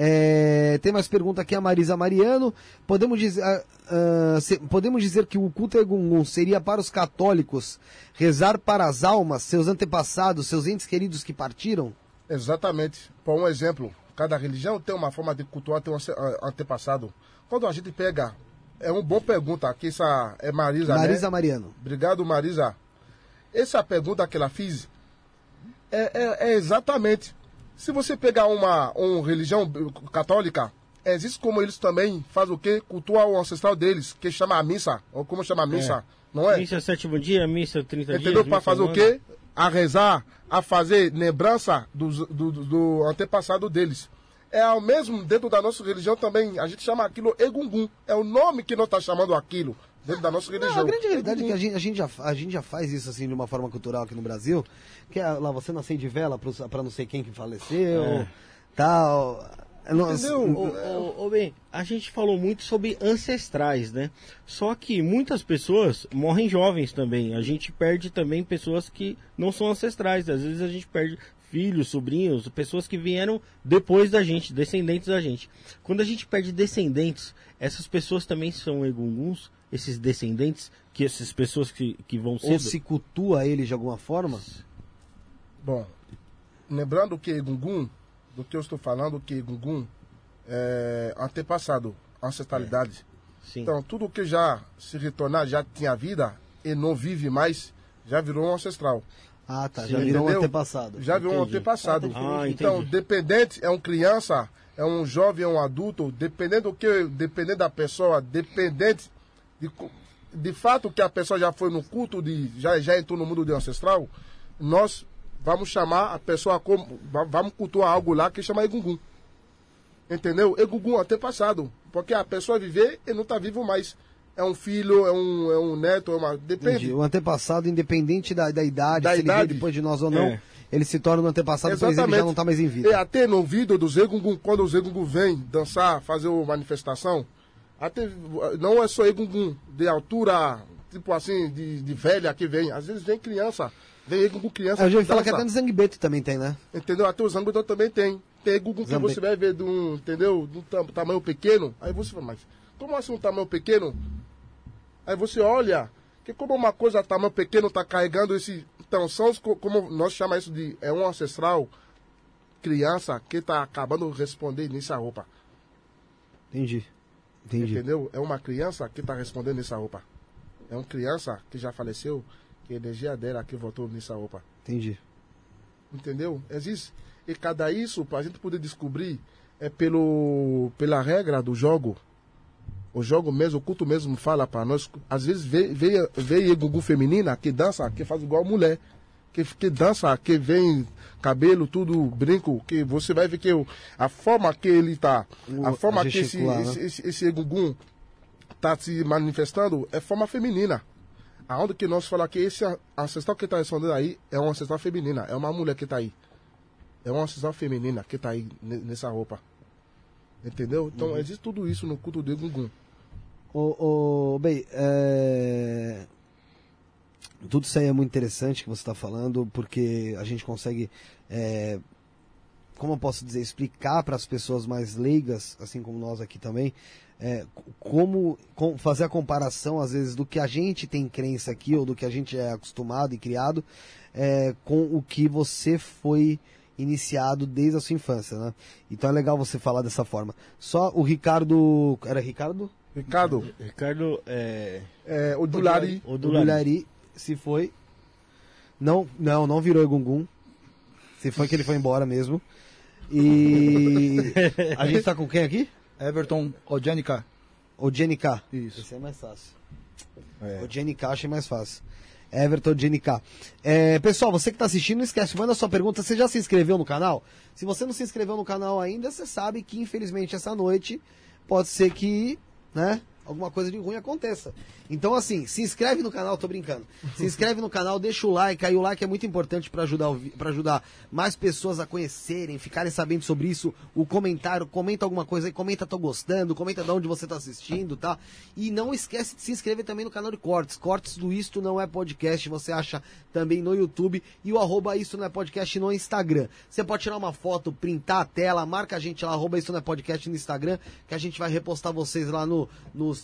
É, tem mais pergunta aqui a Marisa Mariano. Podemos dizer, ah, se- podemos dizer que o culto Egungun seria para os católicos rezar para as almas, seus antepassados, seus entes queridos que partiram? Exatamente. Por um exemplo, cada religião tem uma forma de cultuar, ance- ah, antepassado. Quando a gente pega, é uma boa pergunta, aqui essa é Marisa, Marisa né? Mariano. Obrigado, Marisa. Essa pergunta que ela fez é, é- é exatamente. Se você pegar uma, uma religião católica, existe como eles também fazem o quê? Cultuar o ancestral deles, que chama a missa, ou como chama a missa, não é? Missa sétimo dia, missa 30 dias. Entendeu? Para fazer o quê? A rezar, a fazer lembrança do, do, do antepassado deles. É ao mesmo dentro da nossa religião também, a gente chama aquilo Egungun. É o nome que nós estamos chamando aquilo dentro da nossa religião. Não, a grande realidade é que a gente, a, gente já, a gente já faz isso assim de uma forma cultural aqui no Brasil, que é lá você não acende vela para não sei quem que faleceu, É. tal. É, nós- Entendeu? Ô, ô, ô, bem, a gente falou muito sobre ancestrais, né? Só que muitas pessoas morrem jovens também. A gente perde também pessoas que não são ancestrais. Às vezes a gente perde filhos, sobrinhos, pessoas que vieram depois da gente, descendentes da gente. Quando a gente perde descendentes, essas pessoas também são egunguns, esses descendentes, que essas pessoas que, que vão Ou cedo. se cultua ele de alguma forma? Bom, lembrando que Egungun, do que eu estou falando, que Egungun é antepassado, ancestralidade. Sim. Então, tudo que já se retornar, já tinha vida e não vive mais, já virou um ancestral. Ah, tá. Sim, Já virou um entendeu? antepassado. Já virou um Entendi. antepassado. Ah, entendi. então, dependente, é um criança, é um jovem, é um adulto, dependendo do que, dependendo da pessoa, dependente de, de fato que a pessoa já foi no culto, de, já, já entrou no mundo de ancestral, nós vamos chamar a pessoa como. va- Vamos cultuar algo lá que chama Egungun. Entendeu? Egungun antepassado. Porque a pessoa viver e não está vivo mais. É um filho, é um, é um neto, é uma. Depende. Entendi. O antepassado, independente da, da idade, Da se ele idade. veio depois de nós ou não, É. ele se torna um antepassado, por exemplo, ele já não está mais em E vida. até no vídeo dos Egungun, quando os Egungun vêm dançar, fazer uma manifestação, até não é só Egungun de altura, tipo assim, de, de velha que vem. Às vezes vem criança, vem Egungun criança. Eu já ouvi falar que até no Zangbeto também tem, né? Entendeu? Até o Zambudão também tem. Tem Egungun que você vai ver de um, entendeu? De um tam- tamanho pequeno. Aí você fala, mas como assim um tamanho pequeno? Aí você olha, que como uma coisa tamanho pequeno está carregando esse. Então, são os, co- como nós chamamos isso de. É um ancestral criança que está acabando de responder nessa roupa. Entendi. Entendi. Entendeu? É uma criança que está respondendo nessa roupa. É uma criança que já faleceu, que a energia dela que voltou nessa roupa. Entendi. Entendeu? Existe. E cada isso, para a gente poder descobrir, é pelo, pela regra do jogo. O jogo mesmo, o culto mesmo fala para nós. Às vezes vê, vê, vê Egungun feminina que dança, que faz igual mulher. Que, que dança, que vem cabelo, tudo brinco, que você vai ver que o- a forma que ele tá, a O- forma que esse, né? esse, esse, esse Egungun tá se manifestando é forma feminina. Aonde que nós falamos que esse ancestral que está respondendo aí é uma ancestral feminina, é uma mulher que está aí. É uma ancestral feminina que está aí ne- nessa roupa. Entendeu? Então Uhum. existe tudo isso no culto de Egungun. Ô, ô, bem, é... tudo isso aí é muito interessante que você está falando, porque a gente consegue, é, como eu posso dizer, explicar para as pessoas mais leigas, assim como nós aqui também, é, como com, fazer a comparação, às vezes, do que a gente tem crença aqui, ou do que a gente é acostumado e criado, é, com o que você foi iniciado desde a sua infância, né? Então é legal você falar dessa forma. Só o Ricardo. Era Ricardo? Ricardo, Ricardo, é... é, o Dulari, O O Dulari. Dulari se foi. Não, não, não virou Egungun. Se foi que ele foi embora mesmo. E a gente tá com quem aqui? Everton Odjanica. O Jenny K. Isso. Esse é mais fácil. É. O Jenny K achei mais fácil. Everton Jenny K. É, pessoal, você que está assistindo, não esquece, manda sua pergunta. Você já se inscreveu no canal? Se você não se inscreveu no canal ainda, você sabe que infelizmente essa noite pode ser que, né, alguma coisa de ruim aconteça. Então, assim, se inscreve no canal, tô brincando. Se inscreve no canal, deixa o like, aí o like é muito importante para ajudar, para ajudar mais pessoas a conhecerem, ficarem sabendo sobre isso. O comentário, comenta alguma coisa aí, comenta tô gostando, comenta de onde você tá assistindo, tá? E não esquece de se inscrever também no canal de Cortes. Cortes do Isto Não É Podcast, você acha também no YouTube e o arroba Isto Não É Podcast no Instagram. Você pode tirar uma foto, printar a tela, marca a gente lá, arroba Isto Não É Podcast no Instagram, que a gente vai repostar vocês lá no,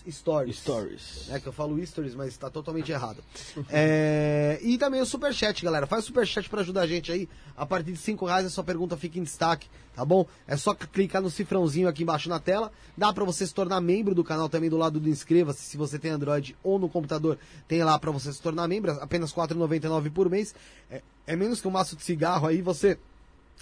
nos stories. Stories. É que eu falo stories, mas tá totalmente errado. *laughs* É, e também o superchat, galera. Faz o superchat pra ajudar a gente aí. A partir de 5 reais a sua pergunta fica em destaque, tá bom? É só clicar no cifrãozinho aqui embaixo na tela. Dá pra você se tornar membro do canal também do lado do inscreva-se. Se você tem Android ou no computador, tem lá pra você se tornar membro. Apenas R$ 4,99 por mês. É, é menos que um maço de cigarro aí. Você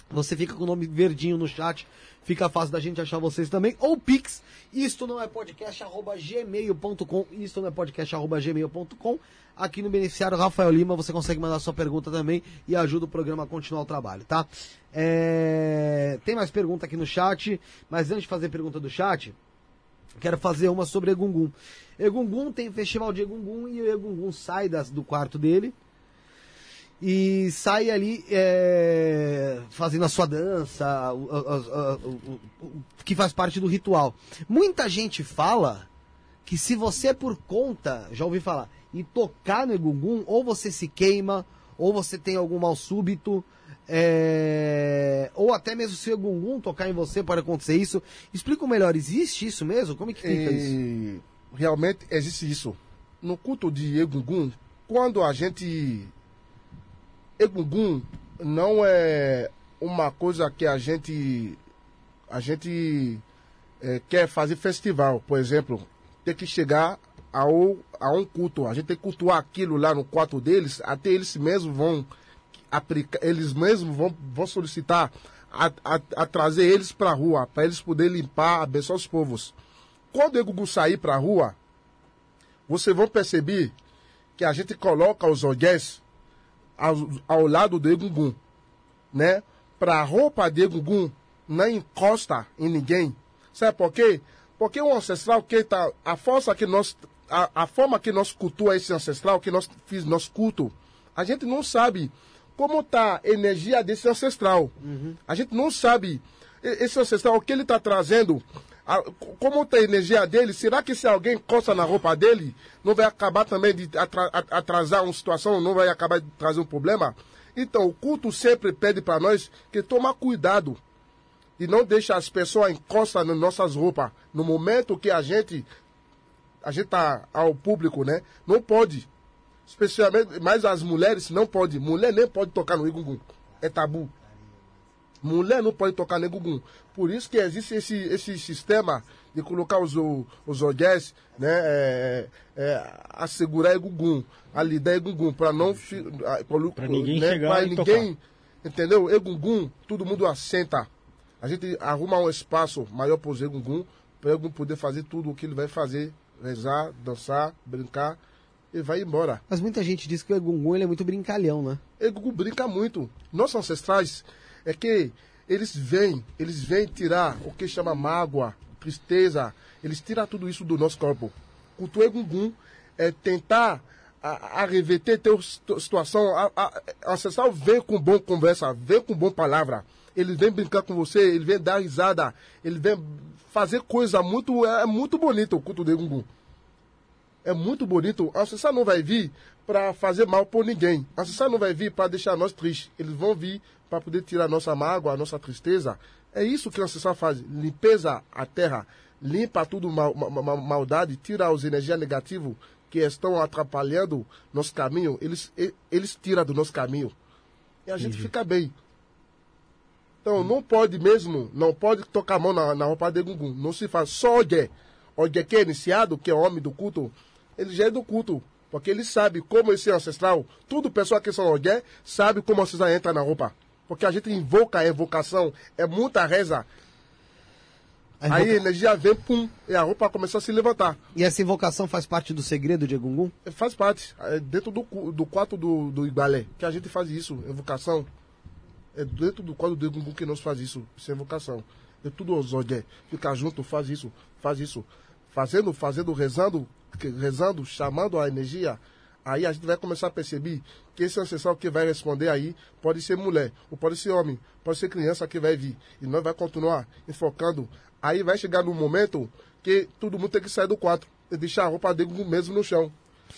você fica com o nome verdinho no chat, fica fácil da gente achar vocês também. Ou Pix, isto não é podcast, arroba gmail.com, isto não é podcast, arroba gmail.com. Aqui no beneficiário Rafael Lima, você consegue mandar sua pergunta também e ajuda o programa a continuar o trabalho, tá? É, Tem mais pergunta aqui no chat, mas antes de fazer pergunta do chat, quero fazer uma sobre Egungun. Egungun tem festival de Egungun e o Egungun sai das, do quarto dele e sai ali é, fazendo a sua dança, o, o- o- que faz parte do ritual. Muita gente fala que se você é por conta, já ouvi falar, e tocar no Egungun, ou você se queima, ou você tem algum mal súbito, é, ou até mesmo se o Egungun tocar em você pode acontecer isso. Explica melhor, existe isso mesmo? Como é que fica isso? E realmente existe isso. No culto de Egungun, quando a gente. Egungun não é uma coisa que a gente. A gente eh, quer fazer festival, por exemplo. Tem que chegar ao, a um culto. A gente tem que cultuar aquilo lá no quarto deles, até eles mesmos vão aplicar, eles mesmos vão, vão solicitar a, a, a trazer eles para a rua, para eles poderem limpar, abençoar os povos. Quando o Egungun sair para a rua, vocês vão perceber que a gente coloca os olhés ao, ao lado do Egungun, né? Para a roupa de Egungun não encosta em ninguém. Sabe por quê? Porque o ancestral que tá, a força que nós, a, a forma que nós cultua esse ancestral, que nós fiz nosso culto, a gente não sabe como tá a energia desse ancestral. A gente não sabe esse ancestral o que ele está trazendo. A- como a energia dele? Será que se alguém encosta na roupa dele, não vai acabar também de atrasar uma situação, não vai acabar de trazer um problema? Então, o culto sempre pede para nós que tomar cuidado e não deixa as pessoas encostar nas nossas roupas. No momento que a gente a gente tá ao público, né? Não pode. Especialmente, mas as mulheres não pode. Mulher nem pode tocar no Egungun. É tabu. Mulher não pode tocar no Egungun. Por isso que existe esse, esse sistema de colocar os, os olhés, né? É, é, assegurar Egungun, a lidar Egungun, para não... a- Pra ninguém né, chegar pra e ninguém, entendeu? Egungun, todo mundo assenta. A gente arruma um espaço maior para o Egungun, para o poder fazer tudo o que ele vai fazer, rezar, dançar, brincar, e vai embora. Mas muita gente diz que o Egungun ele é muito brincalhão, né? Egungun brinca muito. Nossos ancestrais é que eles vêm, eles vêm tirar o que chama mágoa, tristeza, eles tiram tudo isso do nosso corpo. Culto Egungun é tentar a, a reverter teu situ- situação. A, a, a ancestral vem com bom conversa, vem com boa palavra. Ele vem brincar com você, ele vem dar risada, ele vem fazer coisa muito, é muito bonito o culto de Egungun. é muito bonito. A associação não vai vir para fazer mal por ninguém. A associação não vai vir para deixar nós tristes. Eles vão vir para poder tirar a nossa mágoa, a nossa tristeza. É isso que a associação faz. Limpeza a terra, limpa tudo mal, mal, maldade, tira as energias negativas que estão atrapalhando nosso caminho. Eles, eles tiram do nosso caminho. E a gente fica bem. Então não pode mesmo, não pode tocar a mão na, na roupa de Gungun. Não se faz. Só Ogé. Ogé que é iniciado, que é homem do culto, ele já é do culto. Porque ele sabe como esse ancestral, tudo pessoal que são Ogé, sabe como a ancestral entra na roupa. Porque a gente invoca a evocação, é muita reza. A invoca... Aí a energia vem, pum, e a roupa começa a se levantar. E essa invocação faz parte do segredo de Egungun? É, faz parte. É dentro do, do quarto do, do Ibalé, que a gente faz isso, evocação. É dentro do quadro do Gungu que nós faz isso, sem vocação. É tudo Zodé. Ficar junto, faz isso, faz isso. Fazendo, fazendo, rezando, rezando, chamando a energia. Aí a gente vai começar a perceber que esse ancestral que vai responder aí pode ser mulher, ou pode ser homem, pode ser criança que vai vir. E nós vai continuar enfocando. Aí vai chegar num momento que todo mundo tem que sair do quarto e deixar a roupa dele mesmo no chão.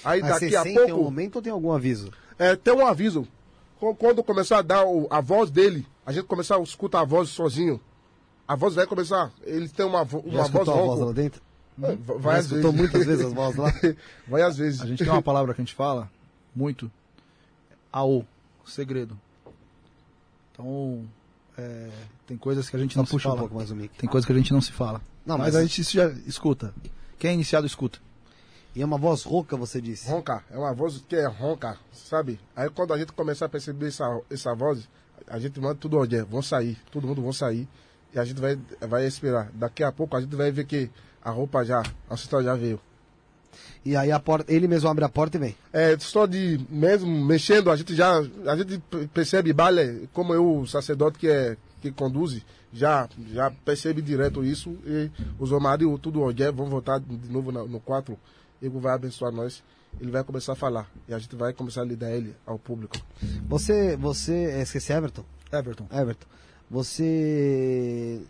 Aí Mas daqui a pouco. Tem um momento ou tem algum aviso? É, tem um aviso quando começar a dar o, a voz dele, a gente começar a escutar a voz sozinho, a voz vai começar. Ele tem uma, uma voz ronca. voz lá dentro? É, vai às vezes. muitas vezes as vozes lá? *laughs* vai às vezes. A gente tem uma palavra que a gente fala muito. AO, segredo. Então, é, tem coisas que a gente não, não se fala. Um pouco mais o mic. Tem coisas que a gente não se fala. Não, mas, mas a gente já escuta. Quem é iniciado escuta. E é uma voz rouca, você disse? Ronca, é uma voz que é ronca, sabe? Aí quando a gente começar a perceber essa, essa voz, a gente manda tudo onde é, vão sair, todo mundo vão sair. E a gente vai, vai esperar. Daqui a pouco a gente vai ver que a roupa já, a assistente já veio. E aí a porta, ele mesmo abre a porta e vem. É, só de mesmo mexendo, a gente já, a gente percebe baile, como eu, o sacerdote que é que conduz, já já percebe direto isso e os Omari tudo onde é, vão voltar de novo no, no 4 ele vai abençoar nós, ele vai começar a falar e a gente vai começar a lidar ele ao público. Você, você, é, esqueci Everton? Everton. Everton. Você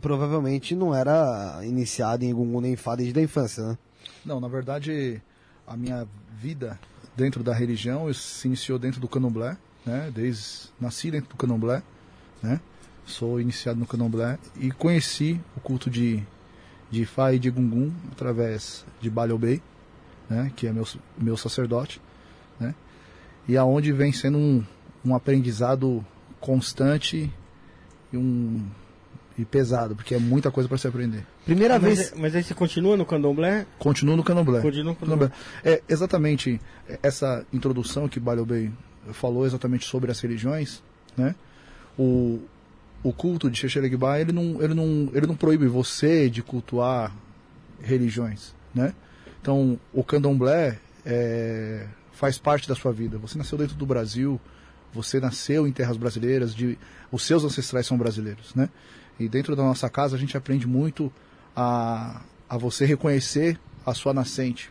provavelmente não era iniciado em Gungun nem Fá desde a infância, né? Não, na verdade, a minha vida dentro da religião se iniciou dentro do Candomblé, né? Desde nasci dentro do Candomblé, né? Sou iniciado no Candomblé e conheci o culto de de Ifá e de Gungun através de Baliobei, né, que é meu, meu sacerdote, né, e aonde vem sendo um, um aprendizado constante e um e pesado, porque é muita coisa para se aprender. Primeira mas, vez. Mas aí você continua no candomblé? Continuo no candomblé. Continua no candomblé. É exatamente essa introdução que Baliobei falou exatamente sobre as religiões, né? O, o culto de Xexeregbá, ele não, ele, não, ele não proíbe você de cultuar religiões, né? Então, o candomblé é, faz parte da sua vida. Você nasceu dentro do Brasil, você nasceu em terras brasileiras, de, os seus ancestrais são brasileiros, né? E dentro da nossa casa a gente aprende muito a, a você reconhecer a sua nascente,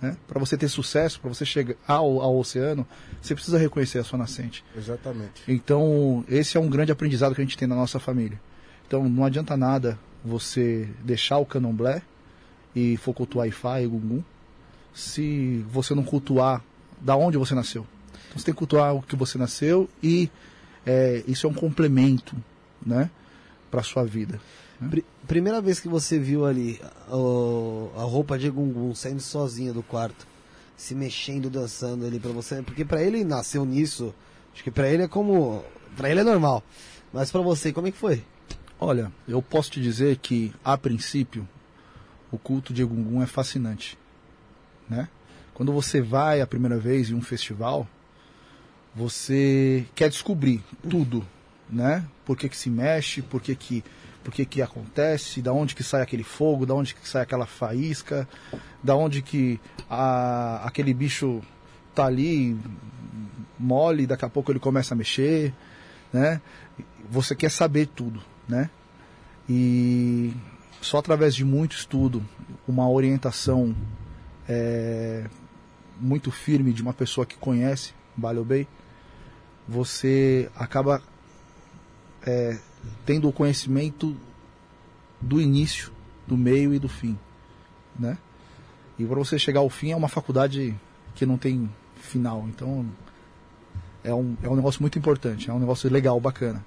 né? Para você ter sucesso, para você chegar ao, ao oceano, você precisa reconhecer a sua nascente. Exatamente. Então, esse é um grande aprendizado que a gente tem na nossa família. Então, não adianta nada você deixar o candomblé e for cultuar Ifá e Gungun se você não cultuar da onde você nasceu. Então, você tem que cultuar o que você nasceu e é, isso é um complemento, né, para sua vida. Pr primeira vez que você viu ali a roupa de Gungun saindo sozinha do quarto, se mexendo, dançando ali para você, porque para ele nasceu nisso, acho que para ele é como, para ele é normal. Mas para você, como é que foi? Olha, eu posso te dizer que a princípio o culto de Gungun é fascinante, né? Quando você vai a primeira vez em um festival, você quer descobrir tudo, né? Por que, que se mexe, por que, que por que que acontece, da onde que sai aquele fogo, da onde que sai aquela faísca, da onde que a, aquele bicho tá ali mole, daqui a pouco ele começa a mexer, né? Você quer saber tudo, né? E só através de muito estudo, uma orientação é, muito firme de uma pessoa que conhece Balio Bay, você acaba é, tendo o conhecimento do início, do meio e do fim, né? E para você chegar ao fim é uma faculdade que não tem final. Então é um, é um negócio muito importante, é um negócio legal, bacana.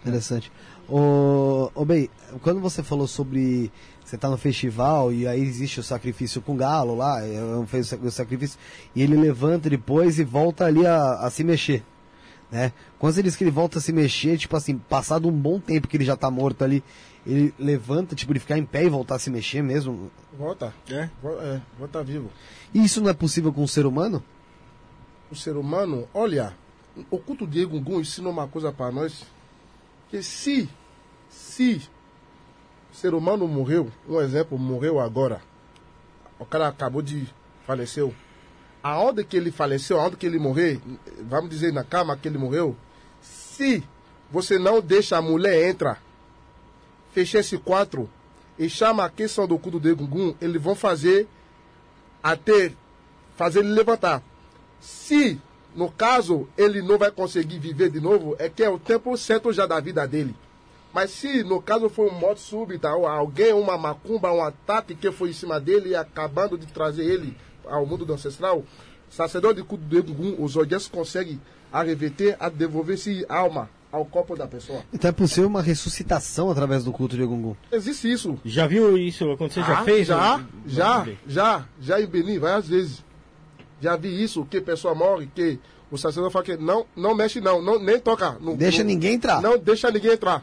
Interessante. Ô, ô Bey, quando você falou sobre você tá no festival e aí existe o sacrifício com o galo lá, é, fez o sacrifício, e ele levanta depois e volta ali a, a se mexer. Né? Quando você diz que ele volta a se mexer, tipo assim, passado um bom tempo que ele já tá morto ali, ele levanta, tipo, de ficar em pé e voltar a se mexer mesmo? Volta. É? É, volta vivo. E isso não é possível com o ser humano? o ser humano, olha, o culto de Egungun ensina uma coisa para nós, que se, se o ser humano morreu, um exemplo, morreu agora, o cara acabou de faleceu, aonde que ele faleceu, aonde que ele morreu, vamos dizer na cama que ele morreu, se você não deixa a mulher entrar, fecha esse quatro e chama a questão do culto de Egungun, eles vão fazer até fazer ele levantar. Se, no caso, ele não vai conseguir viver de novo, é que é o tempo certo já da vida dele. Mas se, no caso, for uma morte súbita, ou alguém, uma macumba, um ataque que foi em cima dele acabando de trazer ele ao mundo do ancestral, sacerdote de culto do Egungun, os olheiros conseguem arreverter, a devolver esse alma ao corpo da pessoa. Então é possível uma ressuscitação através do culto de Egungun. Existe isso. Já viu isso acontecer? já Ah, fez? Já, Não- já, não sei. já, já em Benin, várias vezes. Já vi isso, que pessoa morre, que o sacerdote fala que não, não mexe não, não nem toca. no- Deixa no- ninguém entrar. Não deixa ninguém entrar.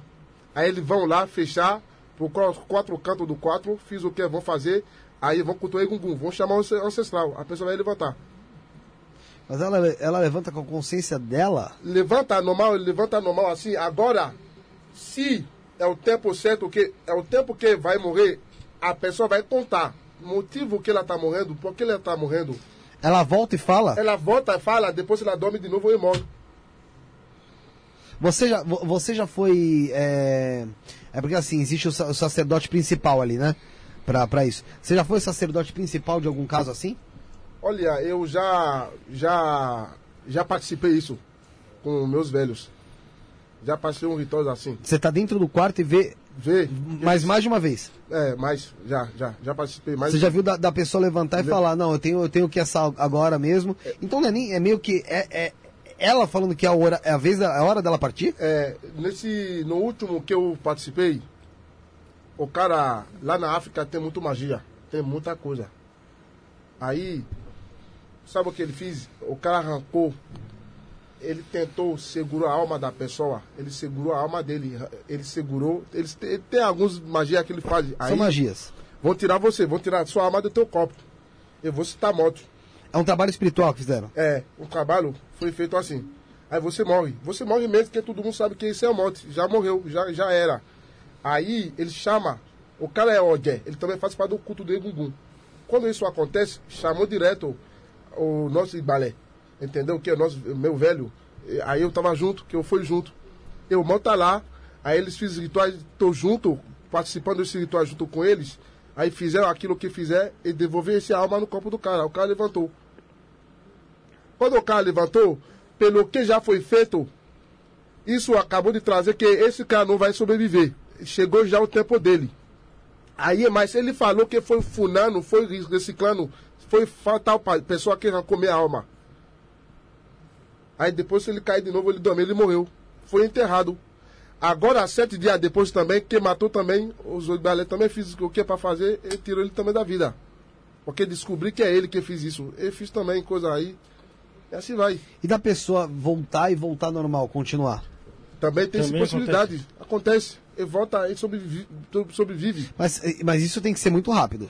Aí eles vão lá fechar, por quatro cantos do quatro, fiz o que vão fazer, aí vão cultuar Egungun, vão chamar o ance- ancestral, a pessoa vai levantar. Mas ela, ela levanta com a consciência dela. Levanta normal, levanta normal assim, agora, se é o tempo certo, que é o tempo que vai morrer, a pessoa vai contar o motivo que ela está morrendo, por que ela está morrendo. Ela volta e fala. Ela volta e fala, depois ela dorme de novo e morre. Você já, vo- você já foi. É, é porque assim, existe o, o sacerdote principal ali, né? Pra, pra isso. Você já foi sacerdote principal de algum caso assim? Olha, eu já já já participei isso com meus velhos. Já passei um ritual assim. Você tá dentro do quarto e vê. Vê? Mas mais de uma vez. É, mas já, já, já participei mais. Você já viu da, da pessoa levantar e Le- falar, não, eu tenho, eu tenho que essa agora mesmo. Então não é, nem, é meio que. É, é ela falando que é a hora, é a vez da, é a hora dela partir? É, nesse no último que eu participei, o cara lá na África tem muito magia, tem muita coisa. Aí, sabe o que ele fez? O cara arrancou, ele tentou segurar a alma da pessoa, ele segurou a alma dele, ele segurou, ele, tem- tem alguns magias que ele faz. Aí, São magias. Vão tirar você, vão tirar sua alma do teu corpo. E você tá morto. É um trabalho espiritual que fizeram. É, o trabalho foi feito assim. Aí você morre. Você morre mesmo, porque todo mundo sabe que isso é a morte. Já morreu, já, já era. Aí ele chama, o cara é Ogé, ele também faz parte do culto do Egungun. Quando isso acontece, chamou direto o nosso Ibalé. Entendeu? Que é o nosso, meu velho. Aí eu tava junto, que eu fui junto. Eu monta lá, aí eles fizeram rituais, tô junto, participando desse ritual junto com eles. Aí fizeram aquilo que fizer e devolver esse alma no corpo do cara. O cara levantou. Quando o cara levantou, pelo que já foi feito, isso acabou de trazer que esse cara não vai sobreviver. Chegou já o tempo dele. Aí, mas ele falou que foi funando, foi reciclando, foi fatal para pessoa que arrancou minha alma. Aí depois ele caiu de novo, ele dormiu, ele morreu. Foi enterrado. Agora, sete dias depois também, que matou também, os Oibalé também fez o que para fazer, ele tirou ele também da vida. Porque descobri que é ele que fez isso. Ele fez também coisa aí. E assim vai. E da pessoa voltar e voltar normal, continuar. Também tem Também essa possibilidade. Acontece. Ele volta aí sobrevive. sobrevive. Mas, eh, mas isso tem que ser muito rápido.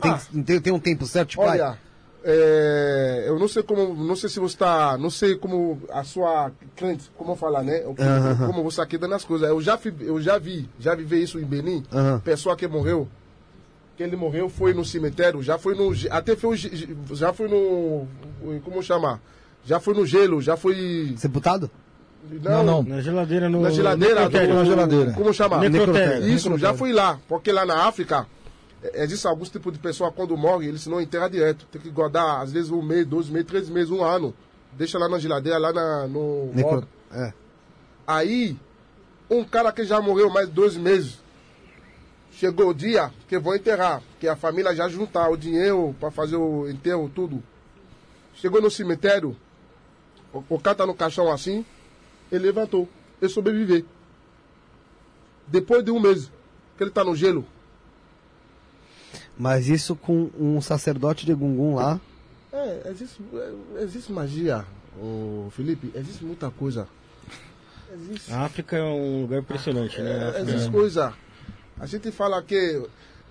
Tem, Ah. que- tem, tem um tempo certo, tipo, Olha, é, eu não sei como, não sei se você está, não sei como a sua cliente, como falar, né? O que- Aham. Como você aqui dando as coisas. Eu já, eu já vi, já vivi isso em Benin. Pessoa que morreu, que ele morreu foi no cemitério, já foi no, até foi, já foi no, como chama? Já foi no gelo, já foi. sepultado? Não, não. Na geladeira, no. Na geladeira, necrotério. do- na geladeira. Como chama? Necrotério. Isso, já fui lá. Porque lá na África, é, existe alguns tipos de pessoa, quando morre, eles não enterram direto. Tem que guardar, às vezes, um mês, dois meses, três meses, um ano. Deixa lá na geladeira, lá na, no. Necro... É. Aí, um cara que já morreu mais dois meses, Chegou o dia que vou enterrar, que a família já juntar o dinheiro para fazer o enterro, tudo. Chegou no cemitério, o, o cara tá no caixão assim, ele levantou, ele sobreviveu. Depois de um mês, que ele tá no gelo. Mas isso com um sacerdote de Gungun lá. É, existe, é, existe magia, o Felipe, existe muita coisa. Existe. A África é um lugar impressionante, né? É, existe coisa. A gente fala que.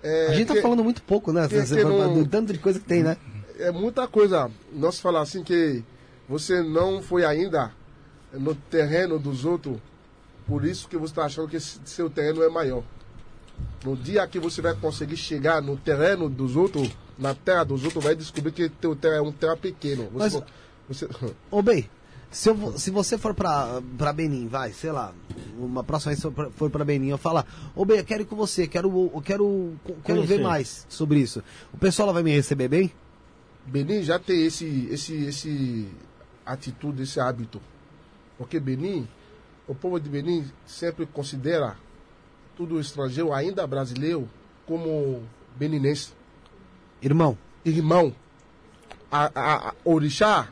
É, a gente tá que, falando muito pouco, né? que- que não- do tanto de coisa que tem, né? é muita coisa. Nós falamos assim que você não foi ainda no terreno dos outros, por isso que você está achando que seu terreno é maior. No dia que você vai conseguir chegar no terreno dos outros, na terra dos outros, vai descobrir que teu terra é um terra pequeno. Você, Mas- vo- você- *laughs* Ô, Bey, se, eu se você for pra, pra Benin, vai, sei lá, uma próxima vez que for- for pra Benin, eu falar, ô Bey, eu quero ir com você, quero, eu quero, quero ver mais sobre isso. O pessoal lá vai me receber bem? Benin já tem esse, esse, esse atitude, esse hábito. Porque Benin, o povo de Benin sempre considera tudo estrangeiro, ainda brasileiro, como beninense. Irmão, Irmão, a, a, a orixá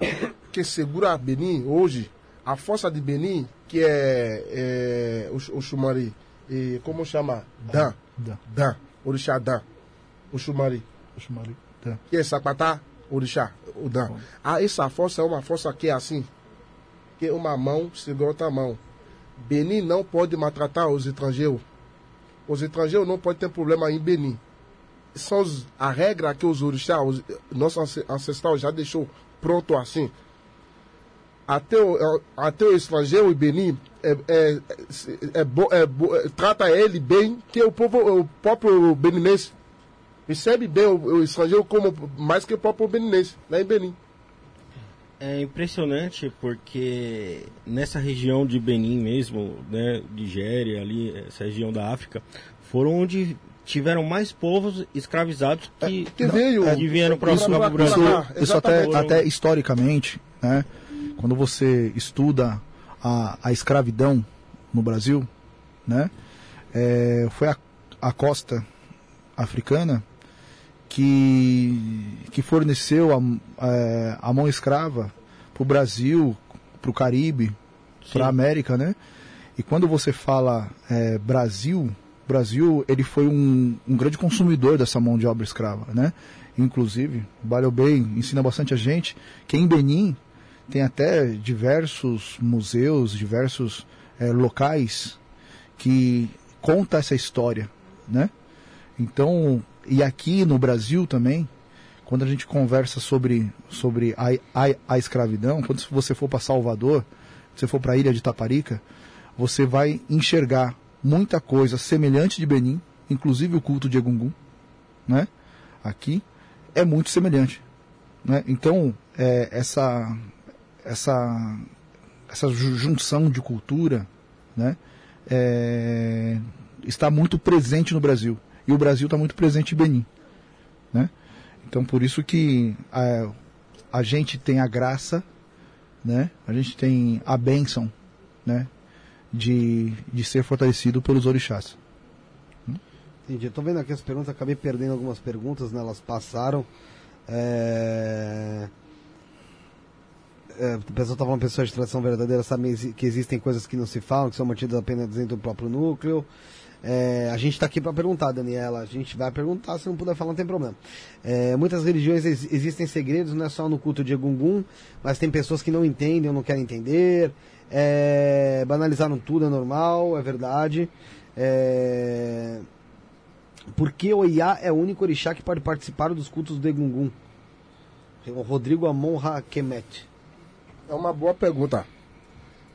que segura Benin hoje, a força de Benin, que é, é o, o Xumari, e como chama? Dan. Dan. Dan. Orixá Dan. O Xumari eu ali. Tá. que é Sapatá, Orixá, o Dan. Ah, essa força é uma força que é assim, que uma mão segura outra mão. Benin não pode maltratar os estrangeiros. Os estrangeiros não podem ter problema em Benin. São os- a regra que os orixás, os, nosso ance- ancestral já deixou pronto assim. Até o, até o estrangeiro em Benin é, é, é, bo- é bo- é- trata ele bem, que o povo, o próprio beninense recebe bem o, o estrangeiro como mais que o próprio beninense, lá em Benin. É impressionante porque nessa região de Benin mesmo, né, Nigéria, ali, essa região da África, foram onde tiveram mais povos escravizados que, Que veio. que vieram para o Brasil. Isso, isso até, até historicamente, né? Quando você estuda a, a escravidão no Brasil, né? é, foi a, a costa africana que, que forneceu a, é, a mão escrava para o Brasil, para o Caribe, para a América, né? E quando você fala é, Brasil, Brasil ele foi um, um grande consumidor dessa mão de obra escrava, né? Inclusive, o Balio Bey ensina bastante a gente que em Benin tem até diversos museus, diversos é, locais que conta essa história, né? Então, e aqui no Brasil também, quando a gente conversa sobre, sobre a, a, a escravidão, quando você for para Salvador, você for para a ilha de Taparica, você vai enxergar muita coisa semelhante de Benin, inclusive o culto de Egungun, né? Aqui é muito semelhante, né? Então é, essa essa essa ju- junção de cultura, né? é, está muito presente no Brasil e o Brasil está muito presente em Benin, né? Então por isso que a, a gente tem a graça, né? A gente tem a bênção, né? De, de ser fortalecido pelos orixás. entendi. Tô vendo aqui as perguntas, acabei perdendo algumas perguntas, né? Elas passaram. É... É, o pessoal tá falando pessoas de tradição verdadeira sabem que existem coisas que não se falam, que são mantidas apenas dentro do próprio núcleo. É, a gente está aqui para perguntar, Daniela. A gente vai perguntar, se não puder falar, não tem problema. É, muitas religiões ex- existem segredos, não é só no culto de Egungun, mas tem pessoas que não entendem ou não querem entender. É, banalizaram tudo, é normal, é verdade. É, por que o Iá é o único orixá que pode participar dos cultos do Egungun? O Rodrigo Amon Hakemet. É uma boa pergunta.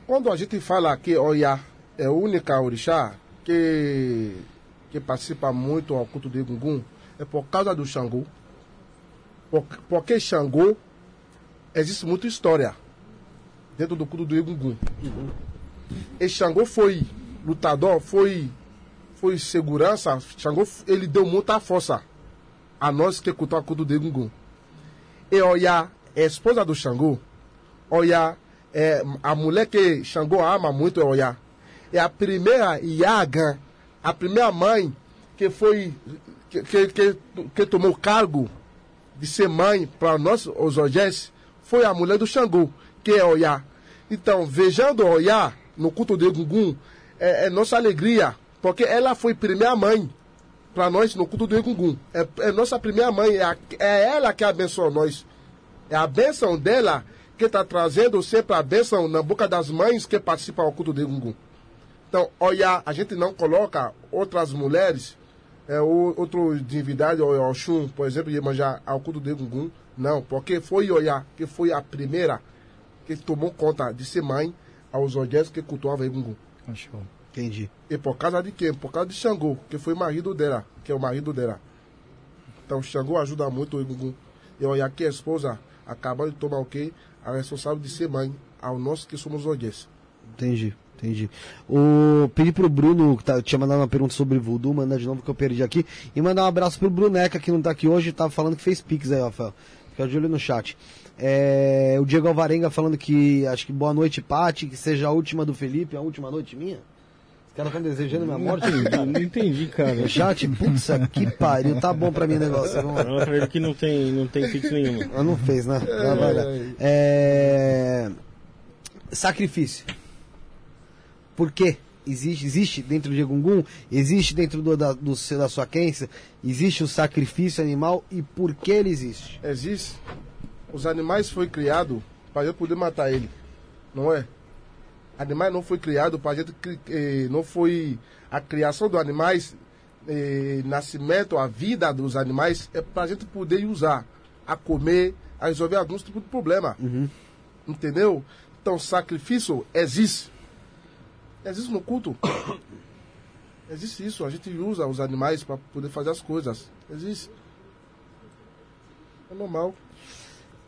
Quando a gente fala que Oiá é a única orixá que, que participa muito ao culto de Egungun, é por causa do Xangô. Por, porque Xangô existe muita história dentro do culto do Egungun. E Xangô foi lutador, foi, foi segurança. Xangô, ele deu muita força a nós que cultuamos o culto do Egungun. E Oiá é esposa do Xangô. Oiá, é, a mulher que Xangô ama muito é Oiá. É a primeira Iagan, a primeira mãe que foi que, que, que, que tomou cargo de ser mãe para nós, os Ogés, foi a mulher do Xangô, que é Oiá. Então, vejando Oiá no culto de Egungun, é, é nossa alegria, porque ela foi primeira mãe para nós no culto do Egungun. É, é nossa primeira mãe, é, a, é ela que abençoa nós. É a bênção dela que está trazendo sempre a bênção na boca das mães que participam do culto do Egungun. Então, olha, a gente não coloca outras mulheres, é, ou, outro divindade, ou Oxum, por exemplo, Iemanjá, ao culto do Egungun. Não, porque foi Oiá, que foi a primeira que tomou conta de ser mãe aos olheiros que cultuavam Egungun. Entendi. E por causa de quem? Por causa de Xangô, que foi o marido dela, que é o marido dela. Então Xangô ajuda muito o Egungun. E olha aqui a esposa acabou de tomar o quê? A responsável de ser mãe ao nosso que somos olheiros. Entendi. Entendi. O, pedi pro Bruno, que tá, tinha mandado uma pergunta sobre voodoo, mandar de novo que eu perdi aqui. E mandar um abraço pro Bruneca, que não tá aqui hoje, tava falando que fez pix aí, Rafael. Fica de olho no chat. É, o Diego Alvarenga falando que, acho que boa noite, Pati, que seja a última do Felipe, a última noite minha. Os caras estão desejando minha morte? Não, não entendi, cara. No chat? Putz, que pariu, tá bom pra mim o negócio. Vamos Não, pra ele que não tem, não tem pix nenhum. Ah, não fez, né? Não, vai lá. É... Sacrifício. Por quê? Existe, existe dentro de Egungun, existe dentro do, da, do, da sua crença, existe o sacrifício animal e por que ele existe? Existe. Os animais foi criado para eu poder matar ele, não é? Animais não foi criado para gente cri- eh, não foi a criação dos animais, eh, nascimento, a vida dos animais é para a gente poder usar a comer, a resolver alguns tipos de problema, entendeu? Então sacrifício existe, existe no culto. *coughs* Existe isso, a gente usa os animais para poder fazer as coisas. Existe. É normal.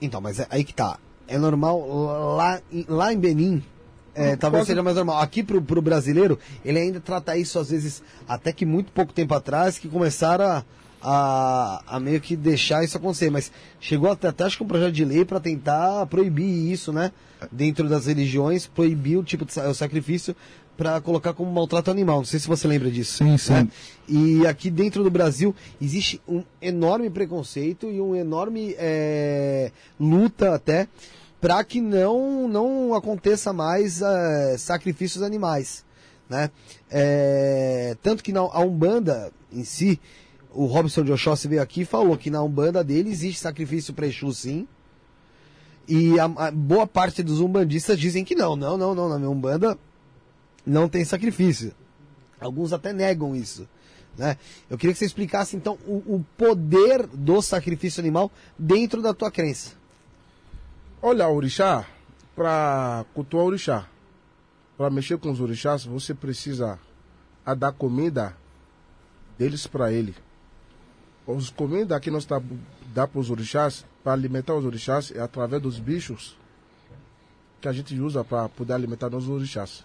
Então, mas é aí que tá. É normal lá, em- lá em Benin. é, talvez quase- seja mais normal. Aqui pro, pro brasileiro, ele ainda trata isso às vezes, até que muito pouco tempo atrás, que começaram a, a, a meio que deixar isso acontecer. Mas chegou até, até acho que um projeto de lei para tentar proibir isso, né? Dentro das religiões, proibir o tipo de o sacrifício para colocar como maltrato animal. Não sei se você lembra disso. Sim, sim. né? E aqui dentro do Brasil existe um enorme preconceito e um enorme é, luta até para que não, não aconteça mais é, sacrifícios animais. Né? É, tanto que na, a Umbanda em si, o Robson de Oxóssi veio aqui e falou que na Umbanda dele existe sacrifício para Exu sim. E a, a boa parte dos umbandistas dizem que não, não, não, não, na minha Umbanda não tem sacrifício. Alguns até negam isso. Né? Eu queria que você explicasse então o, o poder do sacrifício animal dentro da tua crença. Olha, orixá, para cultuar orixá, para mexer com os orixás, você precisa a dar comida deles para ele. Os comida que nós tá, dá para os orixás, para alimentar os orixás, é através dos bichos que a gente usa para poder alimentar os orixás.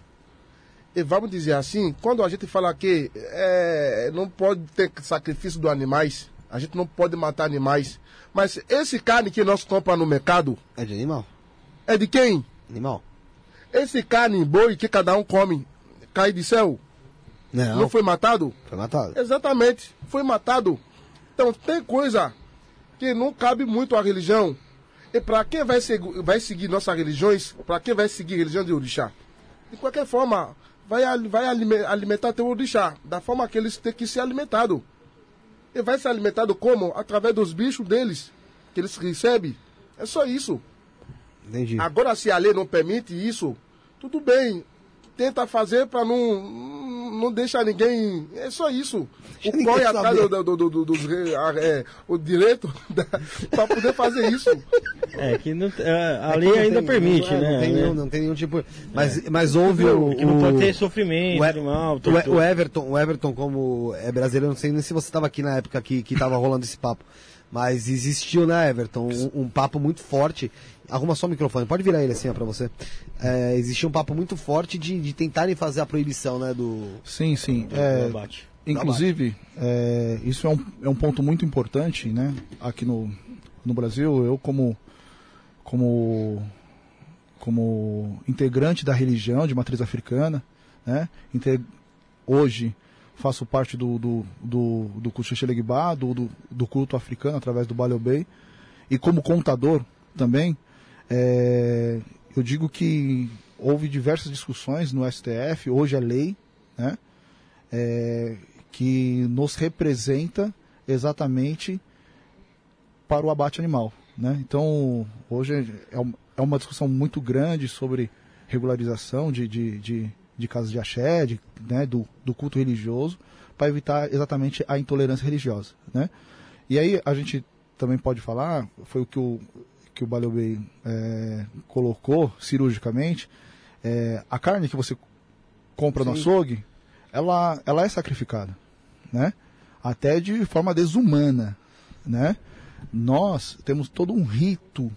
E vamos dizer assim, quando a gente fala que é, não pode ter sacrifício dos animais, a gente não pode matar animais, mas esse carne que nós compramos no mercado, É de animal? é de quem? Animal? Esse carne boi que cada um come cai de céu, Não, não foi matado? foi matado. Exatamente, foi matado. Então tem coisa que não cabe muito à religião. E para quem vai, segu- vai seguir nossas religiões, para quem vai seguir a religião de orixá, de qualquer forma, vai, vai alime- alimentar teu orixá, da forma que eles têm que ser alimentados. E vai ser alimentado como? Através dos bichos deles, que eles recebem. É só isso. Entendi. Agora, se a lei não permite isso, tudo bem. Tenta fazer para não, não deixar ninguém. É só isso. O corre atrás do, do, do, do- dos a- é, o direito *laughs* para poder fazer isso. É que não, é, a É que lei ainda tem- permite, não, é, né? Não tem, né? nenhum, não tem nenhum tipo. Mas, mas houve o. Que não o- pode ter sofrimento o, animal. o, o Everton, o Everton, como é brasileiro, não sei nem se você estava aqui na época que, que tava rolando esse papo. Mas existiu, né, Everton, um, um papo muito forte. Arruma só o microfone, pode virar ele assim, ó, pra você. É, existia um papo muito forte de, de tentarem fazer a proibição, né, do. Sim, sim. do É, abate. Inclusive, é, isso é um, é um ponto muito importante, né? Aqui no, no Brasil, eu como, como, como integrante da religião de matriz africana, né? hoje faço parte do, do, do, do culto Xexelegbá, do, do, do culto africano através do Baliobei. E como contador também, é, eu digo que houve diversas discussões no STF, hoje é lei, né? É, que nos representa exatamente para o abate animal. Né? Então, hoje é, é uma discussão muito grande sobre regularização de, de, de, de casos de axé, de, né, do, do culto religioso, para evitar exatamente a intolerância religiosa. Né? E aí a gente também pode falar, foi o que o, que o Baliobei é, colocou cirurgicamente, é, a carne que você compra Sim. no açougue, ela, ela é sacrificada, né? Até de forma desumana, né? Nós temos todo um rito,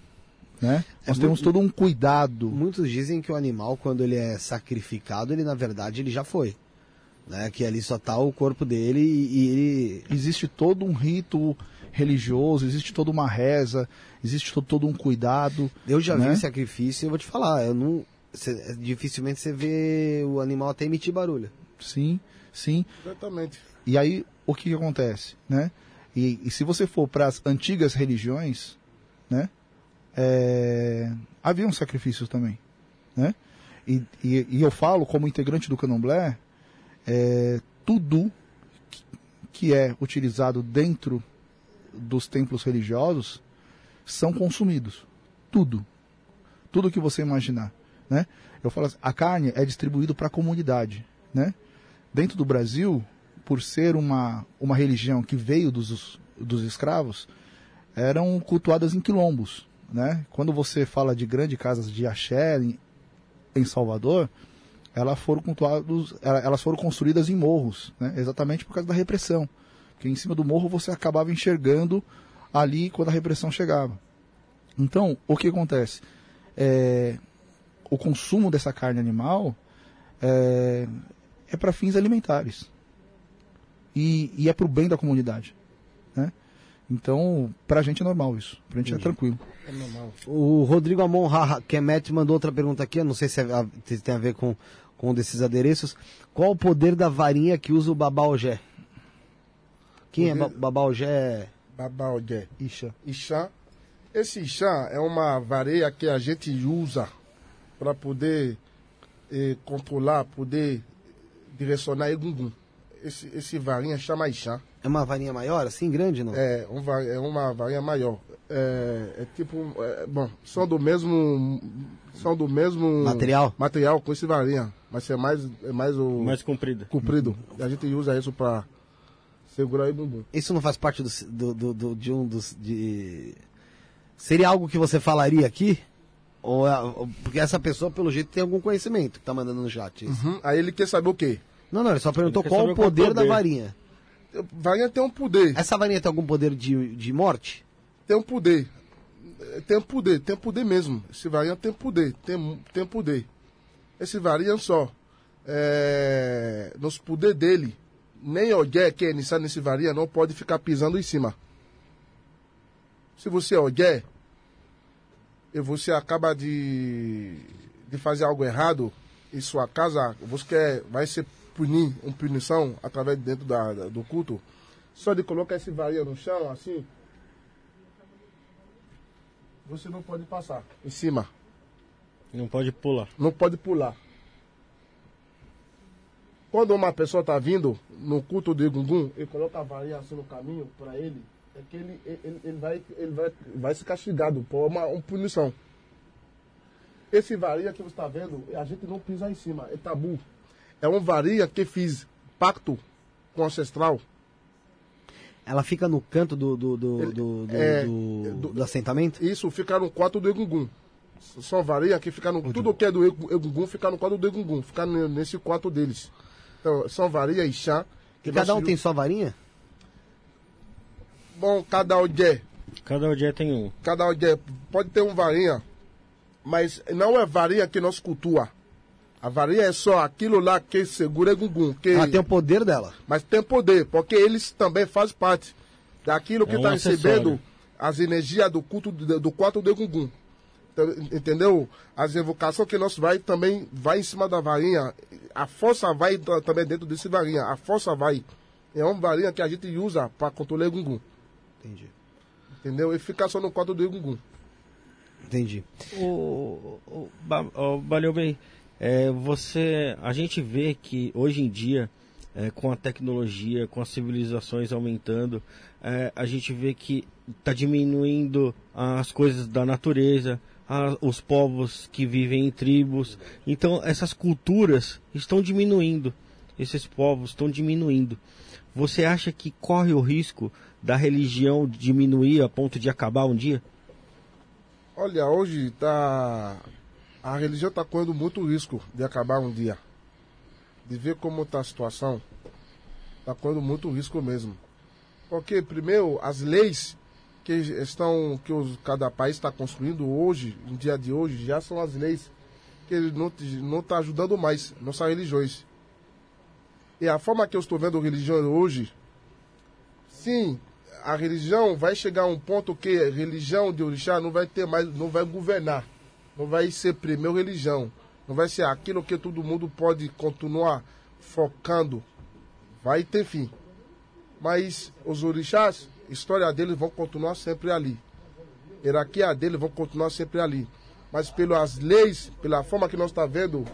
né? É Nós temos todo um cuidado. Muitos dizem que o animal, quando ele é sacrificado, ele na verdade ele já foi. Né? Que ali só está o corpo dele e, e ele... Existe todo um rito religioso, existe toda uma reza, existe todo, todo um cuidado. Eu já né? vi sacrifício e eu vou te falar, eu não, cê, dificilmente você vê o animal até emitir barulho. Sim, sim. Exatamente. E aí, o que, que acontece, né? E, e, se você for para as antigas religiões, né? É, haviam sacrifícios também, né? E, e, e, eu falo como integrante do Candomblé, é, tudo que é utilizado dentro dos templos religiosos são consumidos. Tudo. Tudo que você imaginar. Né? Eu falo assim, a carne é distribuída para a comunidade. Né? Dentro do Brasil, por ser uma, uma religião que veio dos, dos escravos, eram cultuadas em quilombos. Né? Quando você fala de grandes casas de axé em, em Salvador, elas foram, cultuados, elas foram construídas em morros, né? exatamente por causa da repressão. Porque em cima do morro você acabava enxergando ali quando a repressão chegava. Então, o que acontece? É, o consumo dessa carne animal é, é para fins alimentares. E, e é para o bem da comunidade. Né? Então, para a gente é normal isso. Para a gente é Entendi. é tranquilo. É normal. O Rodrigo Amon Kemet mandou outra pergunta aqui. Eu não sei se, é, se tem a ver com, com um desses adereços. Qual o poder da varinha que usa o babaogé? Quem é poder... é babaogé? Babaogé. Ixá. Ixá. Esse Ixá é uma vareia que a gente usa para poder eh, controlar, poder direcionar Egungun. Esse, esse varinha chama Ixá. É uma varinha maior, assim, grande, não? É, um, é uma varinha maior. É, é tipo, é, bom, são do mesmo, são do mesmo material, material com esse varinha, mas é mais, é mais o mais comprido. Comprido. A gente usa isso para segurar o bumbum. Isso não faz parte do, do, do, do de um dos de seria algo que você falaria aqui? Ou, é, porque essa pessoa, pelo jeito, tem algum conhecimento que tá mandando no chat. Uhum. Aí ele quer saber o quê? Não, não, ele só perguntou ele qual o poder, poder, da varinha. Varinha tem um poder. Essa varinha tem algum poder de, de morte? Tem um poder. Tem um poder, tem um poder mesmo. Esse varinha tem poder, tem, tem poder. Esse varinha só. É, nos poder dele, nem alguém que é nesse varinha não pode ficar pisando em cima. Se você é alguém, e você acaba de, de fazer algo errado em sua casa, você quer, vai ser punir, uma punição através de dentro da, da, do culto, só de colocar esse varinha no chão, assim, você não pode passar em cima. Não pode pular. Não pode pular. Quando uma pessoa está vindo no culto de Gungun e coloca a varinha assim no caminho para ele, é que ele, ele, ele, vai, ele vai, vai ser castigado por uma, uma punição. Esse varia que você está vendo, a gente não pisa em cima, é tabu. É um varia que fiz pacto com o ancestral. Ela fica no canto do, do, do, ele, do, do, é, do, do, assentamento? Isso, fica no quarto do Egungun. São varia que fica no. Tudo que é do Egungun fica no quarto do Egungun, fica nesse quarto deles. Então, são varia e chá. E cada um tem sua varinha? bom cada odé. Cada odé tem um. Cada odé. Pode ter um varinha, mas não é varinha que nós cultua. A varinha é só aquilo lá que segura Gungun. Que... Ah, tem o poder dela. Mas tem poder, porque eles também fazem parte daquilo que está é um recebendo as energias do culto do, do quarto de Gungun. Entendeu? As evocações que nós vai também vai em cima da varinha. A força vai também dentro desse varinha. A força vai. É uma varinha que a gente usa para controlar o gungun. Entendi. Entendeu? E ficar só no quadro do gungun. Entendi. O, o, o, valeu bem. É, você, a gente vê que hoje em dia, é, com a tecnologia, com as civilizações aumentando, é, a gente vê que está diminuindo as coisas da natureza, a, os povos que vivem em tribos. Então essas culturas estão diminuindo, esses povos estão diminuindo. Você acha que corre o risco da religião diminuir a ponto de acabar um dia? Olha, hoje tá a religião está correndo muito risco de acabar um dia. De ver como está a situação, está correndo muito risco mesmo. Porque primeiro as leis que estão que os, cada país está construindo hoje, no dia de hoje, já são as leis que não não está ajudando mais nossas religiões. E a forma que eu estou vendo religião hoje, sim, a religião vai chegar a um ponto que a religião de orixá não vai ter mais, não vai governar, não vai ser primeiro religião, não vai ser aquilo que todo mundo pode continuar focando, vai ter fim. Mas os orixás história deles vão continuar sempre ali. Hierarquia deles vão continuar sempre ali. Mas pelas leis, pela forma que nós estamos tá vendo,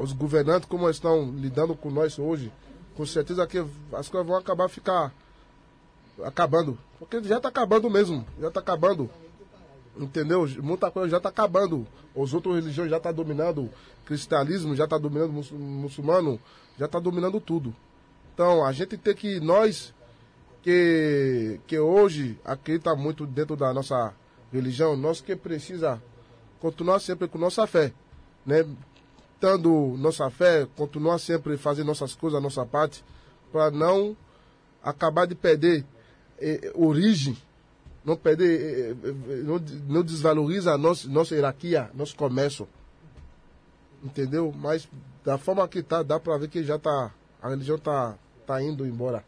os governantes como estão lidando com nós hoje, com certeza que as coisas vão acabar ficar acabando. Porque já está acabando mesmo, já está acabando. Entendeu? Muita coisa já está acabando. Os outros religiões já estão tá dominando. Cristianismo já está dominando o muçulmano, já está dominando tudo. Então a gente tem que, nós, que, que hoje acredita muito dentro da nossa religião, nós que precisa continuar sempre com nossa fé, né? Tendo nossa fé, continuar sempre fazendo nossas coisas, nossa parte, para não acabar de perder eh, origem, não perder, eh, eh, não, não desvaloriza nossa, nossa hierarquia, nosso comércio. Entendeu? Mas da forma que tá, dá para ver que já tá, a religião tá, tá indo embora.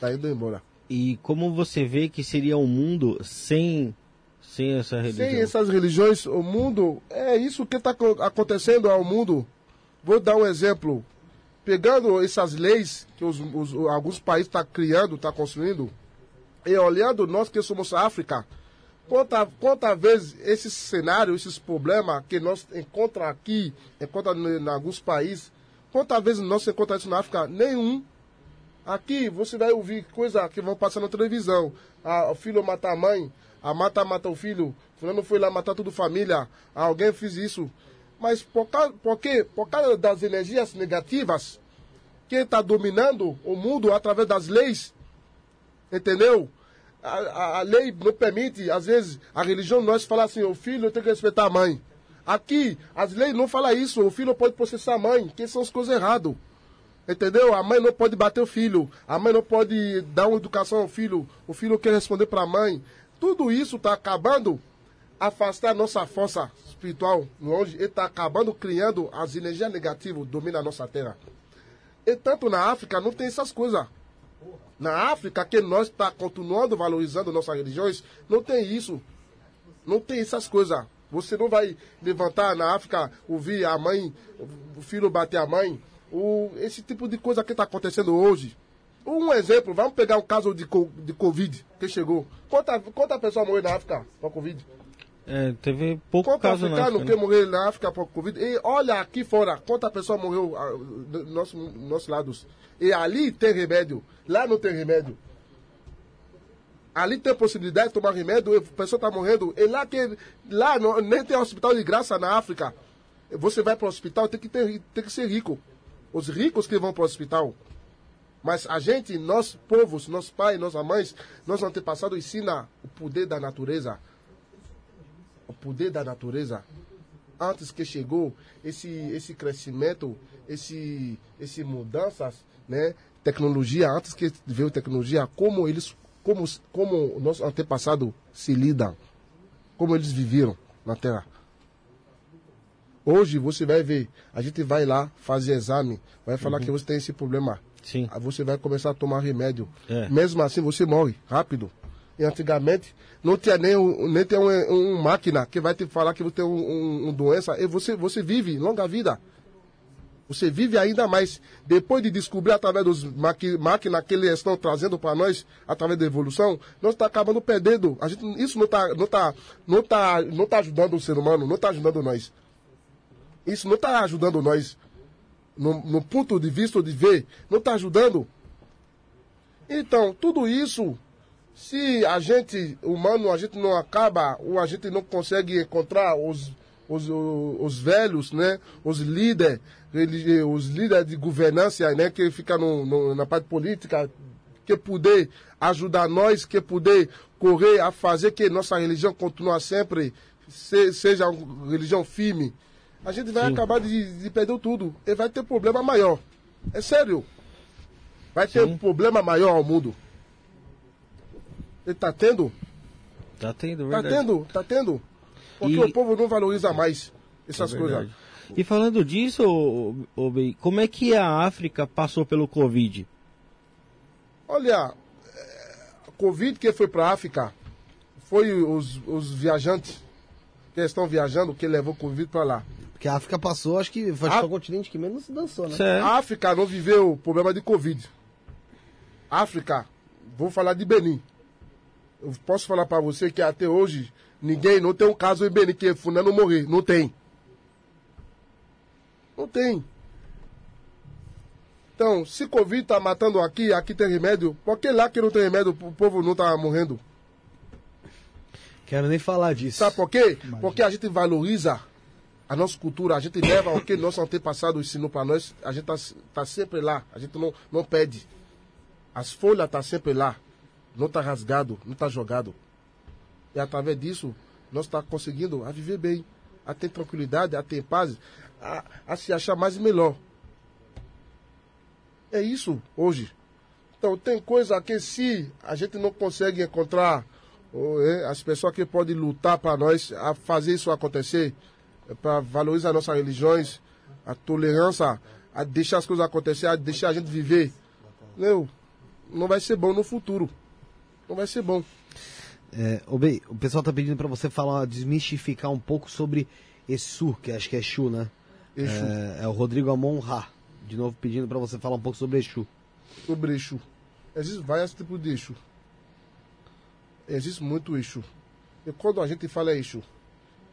Tá indo embora. E como você vê que seria um mundo sem, sem essa religião? Sem essas religiões, o mundo. É isso que está acontecendo ao mundo. Vou dar um exemplo. Pegando essas leis que os, os alguns países estão tá criando, estão tá construindo, e olhando nós que somos África, quantas quanta vezes esse cenário, esses problemas que nós encontramos aqui, encontramos em, em alguns países, quantas vezes nós encontramos isso na África? Nenhum. Aqui você vai ouvir coisa que vão passar na televisão. Ah, o filho mata a mãe, a mata mata o filho, fulano foi lá matar toda a família, ah, alguém fez isso. Mas por, causa, por quê? Por causa das energias negativas que está dominando o mundo através das leis, entendeu? A, a, a, lei não permite, às vezes, a religião nós fala assim, o filho tem que respeitar a mãe. Aqui, as leis não falam isso, o filho pode processar a mãe, que são as coisas erradas. Entendeu? A mãe não pode bater o filho, a mãe não pode dar uma educação ao filho, o filho quer responder para a mãe. Tudo isso está acabando afastar a nossa força espiritual longe e está acabando criando as energias negativas que dominam a nossa terra. E tanto na África não tem essas coisas. Na África, que nós está continuando valorizando nossas religiões, não tem isso. Não tem essas coisas. Você não vai levantar na África, ouvir a mãe, o filho bater a mãe, o, esse tipo de coisa que está acontecendo hoje. Um exemplo, vamos pegar o caso de, de Covid que chegou. Quanta, quanta pessoa morreu na África por Covid? É, teve pouco Quanto caso africano na África, que né? morreu na África por Covid. E olha aqui fora, quanta pessoa morreu uh, dos nosso, nossos lados. E ali tem remédio, lá não tem remédio. Ali tem possibilidade de tomar remédio, a pessoa está morrendo. E lá, que, lá não, nem tem hospital de graça na África. Você vai para o hospital, tem que, ter, tem que ser rico os ricos que vão para o hospital. Mas a gente, nós povos, nossos pais, nossas mães, nossos antepassados ensina o poder da natureza. O poder da natureza. Antes que chegou esse, esse crescimento, esse, esse mudanças, né? Tecnologia, antes que veio tecnologia, como eles, como, como nossos antepassados se lidam, como eles viveram na Terra. Hoje você vai ver, a gente vai lá fazer exame, vai falar uhum. que você tem esse problema. Sim. Aí você vai começar a tomar remédio. É. Mesmo assim você morre rápido. E antigamente não tinha nem, um, nem tem uma um máquina que vai te falar que você tem uma um, um doença. E você, você vive longa vida. Você vive ainda mais. Depois de descobrir através dos maqui, máquinas que eles estão trazendo para nós, através da evolução, nós estamos acabando perdendo. A gente, isso não está não tá, não tá, não tá ajudando o ser humano, não está ajudando nós. Isso não está ajudando nós. No, no ponto de vista de ver, não está ajudando. Então, tudo isso, se a gente, humano, a gente não acaba, ou a gente não consegue encontrar os, os, os, os velhos, né, os líderes, os líderes de governança, né, que fica no, no, na parte política, que poder ajudar nós, que poder correr a fazer que nossa religião continue sempre, se, seja uma religião firme, a gente vai Sim. acabar de, de perder tudo. E vai ter problema maior. É sério. Vai ter Sim. um problema maior ao mundo. Ele tá tendo? Tá tendo, tá verdade. Tá tendo, tá tendo. Porque e... o povo não valoriza mais essas é coisas. E falando disso, como é que a África passou pelo Covid? Olha, é, Covid que foi para a África foi os, os viajantes que estão viajando que levou Covid para lá. Porque a África passou, acho que foi a... o continente que menos dançou, né? Certo. A África não viveu problema de Covid. África, vou falar de Benin. Eu posso falar para você que até hoje ninguém, não tem um caso em Benin que fulano morrer. Não tem. Não tem. Então, se Covid está matando aqui, aqui tem remédio, por que lá que não tem remédio, o povo não está morrendo? Quero nem falar disso. Sabe por quê? Imagina. Porque a gente valoriza a nossa cultura, a gente leva o que nosso antepassado ensinou para nós, a gente está tá sempre lá, a gente não, não pede. As folhas estão tá sempre lá, não está rasgado, não está jogado. E através disso, nós estamos tá conseguindo a viver bem, a ter tranquilidade, a ter paz, a, a se achar mais e melhor. É isso hoje. Então tem coisa que se a gente não consegue encontrar ou, é, as pessoas que podem lutar para nós a fazer isso acontecer, para valorizar nossas religiões, a tolerância, a deixar as coisas acontecer, a deixar a gente viver. Meu, não vai ser bom no futuro. Não vai ser bom. É, Obey, o pessoal tá pedindo para você falar, desmistificar um pouco sobre Exu, que acho que é Exu, né? Exu. É, é o Rodrigo Amon Ra, de novo pedindo para você falar um pouco sobre Exu. Sobre Exu. Existe vários tipos de Exu. Existe muito Exu. E quando a gente fala Exu,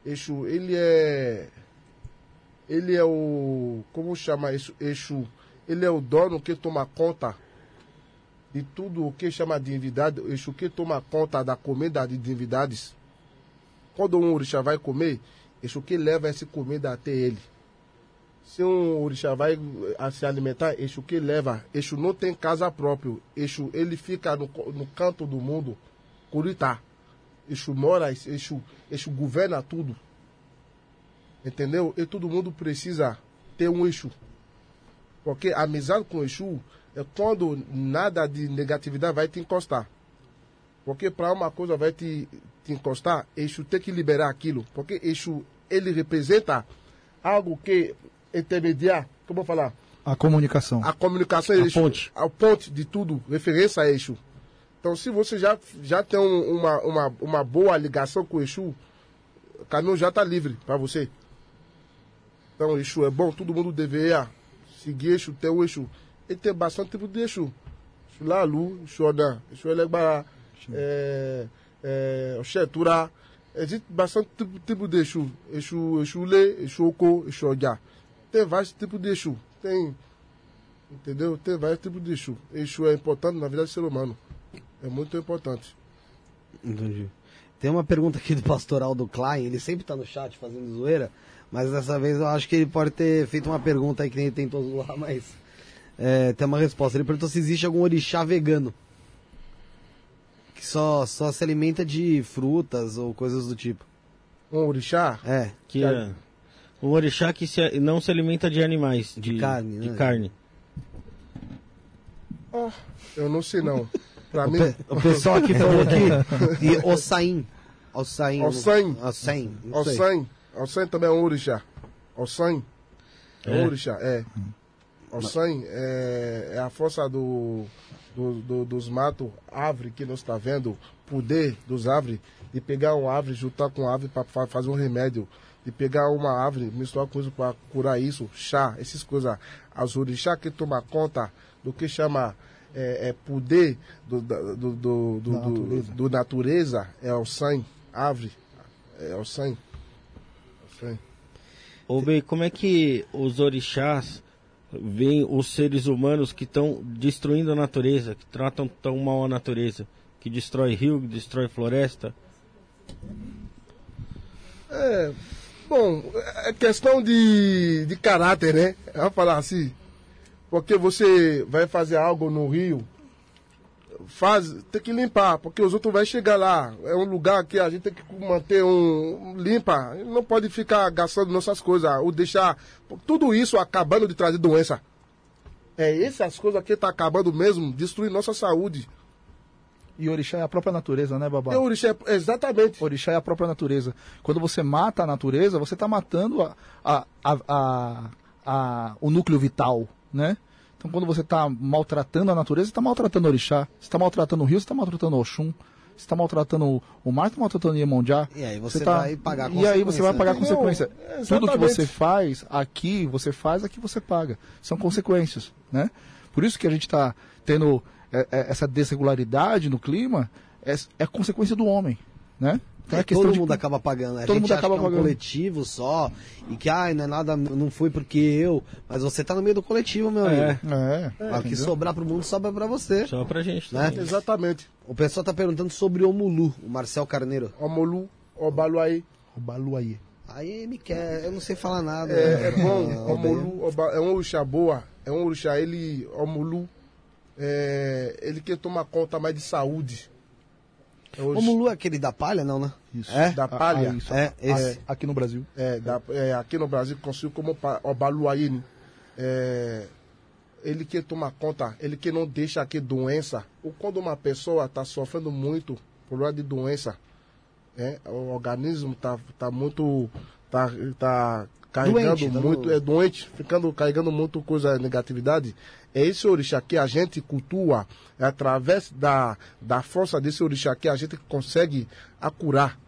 Exu, ele é. Ele é o. Como chama isso? Exu. Ele é o dono que toma conta de tudo o que chama de divindade. Exu que toma conta da comida de divindades. Quando um orixá vai comer, Exu que leva essa comida até ele. Se um orixá vai a se alimentar, Exu que leva. Exu não tem casa próprio. Exu, ele fica no, no canto do mundo, Curitá. Exu mora, Exu, Exu governa tudo. Entendeu? E todo mundo precisa ter um Exu. Porque a amizade com o Exu é quando nada de negatividade vai te encostar. Porque para uma coisa vai te, te encostar, Exu tem que liberar aquilo. Porque Exu, ele representa algo que intermediar, como eu vou falar? A comunicação. A comunicação, a Exu, ponte. A ponte de tudo, referência a Exu. Então, se você já, já tem um, uma, uma, uma boa ligação com o Exu, o caminho já está livre para você. Então, Exu é bom, todo mundo deveria seguir Exu, ter o Exu. Ele tem bastante tipo de Exu. Exu Lalu, Exu Odan, Exu Elegbara, é, é, Oxetura. Existe bastante tipo, tipo de Exu. Exu, Exu Le, Exu Oko, Exu Oja. Tem vários tipos de Exu. Tem, entendeu? Tem vários tipos de Exu. Exu é importante na vida do ser humano. É muito importante. Entendi. Tem uma pergunta aqui do pastoral do Klein, ele sempre tá no chat fazendo zoeira, mas dessa vez eu acho que ele pode ter feito uma pergunta aí que nem ele tentou zoar, mas é, tem uma resposta. Ele perguntou se existe algum orixá vegano que só, só se alimenta de frutas ou coisas do tipo. Um orixá? É. Que é um orixá que se, não se alimenta de animais, de, de carne. De né? carne. Oh, eu não sei não. *laughs* Pra o, mim... pe o pessoal aqui falou aqui, e Ossain. Ossain. Ossain. Ossain. Ossain. Ossain também é um orixá. Ossain. É um é. orixá, é. Ossain é, é a força do, do, do, dos matos, árvore que nós está vendo, poder dos árvores, de pegar uma árvore, juntar com a árvore para fazer um remédio, de pegar uma árvore, misturar com isso para curar isso, chá, essas coisas. As orixá que toma conta do que chama é, é poder do, do, do, do, do, natureza. do natureza, é o sangue, árvore, é o sangue. É o sangue. Ô, bem, como é que os orixás veem os seres humanos que estão destruindo a natureza, que tratam tão mal a natureza, que destrói rio, que destrói floresta? É, bom, é questão de, de caráter, né? Vamos falar assim. Porque você vai fazer algo no rio, faz, tem que limpar, porque os outros vão chegar lá. É um lugar que a gente tem que manter um, limpa. Não pode ficar gastando nossas coisas, ou deixar tudo isso acabando de trazer doença. É essas coisas que tá acabando mesmo, destruindo nossa saúde. E orixá é a própria natureza, né, babá? E orixá, é- exatamente. Orixá é a própria natureza. Quando você mata a natureza, você está matando a, a, a- a- o núcleo vital, né? Então, quando você está maltratando a natureza, você está maltratando o orixá. Você está maltratando o rio, você está maltratando o Oxum. Você está maltratando o, mar, você está maltratando o Iemonjá. E aí você tá- vai pagar a E aí você vai consequência, pagar a consequência. Não, Tudo que você faz aqui, você faz, aqui você paga. São consequências, né? Por isso que a gente está tendo é, é, essa desregularidade no clima, é, é consequência do homem, né? Então é questão todo de- mundo acaba pagando. A todo gente mundo acaba que é um pagando. coletivo só e que ai, não é nada, não foi porque eu, mas você tá no meio do coletivo, meu É. amigo. É, o que sobrar pro mundo sobra pra você. Só pra gente, Né? também. Exatamente. O pessoal tá perguntando sobre o Mulu, o Marcel Carneiro. Omolu, Obaluaí. O Baluaí. Aí me quer, eu não sei falar nada. É, é né? bom, Ah, Omolu, Oba- é um orixá boa, é um orixá, ele, Omolu, é, ele quer tomar conta mais de saúde. É O orixá- Mulu é aquele da palha, não, né? Isso. É? da palha, Ah, isso. É, esse. É, aqui no Brasil. é, da- é, aqui no Brasil conhecido como né? é, ele quer tomar conta, ele que não deixa aqui doença, ou quando uma pessoa está sofrendo muito por causa de doença, é, o organismo está tá muito, tá, tá carregando Doente, tá muito, no- é doente, ficando, carregando muito coisa, negatividade, é esse orixá que a gente cultua, é através da, da força desse orixá que a gente consegue curar,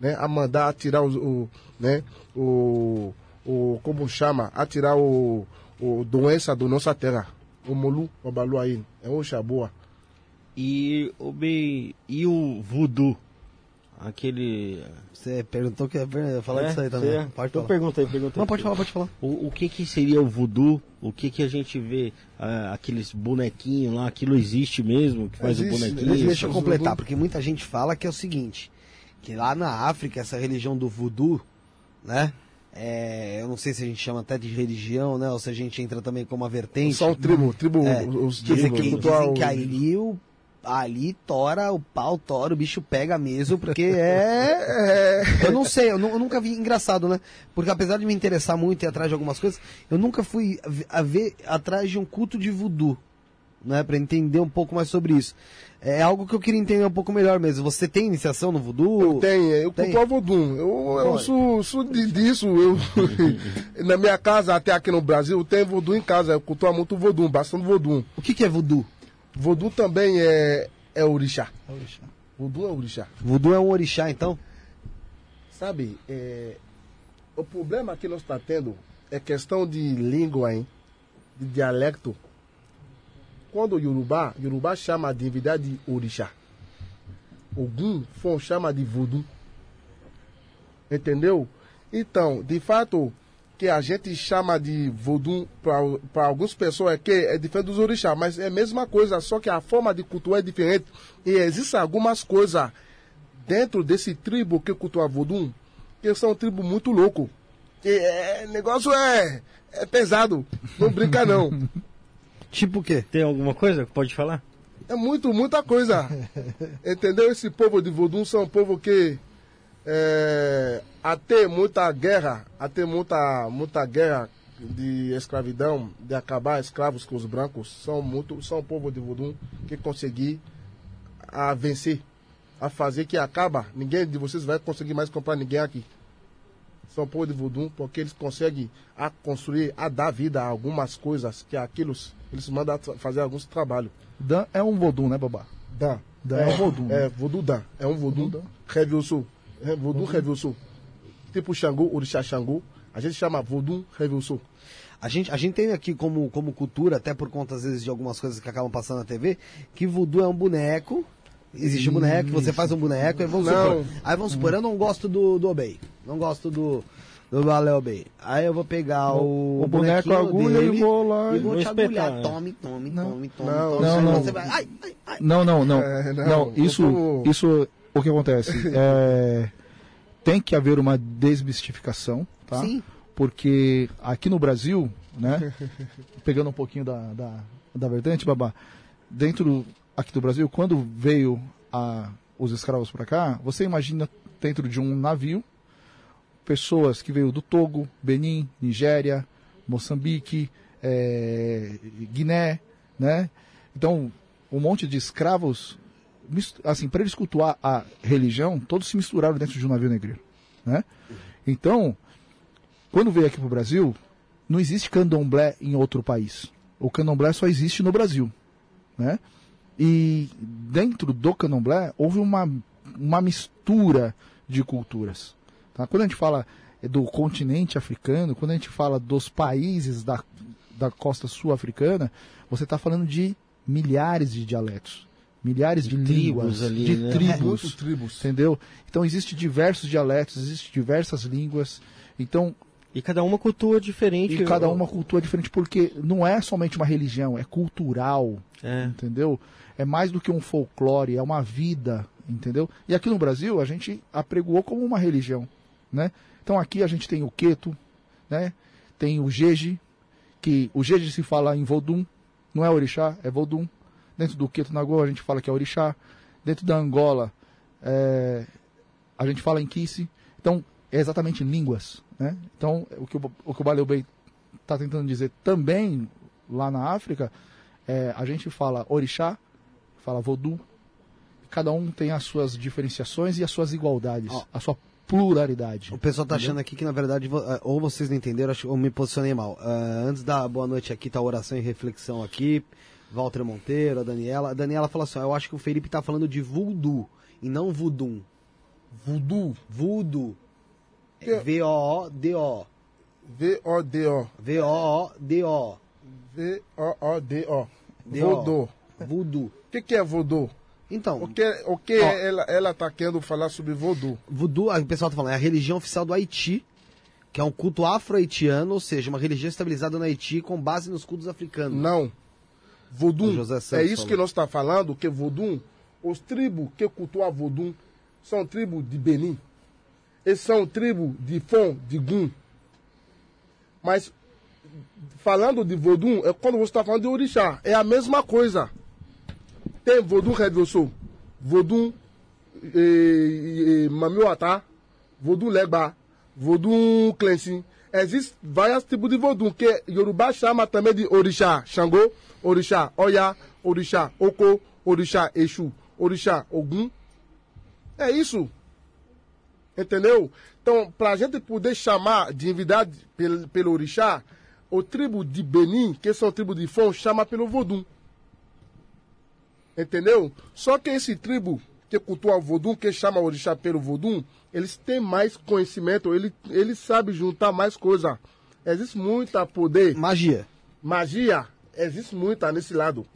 né, a mandar a tirar o, o, né, o, o como chama, a tirar o, o doença da nossa terra, o molu, o baluaí, é orixá boa. E, ô, bem, e o voodoo? Aquele... Você perguntou que ia falar É, disso aí também. é. Pode Então falar. perguntei, perguntei. Não, pode falar, pode falar. O, o que que seria o voodoo? O que que a gente vê? ah, aqueles bonequinhos lá, aquilo existe mesmo? Que faz Existe, o existe. bonequinho? Deixa eu os completar, voodoo. porque muita gente fala que é o seguinte, que lá na África, essa religião do voodoo, né? é, eu não sei se a gente chama até de religião, né? Ou se a gente entra também como uma vertente. São tribo, tribo, É, os Dizem tribos, que, cultuar dizem o- que ali, o, ali tora, o pau tora, o bicho pega mesmo, porque é. Eu não sei, eu, eu nunca vi. Engraçado, né? Porque apesar de me interessar muito e ir atrás de algumas coisas, eu nunca fui a ver- atrás de um culto de voodoo, né? Pra entender um pouco mais sobre isso. É algo que eu queria entender um pouco melhor mesmo. Você tem iniciação no voodoo? Tem, eu Tem. cultuo Vodum. Eu, eu sou, sou de- disso. Eu, *laughs* na minha casa, até aqui no Brasil, tem Vodum em casa. Eu cultuo muito Vodum, bastante Vodum. O que, que é voodoo? Vodum também é, é orixá. Vodum é orixá. Voodoo é um orixá, então? Sabe, é, o problema que nós está tendo é questão de língua, hein? De dialecto. Quando o Yorubá, Yorubá chama a divindade de orixá. Ogum Fon chama de voodoo. Entendeu? Então, de fato, que a gente chama de voodoo para algumas pessoas é que é diferente dos orixás, mas é a mesma coisa, só que a forma de cultuar é diferente. E existem algumas coisas dentro desse tribo que cultua voodoo, que são um tribo muito louco. E é, negócio é, é pesado, não brinca não. *laughs* Tipo o quê? Tem alguma coisa que pode falar? É muito, muita coisa. *laughs* Entendeu? Esse povo de voodoo são um povo que é, até muita guerra, até muita, muita guerra de escravidão, de acabar escravos com os brancos, são muito, são um povo de voodoo que conseguir a vencer, a fazer que acaba, ninguém de vocês vai conseguir mais comprar ninguém aqui. São povo de voodoo porque eles conseguem a construir, a dar vida a algumas coisas que aquilo eles mandam fazer alguns trabalhos. Dan é um vodum, né, babá? Dá. Da é, o voodoo. É, voodoo da. É um voodoo. Revilso. É, voodoo revilso. Tipo Xangô, orixá Xangô. A gente chama voodoo revilso. A gente, a gente tem aqui como, como cultura, até por conta, às vezes, de algumas coisas que acabam passando na TV, que voodoo é um boneco. Existe um boneco, você faz um boneco, aí vamos Não. supor. Aí vamos supor, eu não gosto do, do Obey. Não gosto do, do Balé Obey. Aí eu vou pegar o, o boneco agulha dele e vou lá e vou te agulhar. espetar. Tome, tome, Não. tome, tome, Não, tome. não, não. Vai, ai, ai, ai. Não, não, não. É, não, não, isso, isso, o que acontece? *laughs* É, tem que haver uma desmistificação, tá? Sim. Porque aqui no Brasil, né? *laughs* pegando um pouquinho da, da, da vertente, babá, dentro aqui do Brasil, quando veio a, os escravos para cá, você imagina dentro de um navio pessoas que veio do Togo, Benin, Nigéria, Moçambique, eh, Guiné, né? Então, um monte de escravos, assim, para eles cultuar a religião, todos se misturaram dentro de um navio negreiro, né? Então, quando veio aqui para o Brasil, não existe candomblé em outro país. O candomblé só existe no Brasil, né? E dentro do candomblé houve uma, uma mistura de culturas. Tá? Quando a gente fala do continente africano, quando a gente fala dos países da, da costa sul-africana, você está falando de milhares de dialetos, milhares de, tribos línguas, ali, de né? tribos, Muitos tribos. entendeu? Então existem diversos dialetos, existem diversas línguas. Então E cada uma cultura diferente. e cada uma cultura diferente porque não é somente uma religião, é cultural, É. entendeu? É mais do que um folclore, é uma vida, entendeu? E aqui no Brasil a gente apregoou como uma religião, né? Então aqui a gente tem o Queto, né? Tem o Jeje, que o Jeje se fala em Vodum, não é orixá, é Vodum. Dentro do Queto Nagô a gente fala que é orixá. Dentro da Angola é, a gente fala em Kisse. Então é exatamente línguas, né? Então o que o, o, que o Baleu Bey está tentando dizer também lá na África é, a gente fala orixá, fala voodoo, cada um tem as suas diferenciações e as suas igualdades, Ó. a sua pluralidade. O pessoal tá achando aqui que, na verdade, ah, ou vocês não entenderam, ou me posicionei mal. Ah, antes da boa noite aqui, tá a oração e reflexão aqui. Walter Monteiro, a Daniela. A Daniela fala assim: eu acho que o Felipe tá falando de voodoo e não voodoo. Voodoo. Voodoo. É V-O-O-D-O. V-O-D-O. V-O-O-D-O. V-O-O-D-O. D-O. Vodô. Voodoo. O que, que é vodô? Então, O que, o que Ó. ela, ela tá querendo falar sobre voodoo, aí o pessoal tá falando, é a religião oficial do Haiti, que é um culto afro-haitiano, ou seja, uma religião estabilizada no Haiti com base nos cultos africanos. Não. Vodum. É isso falou. que nós está falando, que Vodum, os tribos que cultuam Vodum são tribos de Benin. Eles são tribos de Fon, de Gun. Mas, falando de Vodum, é quando você está falando de Orixá. É a mesma coisa. Tem Vodum Redosso, Vodum eh, eh, Mamiwata, Vodum Legba, Vodum Cleansing. Existem vários tipos de Vodum, que Yorùbá chama também de Orixá Xangô, Orixá Oya, Orixá Oko, Orixá Exu, Orixá Ogum. É isso. Entendeu? Então, para a gente poder chamar de divindade pelo, pelo orixá, o tribo de Benin, que são tribo de Fon, chama pelo Vodum. Entendeu? Só que esse tribo que cultua o Vodum, que chama o orixá pelo Vodum, eles têm mais conhecimento, ele, ele sabe juntar mais coisa. Existe muita poder, Magia. magia, existe muita nesse lado.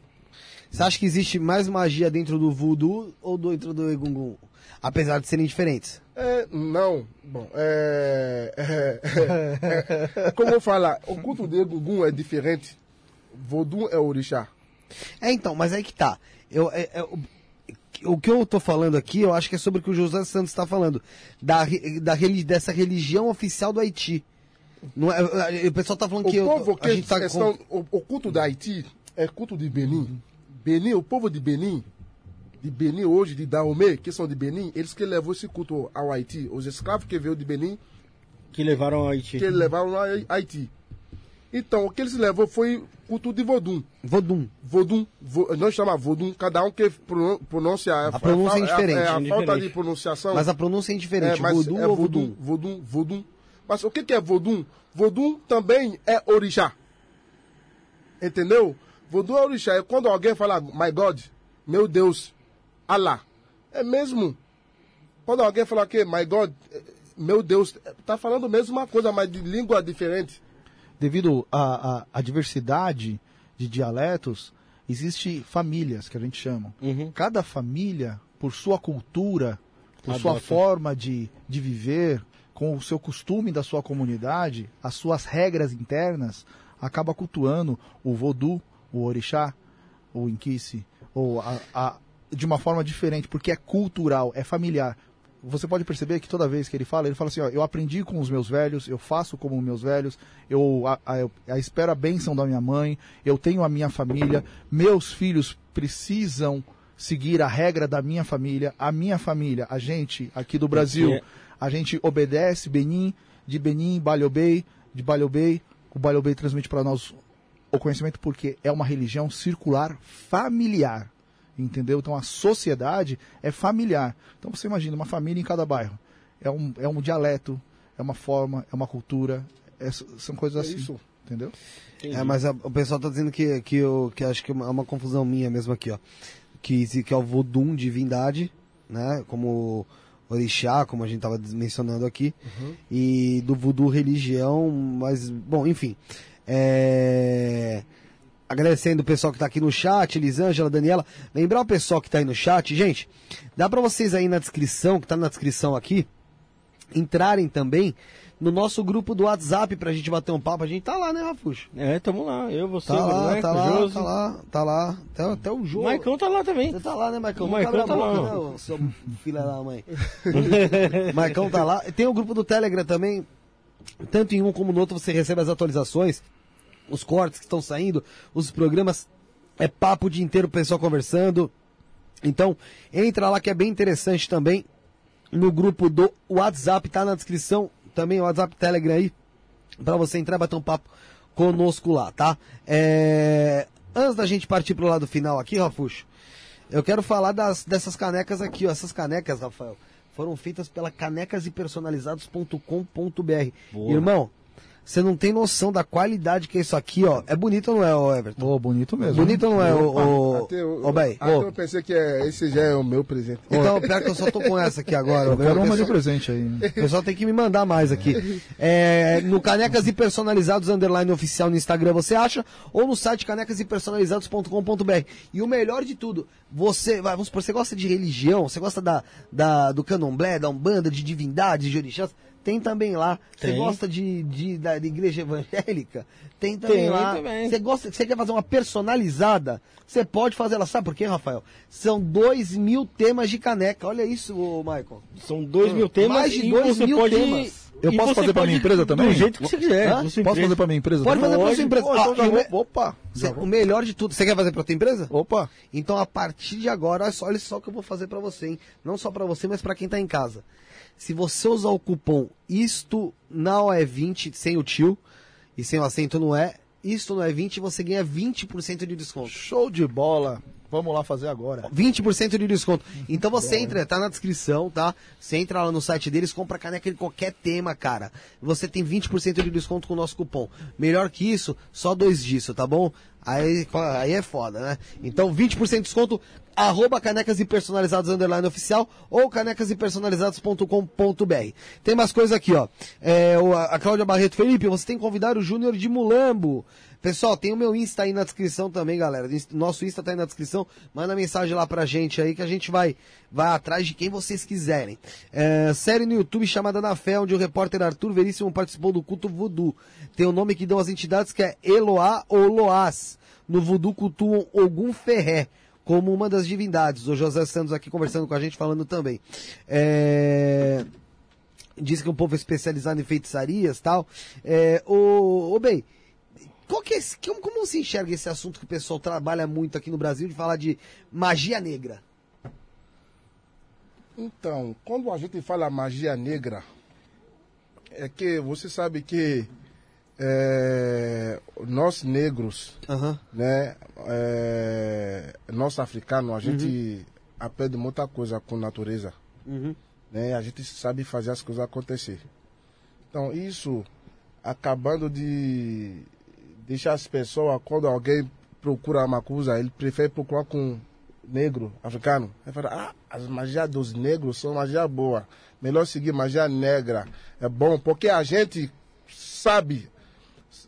Você acha que existe mais magia dentro do voodoo ou dentro do egungun? Apesar de serem diferentes. É, não, bom, é, é, é, como eu falar, o culto de Egungun é diferente. Vodum é orixá. É, então, mas aí que tá. Eu, é- é, o- que eu tô falando aqui, eu acho que é sobre o que o José Santos está falando. Da, da, dessa religião oficial do Haiti. Não é, o pessoal tá falando O que eu- povo a que gente tá estão, com- o, o culto da Haiti é culto de Benin. Benin, o povo de Benin, de Benin hoje, de Dahomey, que são de Benin, eles que levou esse culto ao Haiti. Os escravos que veio de Benin, Que levaram ao Haiti. que levaram ao Haiti. Então, o que eles levou foi culto de Vodum. Vodum. Vodum, vo, não chama Vodum, cada um que pronu- pronuncia. A pronúncia é diferente, É, a, é falta diferente. de pronunciação. Mas a pronúncia é indiferente. mas Vodum é ou vodum, vodum? vodum. Mas o que, que é vodum? Vodum também é orixá. Entendeu? Vodum é orixá. É quando alguém fala, my God, meu Deus. Allah. É mesmo. Quando alguém fala que, my God, meu Deus, tá falando a mesma coisa, mas de língua diferente. Devido à, à, à diversidade de dialetos, existe famílias que a gente chama. Uhum. Cada família, por sua cultura, por sua Adota. forma de, de viver, com o seu costume da sua comunidade, as suas regras internas, acaba cultuando o vodu, o orixá, o inquice, ou a, a- de uma forma diferente, porque é cultural, é familiar. Você pode perceber que toda vez que ele fala, ele fala assim, ó, eu aprendi com os meus velhos, eu faço como meus velhos, eu, a, a, eu a espero a bênção da minha mãe, eu tenho a minha família, meus filhos precisam seguir a regra da minha família, a minha família, a gente aqui do Brasil, é- a gente obedece Benin, de Benin, Baliobei, de Baliobei, o Baliobei transmite para nós o conhecimento porque é uma religião circular familiar, entendeu? Então a sociedade é familiar. Então você imagina uma família em cada bairro, é um, é um dialeto, é uma forma, é uma cultura, é- são coisas É assim, isso. entendeu? É, mas a- o pessoal tá dizendo que, que, eu, que acho que é uma, é uma confusão minha mesmo aqui, ó. Que, que é o Vodum divindade, né? Como orixá, como a gente tava mencionando aqui. E do voodoo religião, mas, bom, enfim. É... Agradecendo o pessoal que tá aqui no chat, Elisângela, Daniela. Lembrar o pessoal que tá aí no chat, gente, dá pra vocês aí na descrição, que tá na descrição aqui, entrarem também no nosso grupo do WhatsApp pra gente bater um papo. A gente tá lá, né, Rafuxo? É, tamo lá. Eu, você, Tá o lá, Maicon, tá lá, Josi. tá lá, tá lá. Até, até o O jogo. Maicon tá lá também. Você tá lá, né, Maicon? O Maicon tá boca, lá. né, seu filho da mãe. *laughs* Maicon tá lá. Tem o grupo do Telegram também. Tanto em um como no outro você recebe as atualizações, os cortes que estão saindo, os programas. É papo o dia inteiro, o pessoal conversando. Então, entra lá que é bem interessante também. No grupo do WhatsApp, tá na descrição também, o WhatsApp Telegram aí, pra você entrar e bater um papo conosco lá, tá? É... Antes da gente partir pro lado final aqui, Rafuxo, eu quero falar das, dessas canecas aqui, ó. Essas canecas, Rafael, foram feitas pela canecasepersonalizados.com.br. Boa. Irmão, você não tem noção da qualidade que é isso aqui, ó. É bonito ou não é, ô Everton? Oh, bonito mesmo. Bonito ou não é, ô, ô, Até eu, ô, Bay? até Ô, eu pensei que é, esse já é o meu presente. Então, pior que eu só tô com essa aqui agora. Eu quero o uma de presente aí. o pessoal tem que me mandar mais aqui. É, no Canecas e Personalizados Underline Oficial no Instagram você acha, ou no site canecasepersonalizados.com.br. E o melhor de tudo, você, vai, vamos supor, você gosta de religião, você gosta da, da, do candomblé, da umbanda, de divindades, de orixás, tem também lá. Você gosta de, de, da igreja evangélica? Tem também Tem lá. Você gosta, você quer fazer uma personalizada? Você pode fazer ela. Sabe por quê, Rafael? São dois mil temas de caneca. Olha isso, ô, Michael. São dois mil temas Mais de e dois mil pode... temas. Eu e posso fazer pra pode- minha empresa também? Do jeito que você quiser. Hã? Posso empresa. fazer pra minha empresa Pode também? fazer pra sua empresa. Pô, então Ah, já e o vou- me- Opa! Cê- o melhor de tudo. Você quer fazer pra tua empresa? Opa! Então, a partir de agora, olha só, olha só o que eu vou fazer pra você, hein? Não só pra você, mas pra quem tá em casa. Se você usar o cupom isto não é 20 sem o tio e sem o acento não é, isto não é 20, você ganha 20% de desconto. Show de bola! Vamos lá fazer agora. 20% de desconto. Então você entra, tá na descrição, tá? Você entra lá no site deles, compra caneca de qualquer tema, cara. Você tem 20% de desconto com o nosso cupom. Melhor que isso, só dois disso, tá bom? Aí, aí é foda, né? Então 20% de desconto, arroba canecas e personalizados underline oficial ou canecas e personalizados.com.br. Tem mais coisa aqui, ó. É, a Cláudia Barreto, Felipe, você tem que convidar o Júnior de Mulambo. Pessoal, tem o meu Insta aí na descrição também, galera. Nosso Insta tá aí na descrição. Manda mensagem lá pra gente aí que a gente vai, vai atrás de quem vocês quiserem. É, série no YouTube chamada Na Fé, onde o repórter Arthur Veríssimo participou do culto voodoo. Tem o nome que dão as entidades que é Eloá ou Loás. No voodoo cultuam Ogum Ferré como uma das divindades. O José Santos aqui conversando com a gente, falando também. É diz que é um povo especializado em feitiçarias tal. É, ô, ô bem, qual que é esse, como, como você enxerga esse assunto que o pessoal trabalha muito aqui no Brasil de falar de magia negra? Então, quando a gente fala magia negra, é que você sabe que é, nós negros, né, é, nós africanos, a gente aprende muita coisa com a natureza, Uhum. né, a gente sabe fazer as coisas acontecer. Então, isso acabando de deixar as pessoas, quando alguém procura uma coisa, ele prefere procurar com negro, africano, vai falar, ah, as magias dos negros são magia boa. Melhor seguir magia negra. É bom, porque a gente sabe,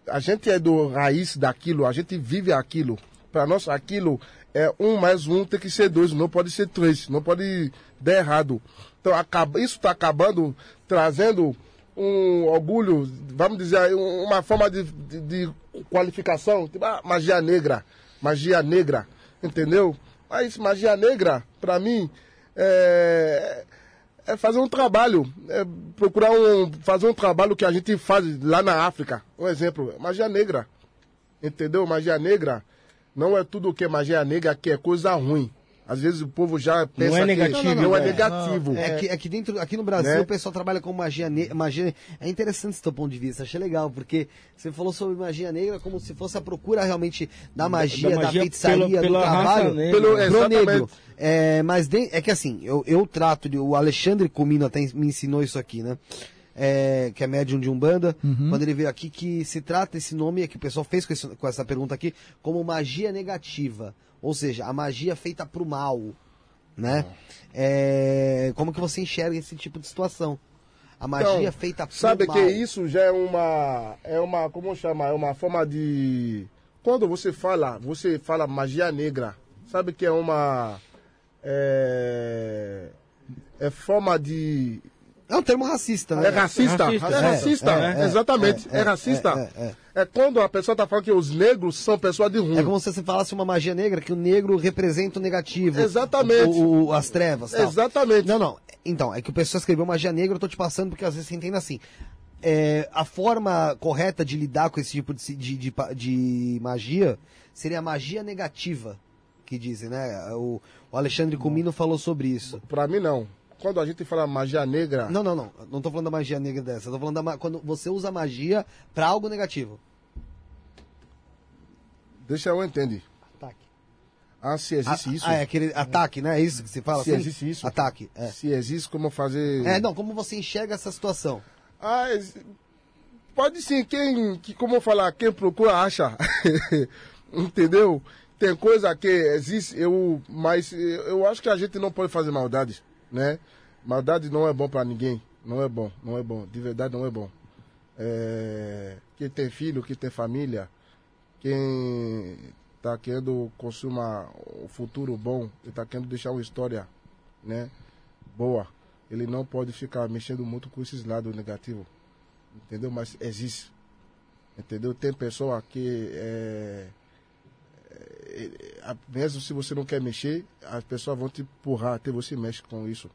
a gente é do raiz daquilo, a gente vive aquilo. Para nós, aquilo é um mais um tem que ser dois, não pode ser três, não pode dar errado. Então, acaba, isso está acabando trazendo um orgulho, vamos dizer, uma forma de, de, de qualificação, tipo, ah, magia negra, magia negra, entendeu? Mas magia negra, para mim, é, é, fazer um trabalho, é procurar um, fazer um trabalho que a gente faz lá na África. Um exemplo, magia negra, entendeu? Magia negra não é tudo que é magia negra que é coisa ruim. Às vezes o povo já pensa não é negativo, que não, não, é, é negativo. É, que, é que dentro, aqui no Brasil né? o pessoal trabalha com magia negra. Magia, é interessante esse teu ponto de vista, achei legal, porque você falou sobre magia negra como se fosse a procura realmente da magia, da, magia da feitiçaria, pela, pela do trabalho, pelo, pro negro. É, mas de, é que assim, eu, eu trato, de, o Alexandre Comino até me ensinou isso aqui, né? É, que é médium de Umbanda, uhum. quando ele veio aqui, que se trata esse nome, que o pessoal fez com, esse, com essa pergunta aqui, como magia negativa. Ou seja, a magia feita pro mal né? É, como que você enxerga esse tipo de situação? A magia então, feita por Sabe mal. que isso já é uma é uma como chamar, é uma forma de quando você fala, você fala magia negra. Sabe que é uma é, é forma de é um termo racista, né? É racista. É racista, é, racista. É, é, exatamente. É, racista. É, quando a pessoa está falando que os negros são pessoas de ruim. É como se você falasse uma magia negra, que o negro representa o negativo. Exatamente. O, o, as trevas. Tal. Exatamente. Não, não. Então, é que o pessoal escreveu magia negra, eu tô te passando porque às vezes você entende assim. É, a forma correta de lidar com esse tipo de, de, de, de magia seria a magia negativa, que dizem, né? O, o Alexandre Comino falou sobre isso. Para mim, não quando a gente fala magia negra. Não, não, não. Não tô falando da magia negra dessa. Eu tô falando da quando você usa magia para algo negativo. Deixa eu entender. Ataque. Ah, se existe ah, isso. Ah, é aquele ataque, né? É isso que se fala? Se assim? existe isso. Ataque. É. Se existe, como fazer. É, não, como você enxerga essa situação? Ah, pode sim. Quem, que, como falar, quem procura acha. *laughs* Entendeu? Tem coisa que existe, eu, mas eu acho que a gente não pode fazer maldade né? Maldade não é bom para ninguém. Não é bom, não é bom. De verdade não é bom. É... Quem tem filho, quem tem família, quem está querendo consumar um futuro bom, está querendo deixar uma história, né? Boa. Ele não pode ficar mexendo muito com esses lados negativos. Entendeu? Mas existe. Entendeu? Tem pessoa que é, mesmo se você não quer mexer, as pessoas vão te empurrar até você mexe com isso.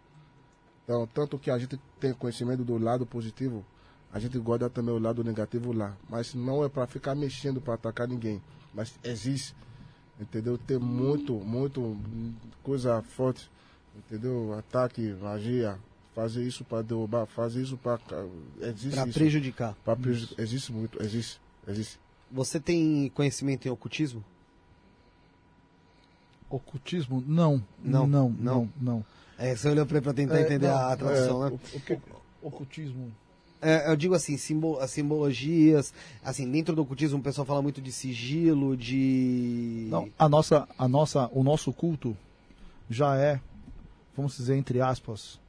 Então, tanto que a gente tem conhecimento do lado positivo, a gente guarda também o lado negativo lá. Mas não é para ficar mexendo para atacar ninguém. Mas existe, entendeu? Tem muito, muito coisa forte, entendeu? Ataque, magia, fazer isso para derrubar, fazer isso para existe para prejudicar. Para prejudicar. Existe muito, existe, existe. Você tem conhecimento em ocultismo? Ocultismo? Não. Não, não, não, não. É, você olhou para tentar é, entender não, a tradução, é, né? O, que, ocultismo. É, eu digo assim, simbol, as simbologias, assim, dentro do ocultismo o pessoal fala muito de sigilo, de... Não, a nossa, a nossa, o nosso culto já é, vamos dizer, entre aspas,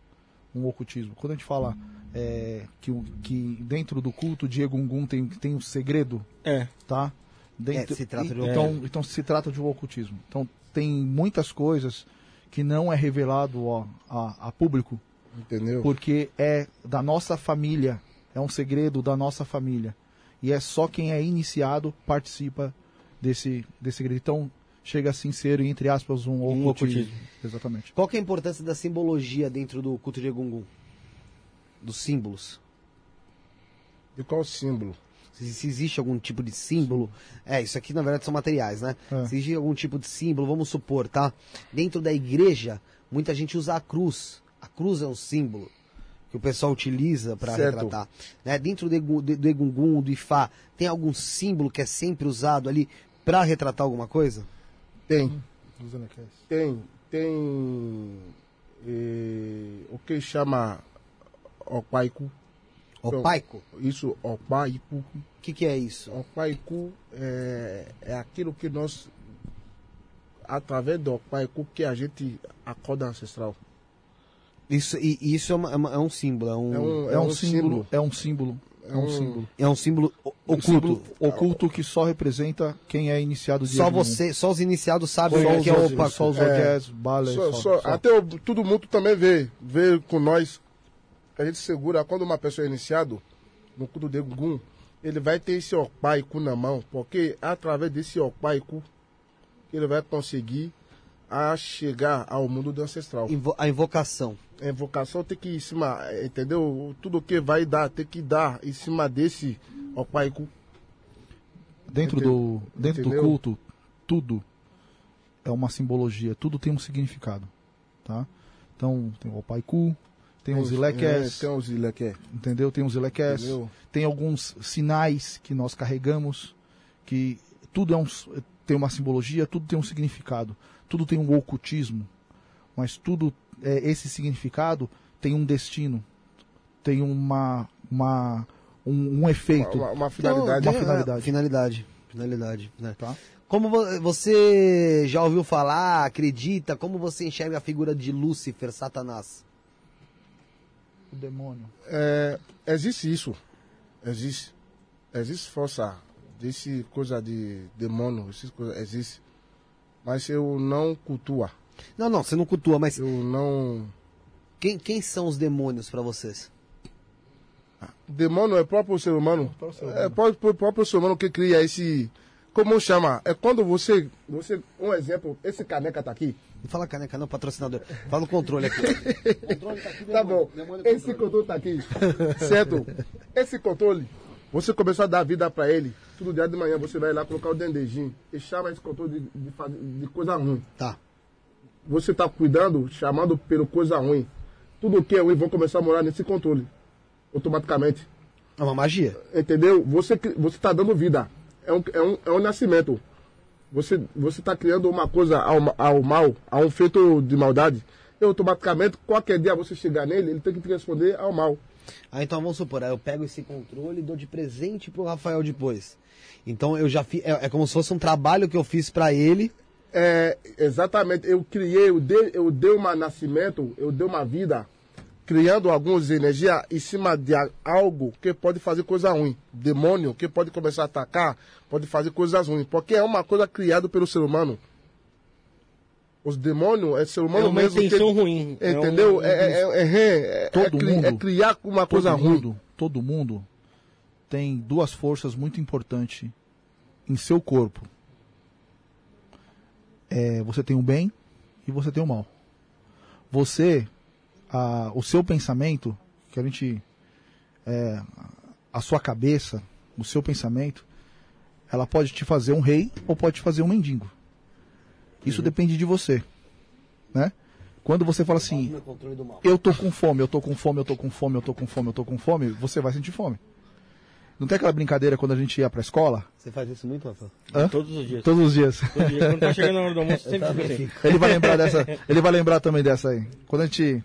um ocultismo. Quando a gente fala é, que, que dentro do culto de Egungun tem, tem um segredo, é. tá? Dentro, é, se trata de então, então se trata de um ocultismo. Então tem muitas coisas que não é revelado ó, a, a público. Entendeu? Porque é da nossa família, é um segredo da nossa família. E é só quem é iniciado participa desse, desse segredo. Então, chega assim a ser, entre aspas, um ocultismo. ocultismo. Exatamente. Qual é a importância da simbologia dentro do culto de Egungun? Dos símbolos? De qual símbolo? Se, se, existe algum tipo de símbolo. É, isso aqui na verdade são materiais, né? É. Se existe algum tipo de símbolo, vamos supor, tá? Dentro da igreja, muita gente usa a cruz. A cruz é um símbolo que o pessoal utiliza para retratar. Né? Dentro do, Egungun, do Ifá, tem algum símbolo que é sempre usado ali para retratar alguma coisa? Tem. Tem. Tem. Eh, o que chama Opaico Opaico? Então, isso, opaico. O que, que é isso? Opaico é, é aquilo que nós através do Paiku que a gente acorda ancestral. Isso, e, isso é, uma- é uma- é um símbolo, é um, É um, É um símbolo, é um símbolo, é um um- símbolo. é um símbolo o- oculto. símbolo oculto que só representa quem é iniciado de Só você, só os iniciados sabem o que é o só os É. Ogés, Bala, Só- só, só- só. Até o, todo mundo também vê, vê com nós. A gente segura, quando uma pessoa é iniciado no culto de Gugum, ele vai ter esse opaiku na mão, porque é através desse opaiku que ele vai conseguir a chegar ao mundo do ancestral. Invo- A invocação. A invocação tem que ir em cima, entendeu? Tudo que vai dar, tem que dar em cima desse opaiku. Dentro do, dentro do culto, tudo é uma simbologia, tudo tem um significado, tá? Então, tem o Opaiku, tem os É, Ileques, Tem os Ileques. entendeu? Tem os Ileques, tem alguns sinais que nós carregamos, que tudo é um, tem uma simbologia, tudo tem um significado, tudo tem um ocultismo, mas tudo, é, esse significado tem um destino, tem uma, uma, um, um efeito. Uma, uma finalidade. Então, Uma finalidade. é, finalidade. Finalidade, né? Tá? Como vo- você já ouviu falar, acredita, como você enxerga a figura de Lúcifer, Satanás? O demônio. É, existe isso. Existe. Existe força. Desse coisa de demônio. Essas coisas, existe. Mas eu não cultua. Não, não, você não cultua, mas Eu não. quem, quem são os demônios pra vocês? Demônio é próprio ser humano. próprio ser É humano. próprio, próprio ser humano que cria esse. Como chama? É quando você. você um exemplo, esse caneca tá aqui. Não fala caneca, não, patrocinador. Fala o controle aqui. *laughs* controle tá aqui, Tá bom. Esse controle tá aqui. certo? Esse controle, você começou a dar vida pra ele. Todo dia de manhã você vai lá colocar o dendejinho e chama esse controle de, de, de coisa ruim. Tá. Você tá cuidando, chamando pelo coisa ruim. Tudo que é ruim vão começar a morar nesse controle. Automaticamente. É uma magia. Entendeu? Você você está dando vida. É um, é um, é um nascimento. Você você está criando uma coisa ao, ao mal, a um feito de maldade. E automaticamente, qualquer dia você chegar nele, ele tem que te responder ao mal. Ah, então vamos supor, aí eu pego esse controle e dou de presente pro Rafael depois. Então eu já fiz. É, é como se fosse um trabalho que eu fiz pra ele. É, exatamente, eu criei, eu dei, eu dei um nascimento, eu dei uma vida, criando algumas energias em cima de algo que pode fazer coisa ruim. Demônio que pode começar a atacar, pode fazer coisas ruins. Porque é uma coisa criada pelo ser humano. Os demônios é ser humano É uma mesmo. que- intenção ruim. É Entendeu? um- É, é, é, é, é, Todo é mundo- é criar uma coisa todo ruim. mundo, todo mundo tem duas forças muito importantes em seu corpo. É, você tem o bem e você tem o mal. Você, a- o seu pensamento, que a gente, é, a sua cabeça, o seu pensamento, ela pode te fazer um rei ou pode te fazer um mendigo. Isso depende de você, né? Quando você fala assim, eu tô com fome, eu tô com fome, eu tô com fome, eu tô com fome, eu tô com fome, você vai sentir fome. Não tem aquela brincadeira quando a gente ia pra escola? Você faz isso muito, Rafael? Hã? Todos os dias. Todos os dias. Todo dia. Quando tá chegando na hora do almoço, *laughs* sempre fica assim. Ele vai lembrar dessa, ele vai lembrar também dessa aí. Quando a gente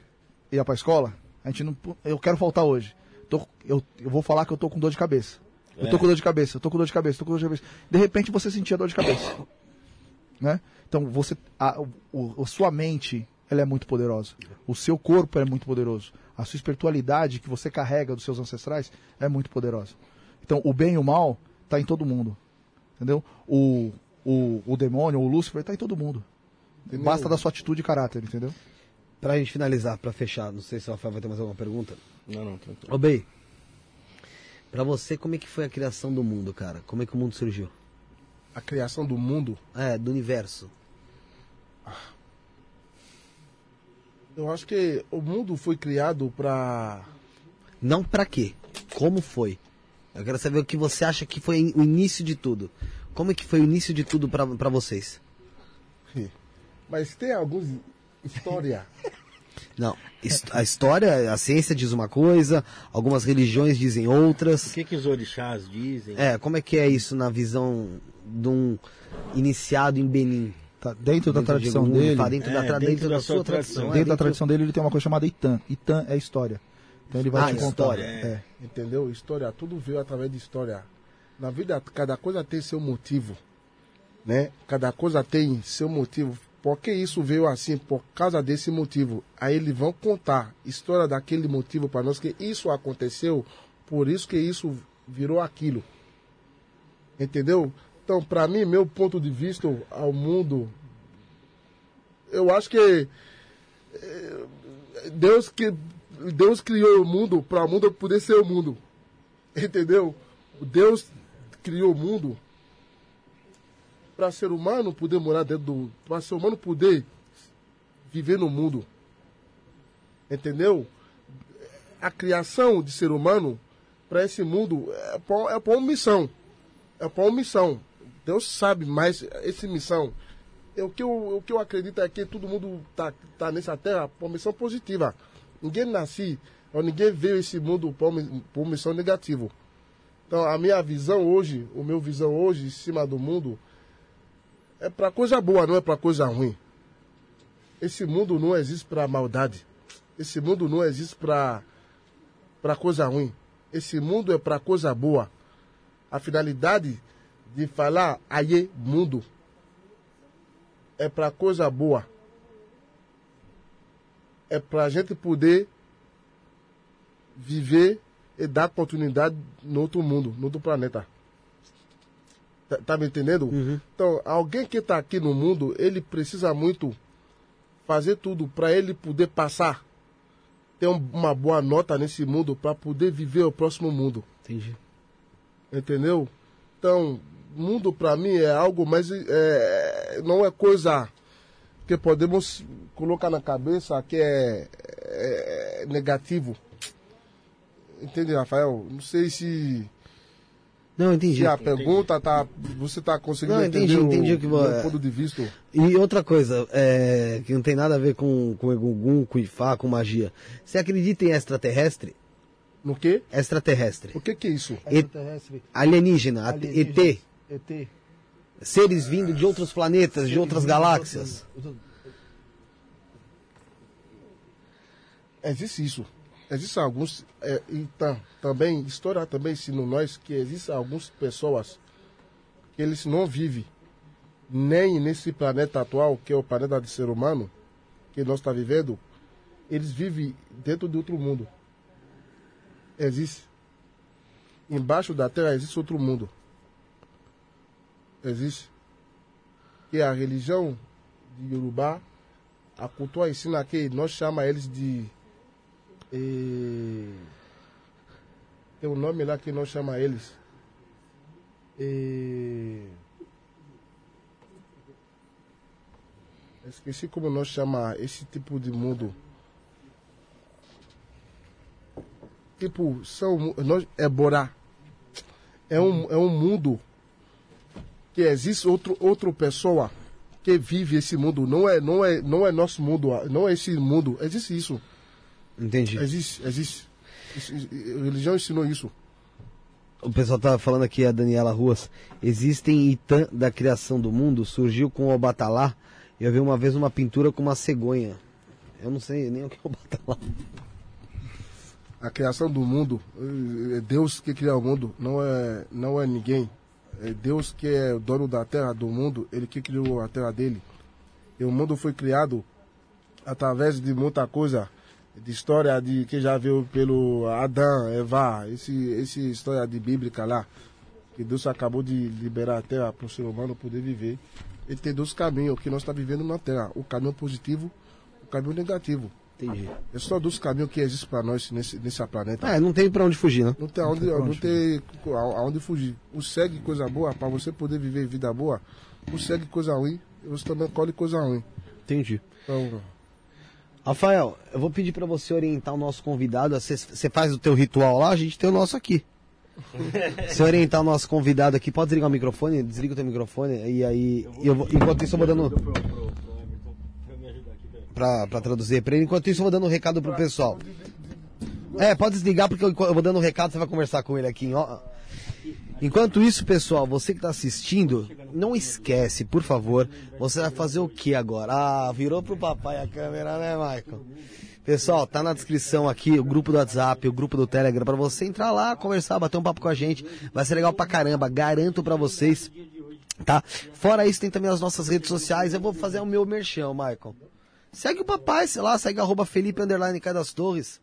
ia pra escola, a gente não, eu quero faltar hoje. Tô- eu, eu vou falar que eu tô com dor de cabeça. Eu tô É. com dor de cabeça, eu tô com dor de cabeça, tô com dor de cabeça. De repente você sentia dor de cabeça. *coughs* Né? Então você a, o, a sua mente, ela é muito poderosa. O seu corpo é muito poderoso. A sua espiritualidade que você carrega dos seus ancestrais é muito poderosa. Então o bem e o mal tá em todo mundo. Entendeu? O, o, o demônio, o Lúcifer, tá em todo mundo. Basta da sua atitude e caráter, entendeu? Pra gente finalizar, pra fechar, não sei se o Rafael vai ter mais alguma pergunta. Não, não, tranquilo. Ô, Bey, pra você, como é que foi a criação do mundo, cara? Como é que o mundo surgiu? A criação do mundo, É, do universo. eu acho que o mundo foi criado para Não pra quê? Como foi? Eu quero saber o que você acha que foi o início de tudo. Como é que foi o início de tudo pra, pra vocês? Mas tem alguns história. *laughs* Não, a história, a ciência diz uma coisa, algumas religiões dizem O outras. que, que os orixás dizem? É, como é que é isso na visão de um iniciado em Benin? Tá dentro da Dentro de tradição algum- dele, tá dentro, da, É, tra- dentro dentro da da sua sua tradição. dentro é, da tradição dele, ele tem uma coisa chamada Itan. Itan é história. Então ele vai Ah, te contar. história. É. Entendeu? História, tudo veio através de história. Na vida, cada coisa tem seu motivo. né? Cada coisa tem seu motivo. Por que isso veio assim? Por causa desse motivo. Aí eles vão contar história daquele motivo para nós que isso aconteceu, por isso que isso virou aquilo. Entendeu? Então, para mim, meu ponto de vista ao mundo, eu acho que eh, Deus que Deus criou o mundo para o mundo poder ser o mundo. Entendeu? Deus criou o mundo para ser humano poder morar dentro do. para ser humano poder viver no mundo. Entendeu? A criação de ser humano para esse mundo é para, é uma missão. É para uma missão. Deus sabe mais essa missão. É, o, que eu, o que eu acredito é que todo mundo está tá nessa terra por missão positiva. Ninguém nasce, ou ninguém veio esse mundo por, por missão negativa. Então, a minha visão hoje, o meu visão hoje em cima do mundo, é para coisa boa, não é para coisa ruim. Esse mundo não existe para maldade. Esse mundo não existe para para coisa ruim. Esse mundo é para coisa boa. A finalidade de falar aí mundo é para coisa boa. É para a gente poder viver e dar oportunidade no outro mundo, no outro planeta. Tá, tá me entendendo? Uhum. Então, alguém que está aqui no mundo, ele precisa muito fazer tudo para ele poder passar, ter um, uma boa nota nesse mundo para poder viver o próximo mundo. Entendi. Entendeu? Então, mundo para mim é algo, mas é, não é coisa que podemos colocar na cabeça que é, é negativo. Entende, Rafael? Não sei se não, entendi. Se a pergunta tá, você está conseguindo não, entendi, entender entendi o, que, o é... ponto de vista. E outra coisa, é, que não tem nada a ver com, com Egugum, com Ifá, com magia. Você acredita em extraterrestre? No quê? Extraterrestre. O que que é isso? Extraterrestre. Alienígena, Alienígena. ET. ET. Seres vindo de outros planetas, de outras galáxias. Existe isso existem alguns é, e tá, também história também ensina nós que existem algumas pessoas que eles não vivem nem nesse planeta atual que é o planeta do ser humano que nós está vivendo eles vivem dentro de outro mundo. Existe. Embaixo da terra existe outro mundo. Existe. Que a religião de Yorubá a cultura ensina que nós chama eles de e... Tem um nome lá que nós chama eles. E... Esqueci como nós chama esse tipo de mundo. Tipo, são nós é Borá. É um, é um mundo que existe outro outra pessoa que vive esse mundo. Não é não é não é nosso mundo, não é esse mundo. Existe isso. Entendi. Existe, existe. A religião ensinou isso. O pessoal tá falando aqui, a Daniela Ruas. Existem Itã da criação do mundo, surgiu com o Obatalá. Eu vi uma vez uma pintura com uma cegonha. Eu não sei nem o que é o Obatalá. A criação do mundo, é Deus que cria o mundo, não é, não é ninguém. É Deus que é o dono da terra, do mundo, ele que criou a terra dele. E o mundo foi criado através de muita coisa de história de que já viu pelo Adão, Eva, esse, esse história de bíblica lá, que Deus acabou de liberar a terra para o ser humano poder viver. Ele tem dois caminhos que nós estamos vivendo na terra, o caminho positivo o caminho negativo. Entendi. É só dois caminhos que existem para nós nesse, nesse planeta. É, não tem para onde fugir, né? Não tem aonde, não, não tem aonde fugir. O segue coisa boa, para você poder viver vida boa, o segue coisa ruim, você também colhe coisa ruim. Entendi. Então, Rafael, eu vou pedir para você orientar o nosso convidado. Você faz o teu ritual lá, a gente tem o nosso aqui. *laughs* Se orientar o nosso convidado aqui, pode desligar o microfone? Desliga o teu microfone e aí. Eu vou, enquanto isso, eu vou dando. Pra, pra traduzir pra ele. Enquanto isso, eu vou dando um recado pro pessoal. É, pode desligar porque eu, eu vou dando um recado, você vai conversar com ele aqui. Ó. Enquanto isso, pessoal, você que está assistindo, não esquece, por favor, você vai fazer o que agora? Ah, virou pro papai a câmera, né, Michael? Pessoal, tá na descrição aqui o grupo do WhatsApp, o grupo do Telegram, para você entrar lá, conversar, bater um papo com a gente. Vai ser legal pra caramba, garanto para vocês Tá? Fora isso, tem também as nossas redes sociais. Eu vou fazer o meu merchan, Michael. Segue o papai, sei lá, segue arroba Felipe Underline Cai das Torres.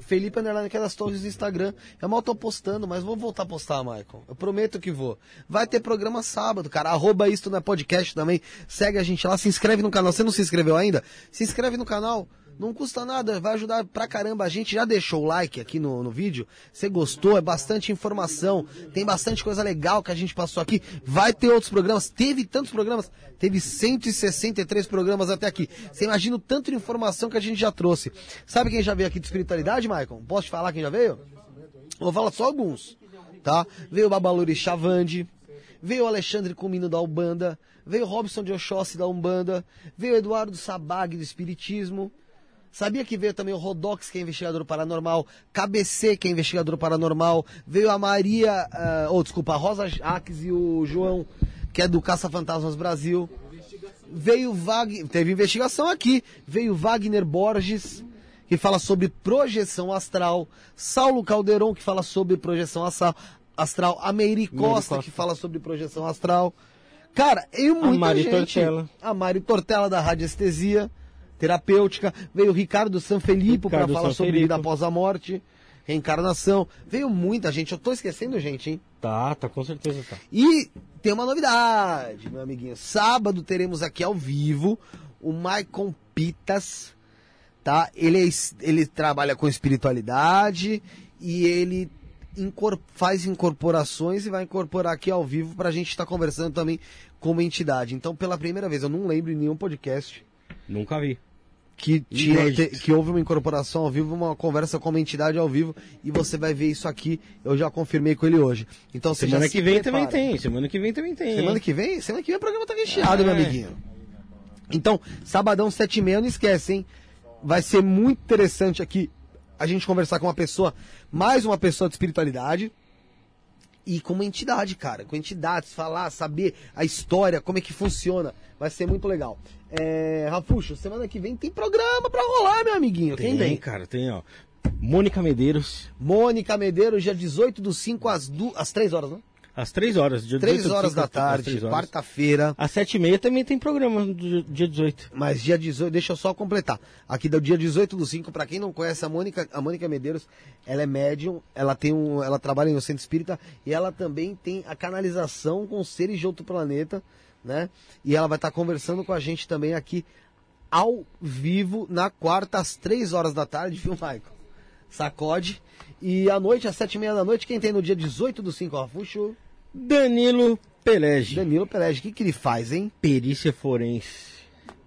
Felipe Underline Torres no Instagram. Eu mal tô postando, mas vou voltar a postar, Michael. Eu prometo que vou. Vai ter programa sábado, cara. Arroba isto na podcast também. Segue a gente lá, se inscreve no canal. Você não se inscreveu ainda? Se inscreve no canal. Não custa nada, vai ajudar pra caramba. A gente já deixou o like aqui no, no vídeo. Você gostou? É bastante informação. Tem bastante coisa legal que a gente passou aqui. Vai ter outros programas. Teve tantos programas. Teve 163 programas até aqui. Você imagina o tanto de informação que a gente já trouxe. Sabe quem já veio aqui de espiritualidade, Maicon? Posso te falar quem já veio? Vou falar só alguns. Tá? Veio o Babaluri Chavandi. Veio o Alexandre Comino da Umbanda. Veio o Robson de Oxóssi da Umbanda. Veio o Eduardo Sabag do Espiritismo. Sabia que veio também o Rodox, que é investigador paranormal, KBC, que é investigador paranormal, veio a Maria, uh, ou oh, desculpa, a Rosa Jaques e o João, que é do Caça Fantasmas Brasil. Veio Wagner, teve investigação aqui, veio Wagner Borges, que fala sobre projeção astral, Saulo Calderon, que fala sobre projeção astral, a Meire Costa, Costa, que fala sobre projeção astral. Cara, e muita a Mari gente. Tortella. A Mari Tortella da Radiestesia terapêutica. Veio o Ricardo Sanfelipe para falar sobre vida após a morte, reencarnação. Veio muita gente. Eu tô esquecendo gente, hein? Tá, tá, com certeza tá. E tem uma novidade, meu amiguinho. Sábado teremos aqui ao vivo o Maicon Pitas, tá? Ele, é, ele trabalha com espiritualidade e ele faz incorporações e vai incorporar aqui ao vivo para a gente estar tá conversando também como entidade. Então, pela primeira vez, eu não lembro em nenhum podcast. Nunca vi que, tinha, te, que houve uma incorporação ao vivo, uma conversa com uma entidade ao vivo, e você vai ver isso aqui. Eu já confirmei com ele hoje. Então semana que vem prepara. também tem. Semana que vem também tem. Semana hein? que vem, semana que vem o programa tá recheado, é. meu amiguinho. Então, sabadão sete e meia, não esquece, hein? Vai ser muito interessante aqui a gente conversar com uma pessoa, mais uma pessoa de espiritualidade e com uma entidade, cara, com entidades, falar, saber a história, como é que funciona. Vai ser muito legal. É, Rafuxo, semana que vem tem programa pra rolar, meu amiguinho. Quem tem, cara, tem, ó. Mônica Medeiros. Mônica Medeiros, dia 18 do 5 às, du... às 3 horas, né? Às 3 horas, dia 3 horas da tarde, quarta-feira. Às 7 e meia também tem programa do dia 18. Mas dia 18, deixa eu só completar. Aqui do dia 18 do 5, para quem não conhece a Mônica, a Mônica Medeiros, ela é médium, ela tem um, ela trabalha no centro espírita e ela também tem a canalização com seres de outro planeta, né? E ela vai estar tá conversando com a gente também aqui ao vivo na quarta às 3 horas da tarde, viu, Michael? Sacode. E à noite, às 7 e meia da noite, quem tem no dia 18 do 5, Rafuxo? Danilo Pelege. Danilo Pelege, o que, que ele faz, hein? Perícia forense.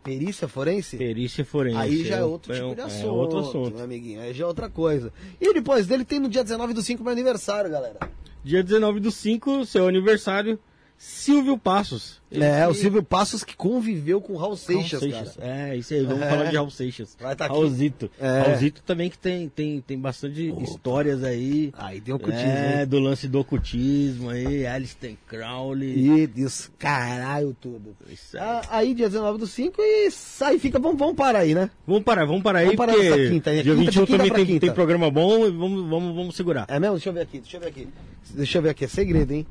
Perícia forense? Perícia forense. Aí já é, é outro tipo de assunto, é outro assunto. meu amiguinho. Aí já é outra coisa. E depois dele tem no dia 19 do 5 meu aniversário, galera. Dia 19 do 5, seu aniversário, Silvio Passos. Ele é, que... o Silvio Passos que conviveu com o Raul Seixas, Raul Seixas. Cara. É, isso aí, vamos é. falar de Raul Seixas. Vai tá Raulzito. É. Raulzito também que tem, tem, tem bastante Opa. histórias aí. Aí tem ocultismo. É, hein? do lance do ocultismo aí, Alistair Crowley. E Deus, caralho tudo. Ah, aí dia 19 do 5 e sai, fica, vamos, vamos parar aí, né? Vamos parar, vamos parar aí, vamos parar porque quinta, dia quinta, 21 também tem, tem programa bom e vamos, vamos, vamos segurar. É mesmo? Deixa eu ver aqui, deixa eu ver aqui. Deixa eu ver aqui, é segredo, hein?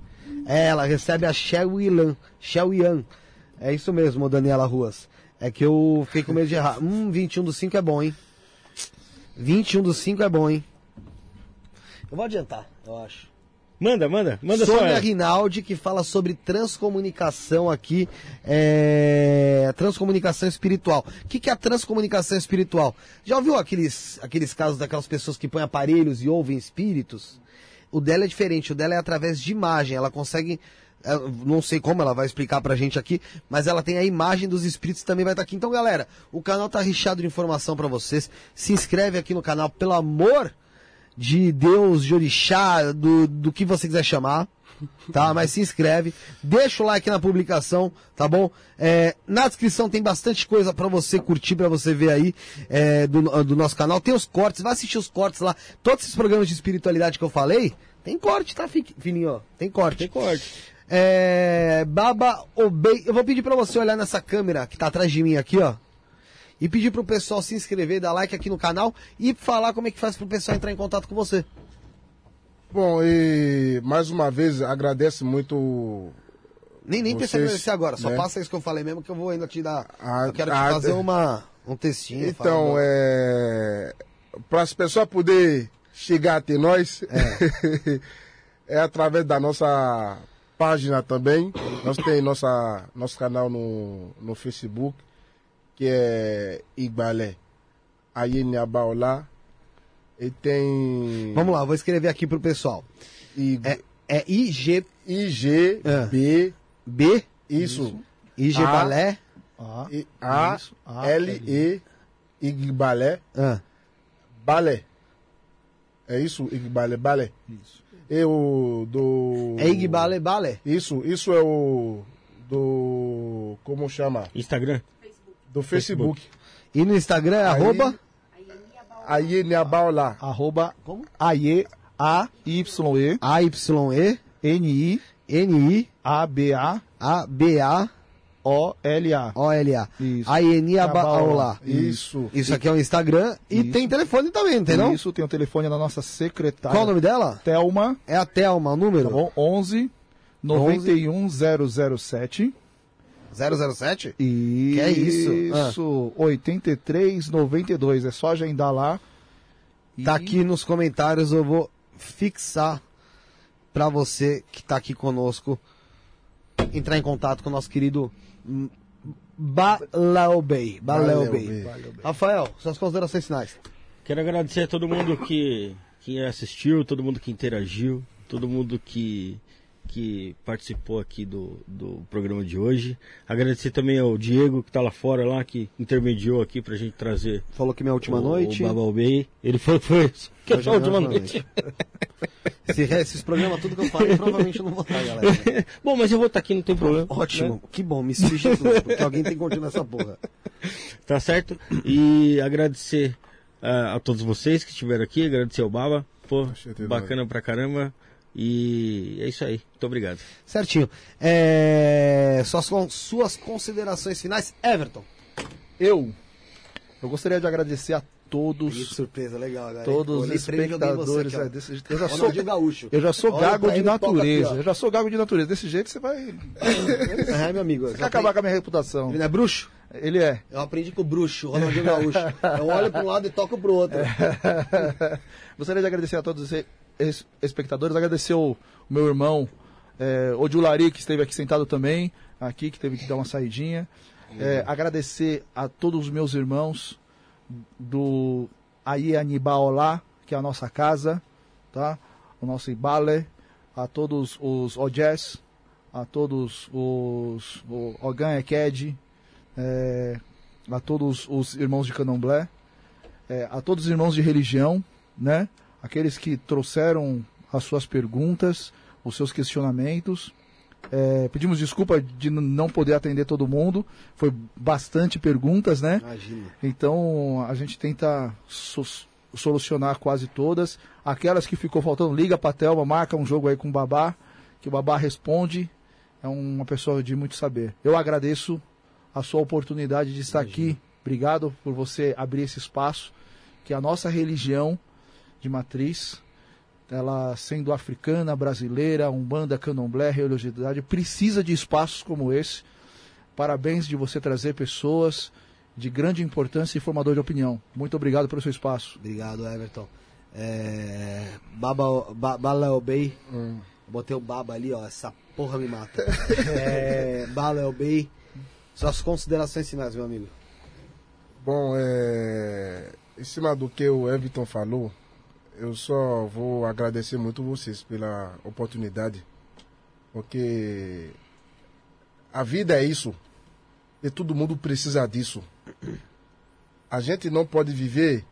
É, ela recebe a Xiaoyan. Xiaoyan. É isso mesmo, Daniela Ruas. É que eu fiquei com medo de errar. Hum, 21 do 5 é bom, hein? 21 do 5 é bom, hein? Eu vou adiantar, eu acho. Manda, manda, manda Sônia só Rinaldi, que fala sobre transcomunicação aqui, é... transcomunicação espiritual. O que, que é a transcomunicação espiritual? Já ouviu aqueles, aqueles casos daquelas pessoas que põem aparelhos e ouvem espíritos? O dela é diferente, o dela é através de imagem, ela consegue não sei como ela vai explicar pra gente aqui, mas ela tem a imagem dos espíritos também vai estar tá aqui. Então, galera, o canal tá recheado de informação para vocês. Se inscreve aqui no canal, pelo amor de Deus, de orixá, do, do que você quiser chamar, tá? Mas se inscreve, deixa o like na publicação, tá bom? É, na descrição tem bastante coisa para você curtir, para você ver aí é, do, do nosso canal. Tem os cortes, vai assistir os cortes lá. Todos esses programas de espiritualidade que eu falei, tem corte, tá, fininho, ó? Tem corte. Tem corte. É, Baba Obey. Eu vou pedir para você olhar nessa câmera que tá atrás de mim aqui, ó. E pedir pro pessoal se inscrever, dar like aqui no canal e falar como é que faz pro pessoal entrar em contato com você. Bom, e mais uma vez agradeço muito Nem, nem precisa Vocês, agradecer agora, só né? passa isso que eu falei mesmo que eu vou ainda te dar. Ah, eu quero te ah, fazer uma, um textinho. Então, é. Para as pessoas poderem chegar até nós, *laughs* é. através da nossa página também. Nós *laughs* temos nossa, nosso canal no, no Facebook, que é Igbalé. Aí em Abaolá. E tem. Vamos lá, vou escrever aqui pro pessoal. I- É, é IG, IG, Ah. B, B, isso. IG A. Balé. A, I- A, Isso, A, L, E, Igbalé. Ah, Balé. É isso, Igbalé, balé. Isso. E o do. é IG Balé Balé. Isso, isso é o do. Como chama? Instagram? Do Facebook. E no Instagram é Aí- arroba. Aí Niabaolá. Arroba AE, A-Y-E, A-Y-E, N-I, N-I, A-B-A, A-B-A, O-L-A. O-L-A. Isso. A-N-I, Abaolá. Isso. Isso aqui é o Instagram. E Isso. tem telefone também, tem não? Isso, tem o telefone da nossa secretária. Qual o nome dela? Thelma, É a Thelma, o número? tá bom? 11 91007 007? e Que é isso? Isso, 8392. É só agendar lá. E- Tá aqui nos comentários, eu vou fixar pra você que tá aqui conosco entrar em contato com o nosso querido hum, Baléu Bey. Baléu Baléu Bey. Bey. Rafael, suas considerações finais. Quero agradecer a todo mundo que, que assistiu, todo mundo que interagiu, todo mundo que, que participou aqui do, do programa de hoje. Agradecer também ao Diego, que está lá fora, lá, que intermediou aqui pra gente trazer Falou que minha última o, noite. o Babal Bay. Ele foi, foi isso. Que é a *laughs* é última noite. Se esses programas, tudo que eu falei, provavelmente eu não vou estar, galera. *laughs* Bom, mas eu vou estar aqui, não tem problema. Ótimo, né? que bom, me substitui, porque alguém tem que continuar essa porra. Tá certo? E agradecer ah, a todos vocês que estiveram aqui, agradecer ao Baba. Pô, bacana pra caramba. E é isso aí. Muito obrigado. Certinho. É... Suas, suas considerações finais, Everton. Eu, eu gostaria de agradecer a todos, Que surpresa, legal, galera. todos os e em você espectadores. aqui, é, desse eu já sou, Gaúcho. eu já sou Olha gago de natureza. aqui, eu já sou gago de natureza. Desse jeito você vai, É, meu amigo. você vai acabar com a minha reputação. Ele é bruxo? Ele é. Eu aprendi com o bruxo, o Ronaldinho Gaúcho. Eu olho para um lado e toco pro outro. *laughs* Gostaria de agradecer a todos espectadores, agradecer o, meu irmão, é, que esteve aqui sentado também, aqui, que teve que dar uma saidinha. É, agradecer a todos os meus irmãos do Aie Anibaolá, que é a nossa casa, tá? O nosso Ibale, a todos os Ojés, a todos os Ogan Eked, é, a todos os irmãos de Candomblé, é, a todos os irmãos de religião, né? Aqueles que trouxeram as suas perguntas, os seus questionamentos. É, pedimos desculpa de não poder atender todo mundo. Foi bastante perguntas, né? Imagina. Então a gente tenta so- solucionar quase todas. Aquelas que ficou faltando, liga pra Thelma, marca um jogo aí com o Babá, que o Babá responde. É uma pessoa de muito saber. Eu agradeço a sua oportunidade de estar aqui. Obrigado por você abrir esse espaço, que a nossa religião de matriz, ela sendo africana, brasileira, umbanda, candomblé, religiosidade, precisa de espaços como esse. Parabéns de você trazer pessoas de grande importância e formador de opinião. Muito obrigado pelo seu espaço. Obrigado, Everton. É... Baba, ba, Baléu Bey. Hum. Botei o baba ali, ó. Essa porra me mata. *laughs* é... Baléu Bey. Suas considerações finais, meu amigo. Bom, é, em cima do que o Everton falou, eu só vou agradecer muito vocês pela oportunidade, porque a vida é isso e todo mundo precisa disso. A gente não pode viver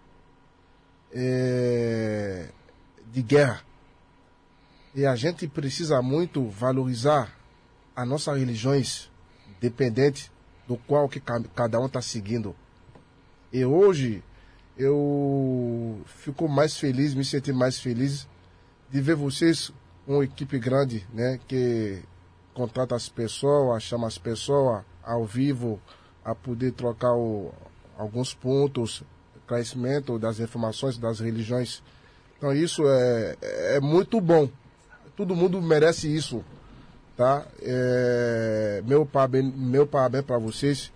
é, de guerra e a gente precisa muito valorizar as nossas religiões, dependente do qual que ca- cada um está seguindo. E hoje eu fico mais feliz, me senti mais feliz de ver vocês, uma equipe grande, né, que contrata as pessoas, chama as pessoas ao vivo a poder trocar o- alguns pontos, crescimento das informações das religiões. Então isso é, é muito bom. Todo mundo merece isso. tá? É, meu parabéns, meu parabéns para vocês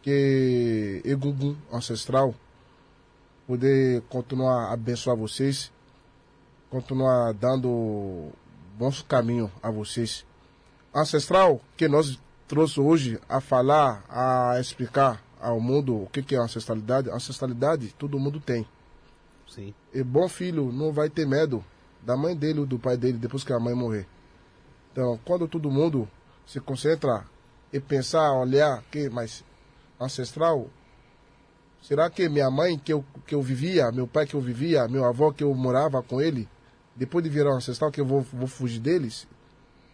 que Egungun ancestral poder continuar a abençoar vocês, continuar dando bons caminhos a vocês. Ancestral que nós trouxe hoje a falar, a explicar ao mundo o que, que é ancestralidade. Ancestralidade todo mundo tem. Sim. E bom filho não vai ter medo da mãe dele ou do pai dele depois que a mãe morrer. Então, quando todo mundo se concentra e pensar, olhar que, mas ancestral, será que minha mãe que eu, que eu vivia, meu pai que eu vivia, meu avô que eu morava com ele, depois de virar um ancestral que eu vou, vou fugir deles?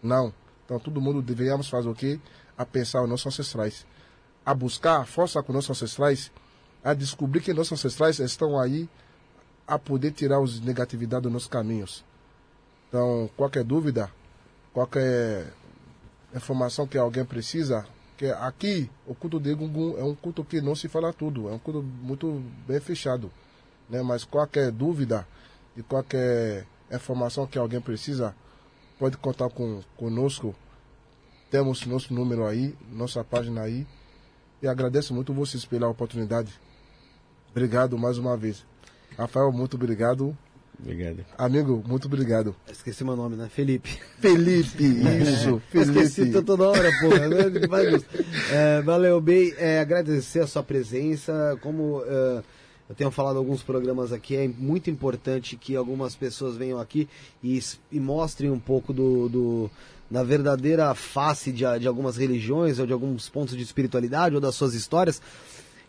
Não. Então, todo mundo deveríamos fazer o quê? A pensar os nossos ancestrais. A buscar a força com nossos ancestrais, a descobrir que nossos ancestrais estão aí a poder tirar os negatividades dos nossos caminhos. Então, qualquer dúvida, qualquer informação que alguém precisa, que aqui o culto de Egungun é um culto que não se fala tudo, é um culto muito bem fechado, né? Mas qualquer dúvida e qualquer informação que alguém precisa, pode contar com conosco. Temos nosso número aí, nossa página aí. E agradeço muito vocês pela oportunidade. Obrigado mais uma vez. Rafael, muito obrigado. Obrigado. Amigo, muito obrigado. Esqueci meu nome, né? Felipe. *laughs* Felipe, isso. *laughs* Felipe. Esqueci toda hora, porra. né? É, valeu, bem. É, agradecer a sua presença. Como é, eu tenho falado em alguns programas aqui, é muito importante que algumas pessoas venham aqui e, e mostrem um pouco do, do- da verdadeira face de, de algumas religiões ou de alguns pontos de espiritualidade ou das suas histórias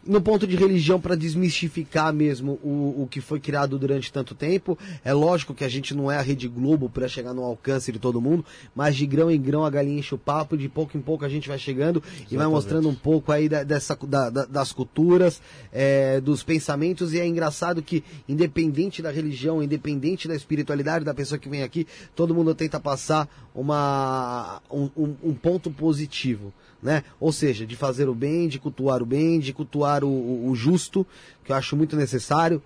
no ponto de religião para desmistificar mesmo o, o que foi criado durante tanto tempo. É lógico que a gente não é a Rede Globo para chegar no alcance de todo mundo, mas de grão em grão a galinha enche o papo, de pouco em pouco a gente vai chegando e vai mostrando um pouco aí da- dessa, da- da- das culturas, é, dos pensamentos, e é engraçado que, independente da religião, independente da espiritualidade da pessoa que vem aqui, todo mundo tenta passar uma, um- um- um ponto positivo né? Ou seja, de fazer o bem, de cultuar o bem, de cultuar o, o- justo, que eu acho muito necessário.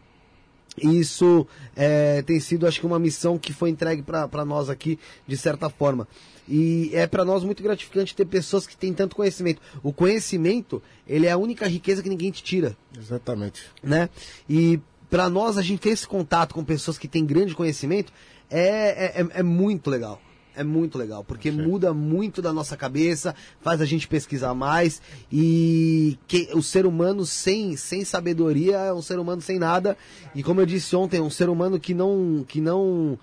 E Isso é, tem sido, acho que, uma missão que foi entregue para nós aqui, de certa forma. E é para nós muito gratificante ter pessoas que têm tanto conhecimento. O conhecimento, ele é a única riqueza que ninguém te tira Exatamente. né? E para nós a gente ter esse contato com pessoas que têm grande conhecimento é, é, é- é muito legal. É muito legal, porque muda muito da nossa cabeça, faz a gente pesquisar mais e que, o ser humano sem, sem sabedoria é um ser humano sem nada. E como eu disse ontem, é um ser humano que não que não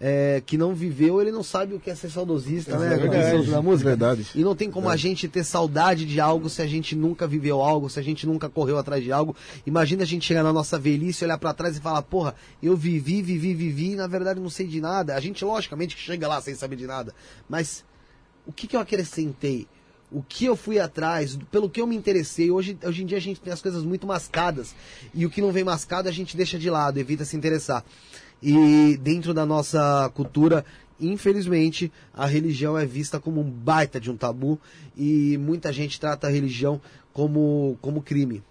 é, que não viveu, ele não sabe o que é ser saudosista, né? É verdade. o da música. Verdade. E não tem como a gente ter saudade de algo se a gente nunca viveu algo, se a gente nunca correu atrás de algo. Imagina a gente chegar na nossa velhice, olhar pra trás e falar, porra, eu vivi, vivi, vivi, e na verdade não sei de nada. A gente, logicamente, chega lá sem saber de nada. Mas o que, que eu acrescentei? O que eu fui atrás, pelo que eu me interessei. Hoje, hoje em dia a gente tem as coisas muito mascadas. E o que não vem mascado a gente deixa de lado, evita se interessar. E dentro da nossa cultura, infelizmente, a religião é vista como um baita de um tabu. E muita gente trata a religião como, como crime.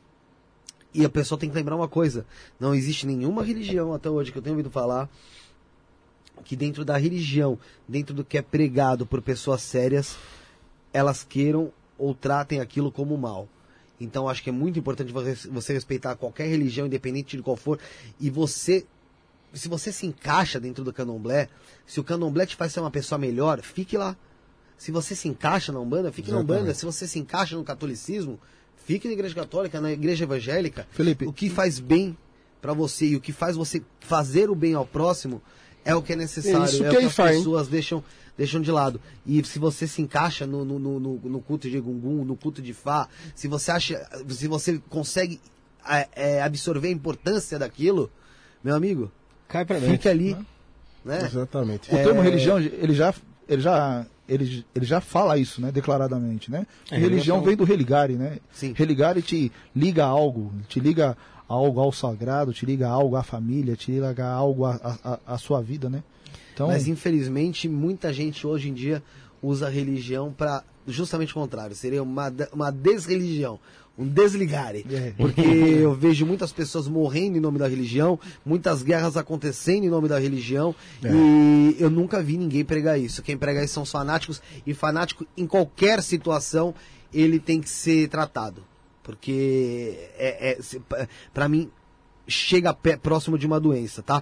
E a pessoa tem que lembrar uma coisa: não existe nenhuma religião até hoje que eu tenho ouvido falar que dentro da religião, dentro do que é pregado por pessoas sérias, elas queiram ou tratem aquilo como mal. Então acho que é muito importante você, respeitar qualquer religião, independente de qual for, e você, se você se encaixa dentro do candomblé, se o candomblé te faz ser uma pessoa melhor, fique lá. Se você se encaixa na Umbanda, fique na Umbanda. Se você se encaixa no catolicismo, fique na igreja católica, na igreja evangélica. Felipe. O que faz bem para você e o que faz você fazer o bem ao próximo é o que é necessário. Isso é que o que as faz, hein? pessoas deixam, deixam de lado. E se você se encaixa no, no, no, no- no culto de Gungun, no culto de Fá, se você acha, se você consegue é, é, absorver a importância daquilo, meu amigo, Cai pra dentro. fique ali. Né? Exatamente. O termo religião, ele já, ele já, ele, ele já fala isso, né, declaradamente, né? É, religião religião. vem do religare, né? Sim. Religare te liga a algo, te liga a algo ao sagrado, te liga a algo à família, te liga a algo à, sua vida, né? Então, Mas infelizmente, muita gente hoje em dia usa a religião para justamente o contrário, seria uma, uma desreligião, um desligare. É. Porque eu vejo muitas pessoas morrendo em nome da religião, muitas guerras acontecendo em nome da religião, e eu nunca vi ninguém pregar isso. Quem prega isso são os fanáticos, e fanático em qualquer situação ele tem que ser tratado. Porque é, é, se- pa- pra mim chega pé- próximo de uma doença, tá?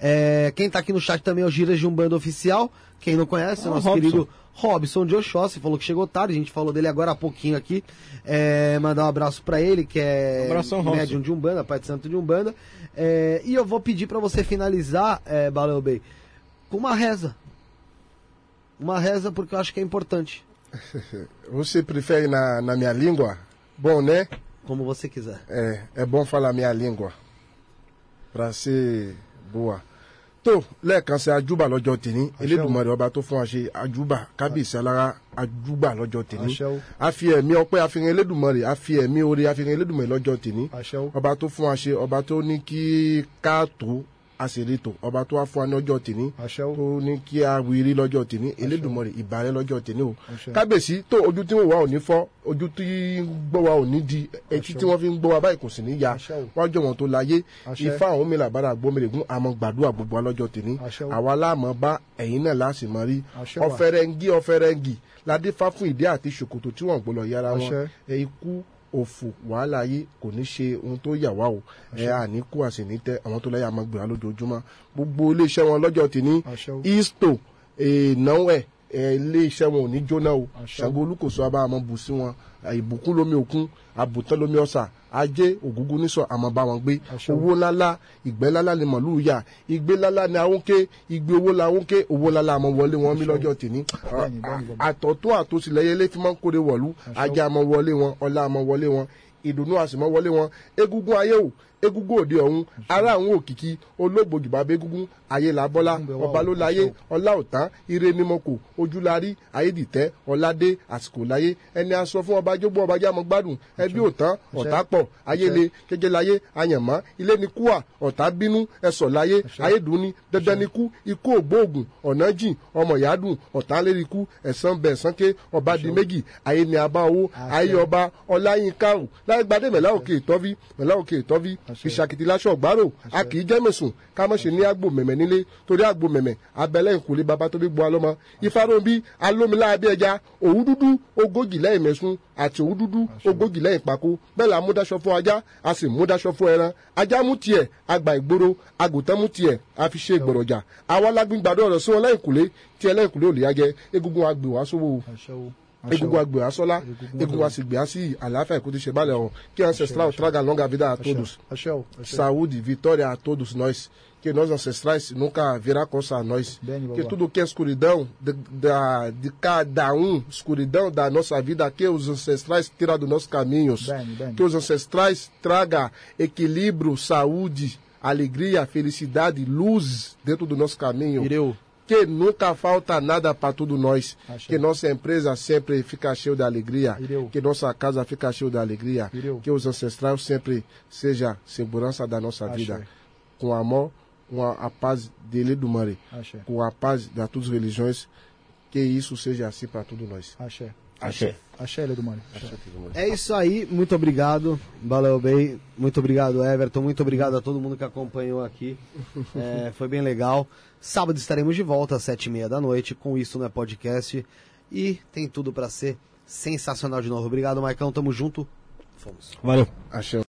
É, quem tá aqui no chat também é o Gira de Umbanda Oficial. Quem não conhece, é Ah, o nosso Robson. querido Robson de Oxóssi, falou que chegou tarde, a gente falou dele agora há pouquinho aqui. É, mandar um abraço pra ele, que é Abração, Robson. médium de Umbanda, pai de santo de Umbanda. É, e eu vou pedir pra você finalizar, é, Baleu Bey, com uma reza. Uma reza porque eu acho que é importante, *laughs* Você prefere na, na minha língua? Bom, né? como você quiser. É, é bom falar minha língua. Pra ser boa. Tó lẹ́ẹ̀kan sí ajúbà lọ́jọ́ tèmi elédùnmọ̀rẹ́ ọba tó fún wa ṣe ajúbà kábíyèsí alára ajúbà lọ́jọ́ o. a fi ẹ̀mí ọpẹ́ àfihàn elédùnmọ̀rẹ́ a fi ẹ̀mí oore àfihàn elédùnmọ̀rẹ́ lọ́jọ́ o. ọba tó fún wa ṣe ọba tó ní kí ká tó a sì rí tò. Ọba tó wá fún wa ní ọjọ́ tèmi tó ní kí a wírí lọ́jọ́ tèmi elédùnmọ̀rẹ́ ìbàrẹ́ lọ́jọ́ tèmi o. Àṣẹ. kábíyèsí tó ojú tí wọ́n wà ò ní fọ́ ojú tí gbọ́ wa ò ní di etí tí wọ́n fi ń gbọ́ wa báyìí kò sì ní ya. O. wájú wọn tó láyé. Ifá àwọn mìíràn bára gbómìnirègún àmọ́ gbàdúrà gbogbo alọ́jọ́ tèmi àwa láàmọ́ bá ẹ̀yin náà láti mọ rí. Àṣẹ wa. ọ̀fẹ́rẹ́ngí ọ̀fẹ́rẹ́ngì ládé fá fún ìdí àti ṣòkòtò tí wọ́n gbọ́lọ̀ yára wọn. Ikú òfò wàhálà ayé kò ní ṣe ohun tó yà wá o. Ẹ àní kú àsìní tẹ àwọn tó láyà máa gbéra lójoojúmọ́. Gbogbo iléeṣẹ́ wọn lọ́jọ́ Àṣẹ o. isto ìnáwó ẹ iléeṣẹ́ wọn ò ní jóná o. Ṣàngó olùkóso abá àmọ́ bù sí wọn. Ìbùkún lómi òkun àbùtán lómi ọ̀sà ajé ògúngún nísọ àmọ́ bá wọn gbé. Owó ńláńlá ìgbẹ́ ńláńlá ni màlúù yà. Ìgbé ńláńlá ni àwọn ké ìgbé owó làwọn ké owó ńláńlá àmọ́ wọlé wọn mí lọ́jọ́ tèmi. Àtọ̀tún àtòsílẹ̀ yẹlé fi máa ń kórè wọ̀lú. Ajé àmọ́ wọlé wọn ọlá àmọ́ wọlé wọn ìdùnnú àsìmọ́ wọlé wọn. Egungun ayé o egungun òde ọ̀hún. Ara àwọn òkìkí olóògbòjì bàbá egungun ayé làbọ́lá ọba ló láyé ọlá òtán ire ni mo kò ojúlarí ayédìtẹ́ ọládé àsìkò láyé ẹni aṣọ fún ọba jógbó ọba jámọ gbádùn ẹbí òtán ọ̀tá pọ̀ ayéle kéje láyé àyànmọ́ ilé ni kúà ọ̀tá bínú ẹsọ̀ láyé ayédùn ni dandan ni kú ikú ògbóògùn ọ̀nà jìn ọmọ ìyádùn ọ̀tá lérí ikú ẹ̀sán bẹ̀ ẹ̀sán ké ọba di méjì ayé ni abá owó ayé ọba ọláyínká o láyé gbadé mẹ́lá òkè ìtọ́fí mẹ́lá òkè ìtọ́fí ìṣàkìtì láṣọ ọ̀gbárò a kì í jẹ́ mẹ̀sùn ká mọ̀ ṣe ní àgbò mẹ̀mẹ̀ nílé torí àgbò mẹ̀mẹ̀ abẹ́lẹ́ ìkùlé baba tó bí gbọ́ alọ́mọ. Ifáròbí alómiláàbí ẹja òwú dúdú ogójì lẹ́yìn mẹ̀sùn àti òwú dúdú ogójì lẹ́yìn pàkó bẹ́ẹ̀ la múdáṣọ fún ajá a sì múdáṣọ fún ẹran. Ajá mú tiẹ̀ àgbà ìgboro àgùntàn mú tiẹ̀ a fi ṣe ìgbọ̀rọ̀jà. Àwa lágbíngbàdo ọ̀rọ̀ sí wọn lẹ́yìn kùlé tí ẹlẹ́yìn kùlé ò lè yá jẹ. Egungun agbè wá sówó egungun agbè wá sọ́lá. Egungun asigbe á sí àlàáfíà ìkú ti ṣe balẹ̀ ọ̀hún kí ancestral traga longa vida a todos saúde, vitória a todos nós. Que nós ancestrais nunca virá coça a nós. Bem, que tudo que é escuridão de, da, de cada um, escuridão da nossa vida, que os ancestrais tiram dos nossos caminhos. Bem, bem. Que os ancestrais tragam equilíbrio, saúde, alegria, felicidade, luz dentro do nosso caminho. Ireu. Que nunca falta nada para todos nós. Axé. Que nossa empresa sempre fica cheia de alegria. Ireu. Que nossa casa fica cheia de alegria. Ireu. Que os ancestrais sempre seja segurança da nossa Axé. vida. Com amor, com a, a paz dele do Mare. Axé. Com a paz de todas as religiões. Que isso seja assim para todos nós. Axé. Axé. Axé, ele do Mari. É isso aí, muito obrigado, Baleu Bey, muito obrigado, Everton, muito obrigado a todo mundo que acompanhou aqui. *laughs* É, foi bem legal. Sábado estaremos de volta às sete e meia da noite com Isso Não é Podcast. E tem tudo pra ser sensacional de novo. Obrigado, Maicão, tamo junto. Fomos. Valeu. Axé.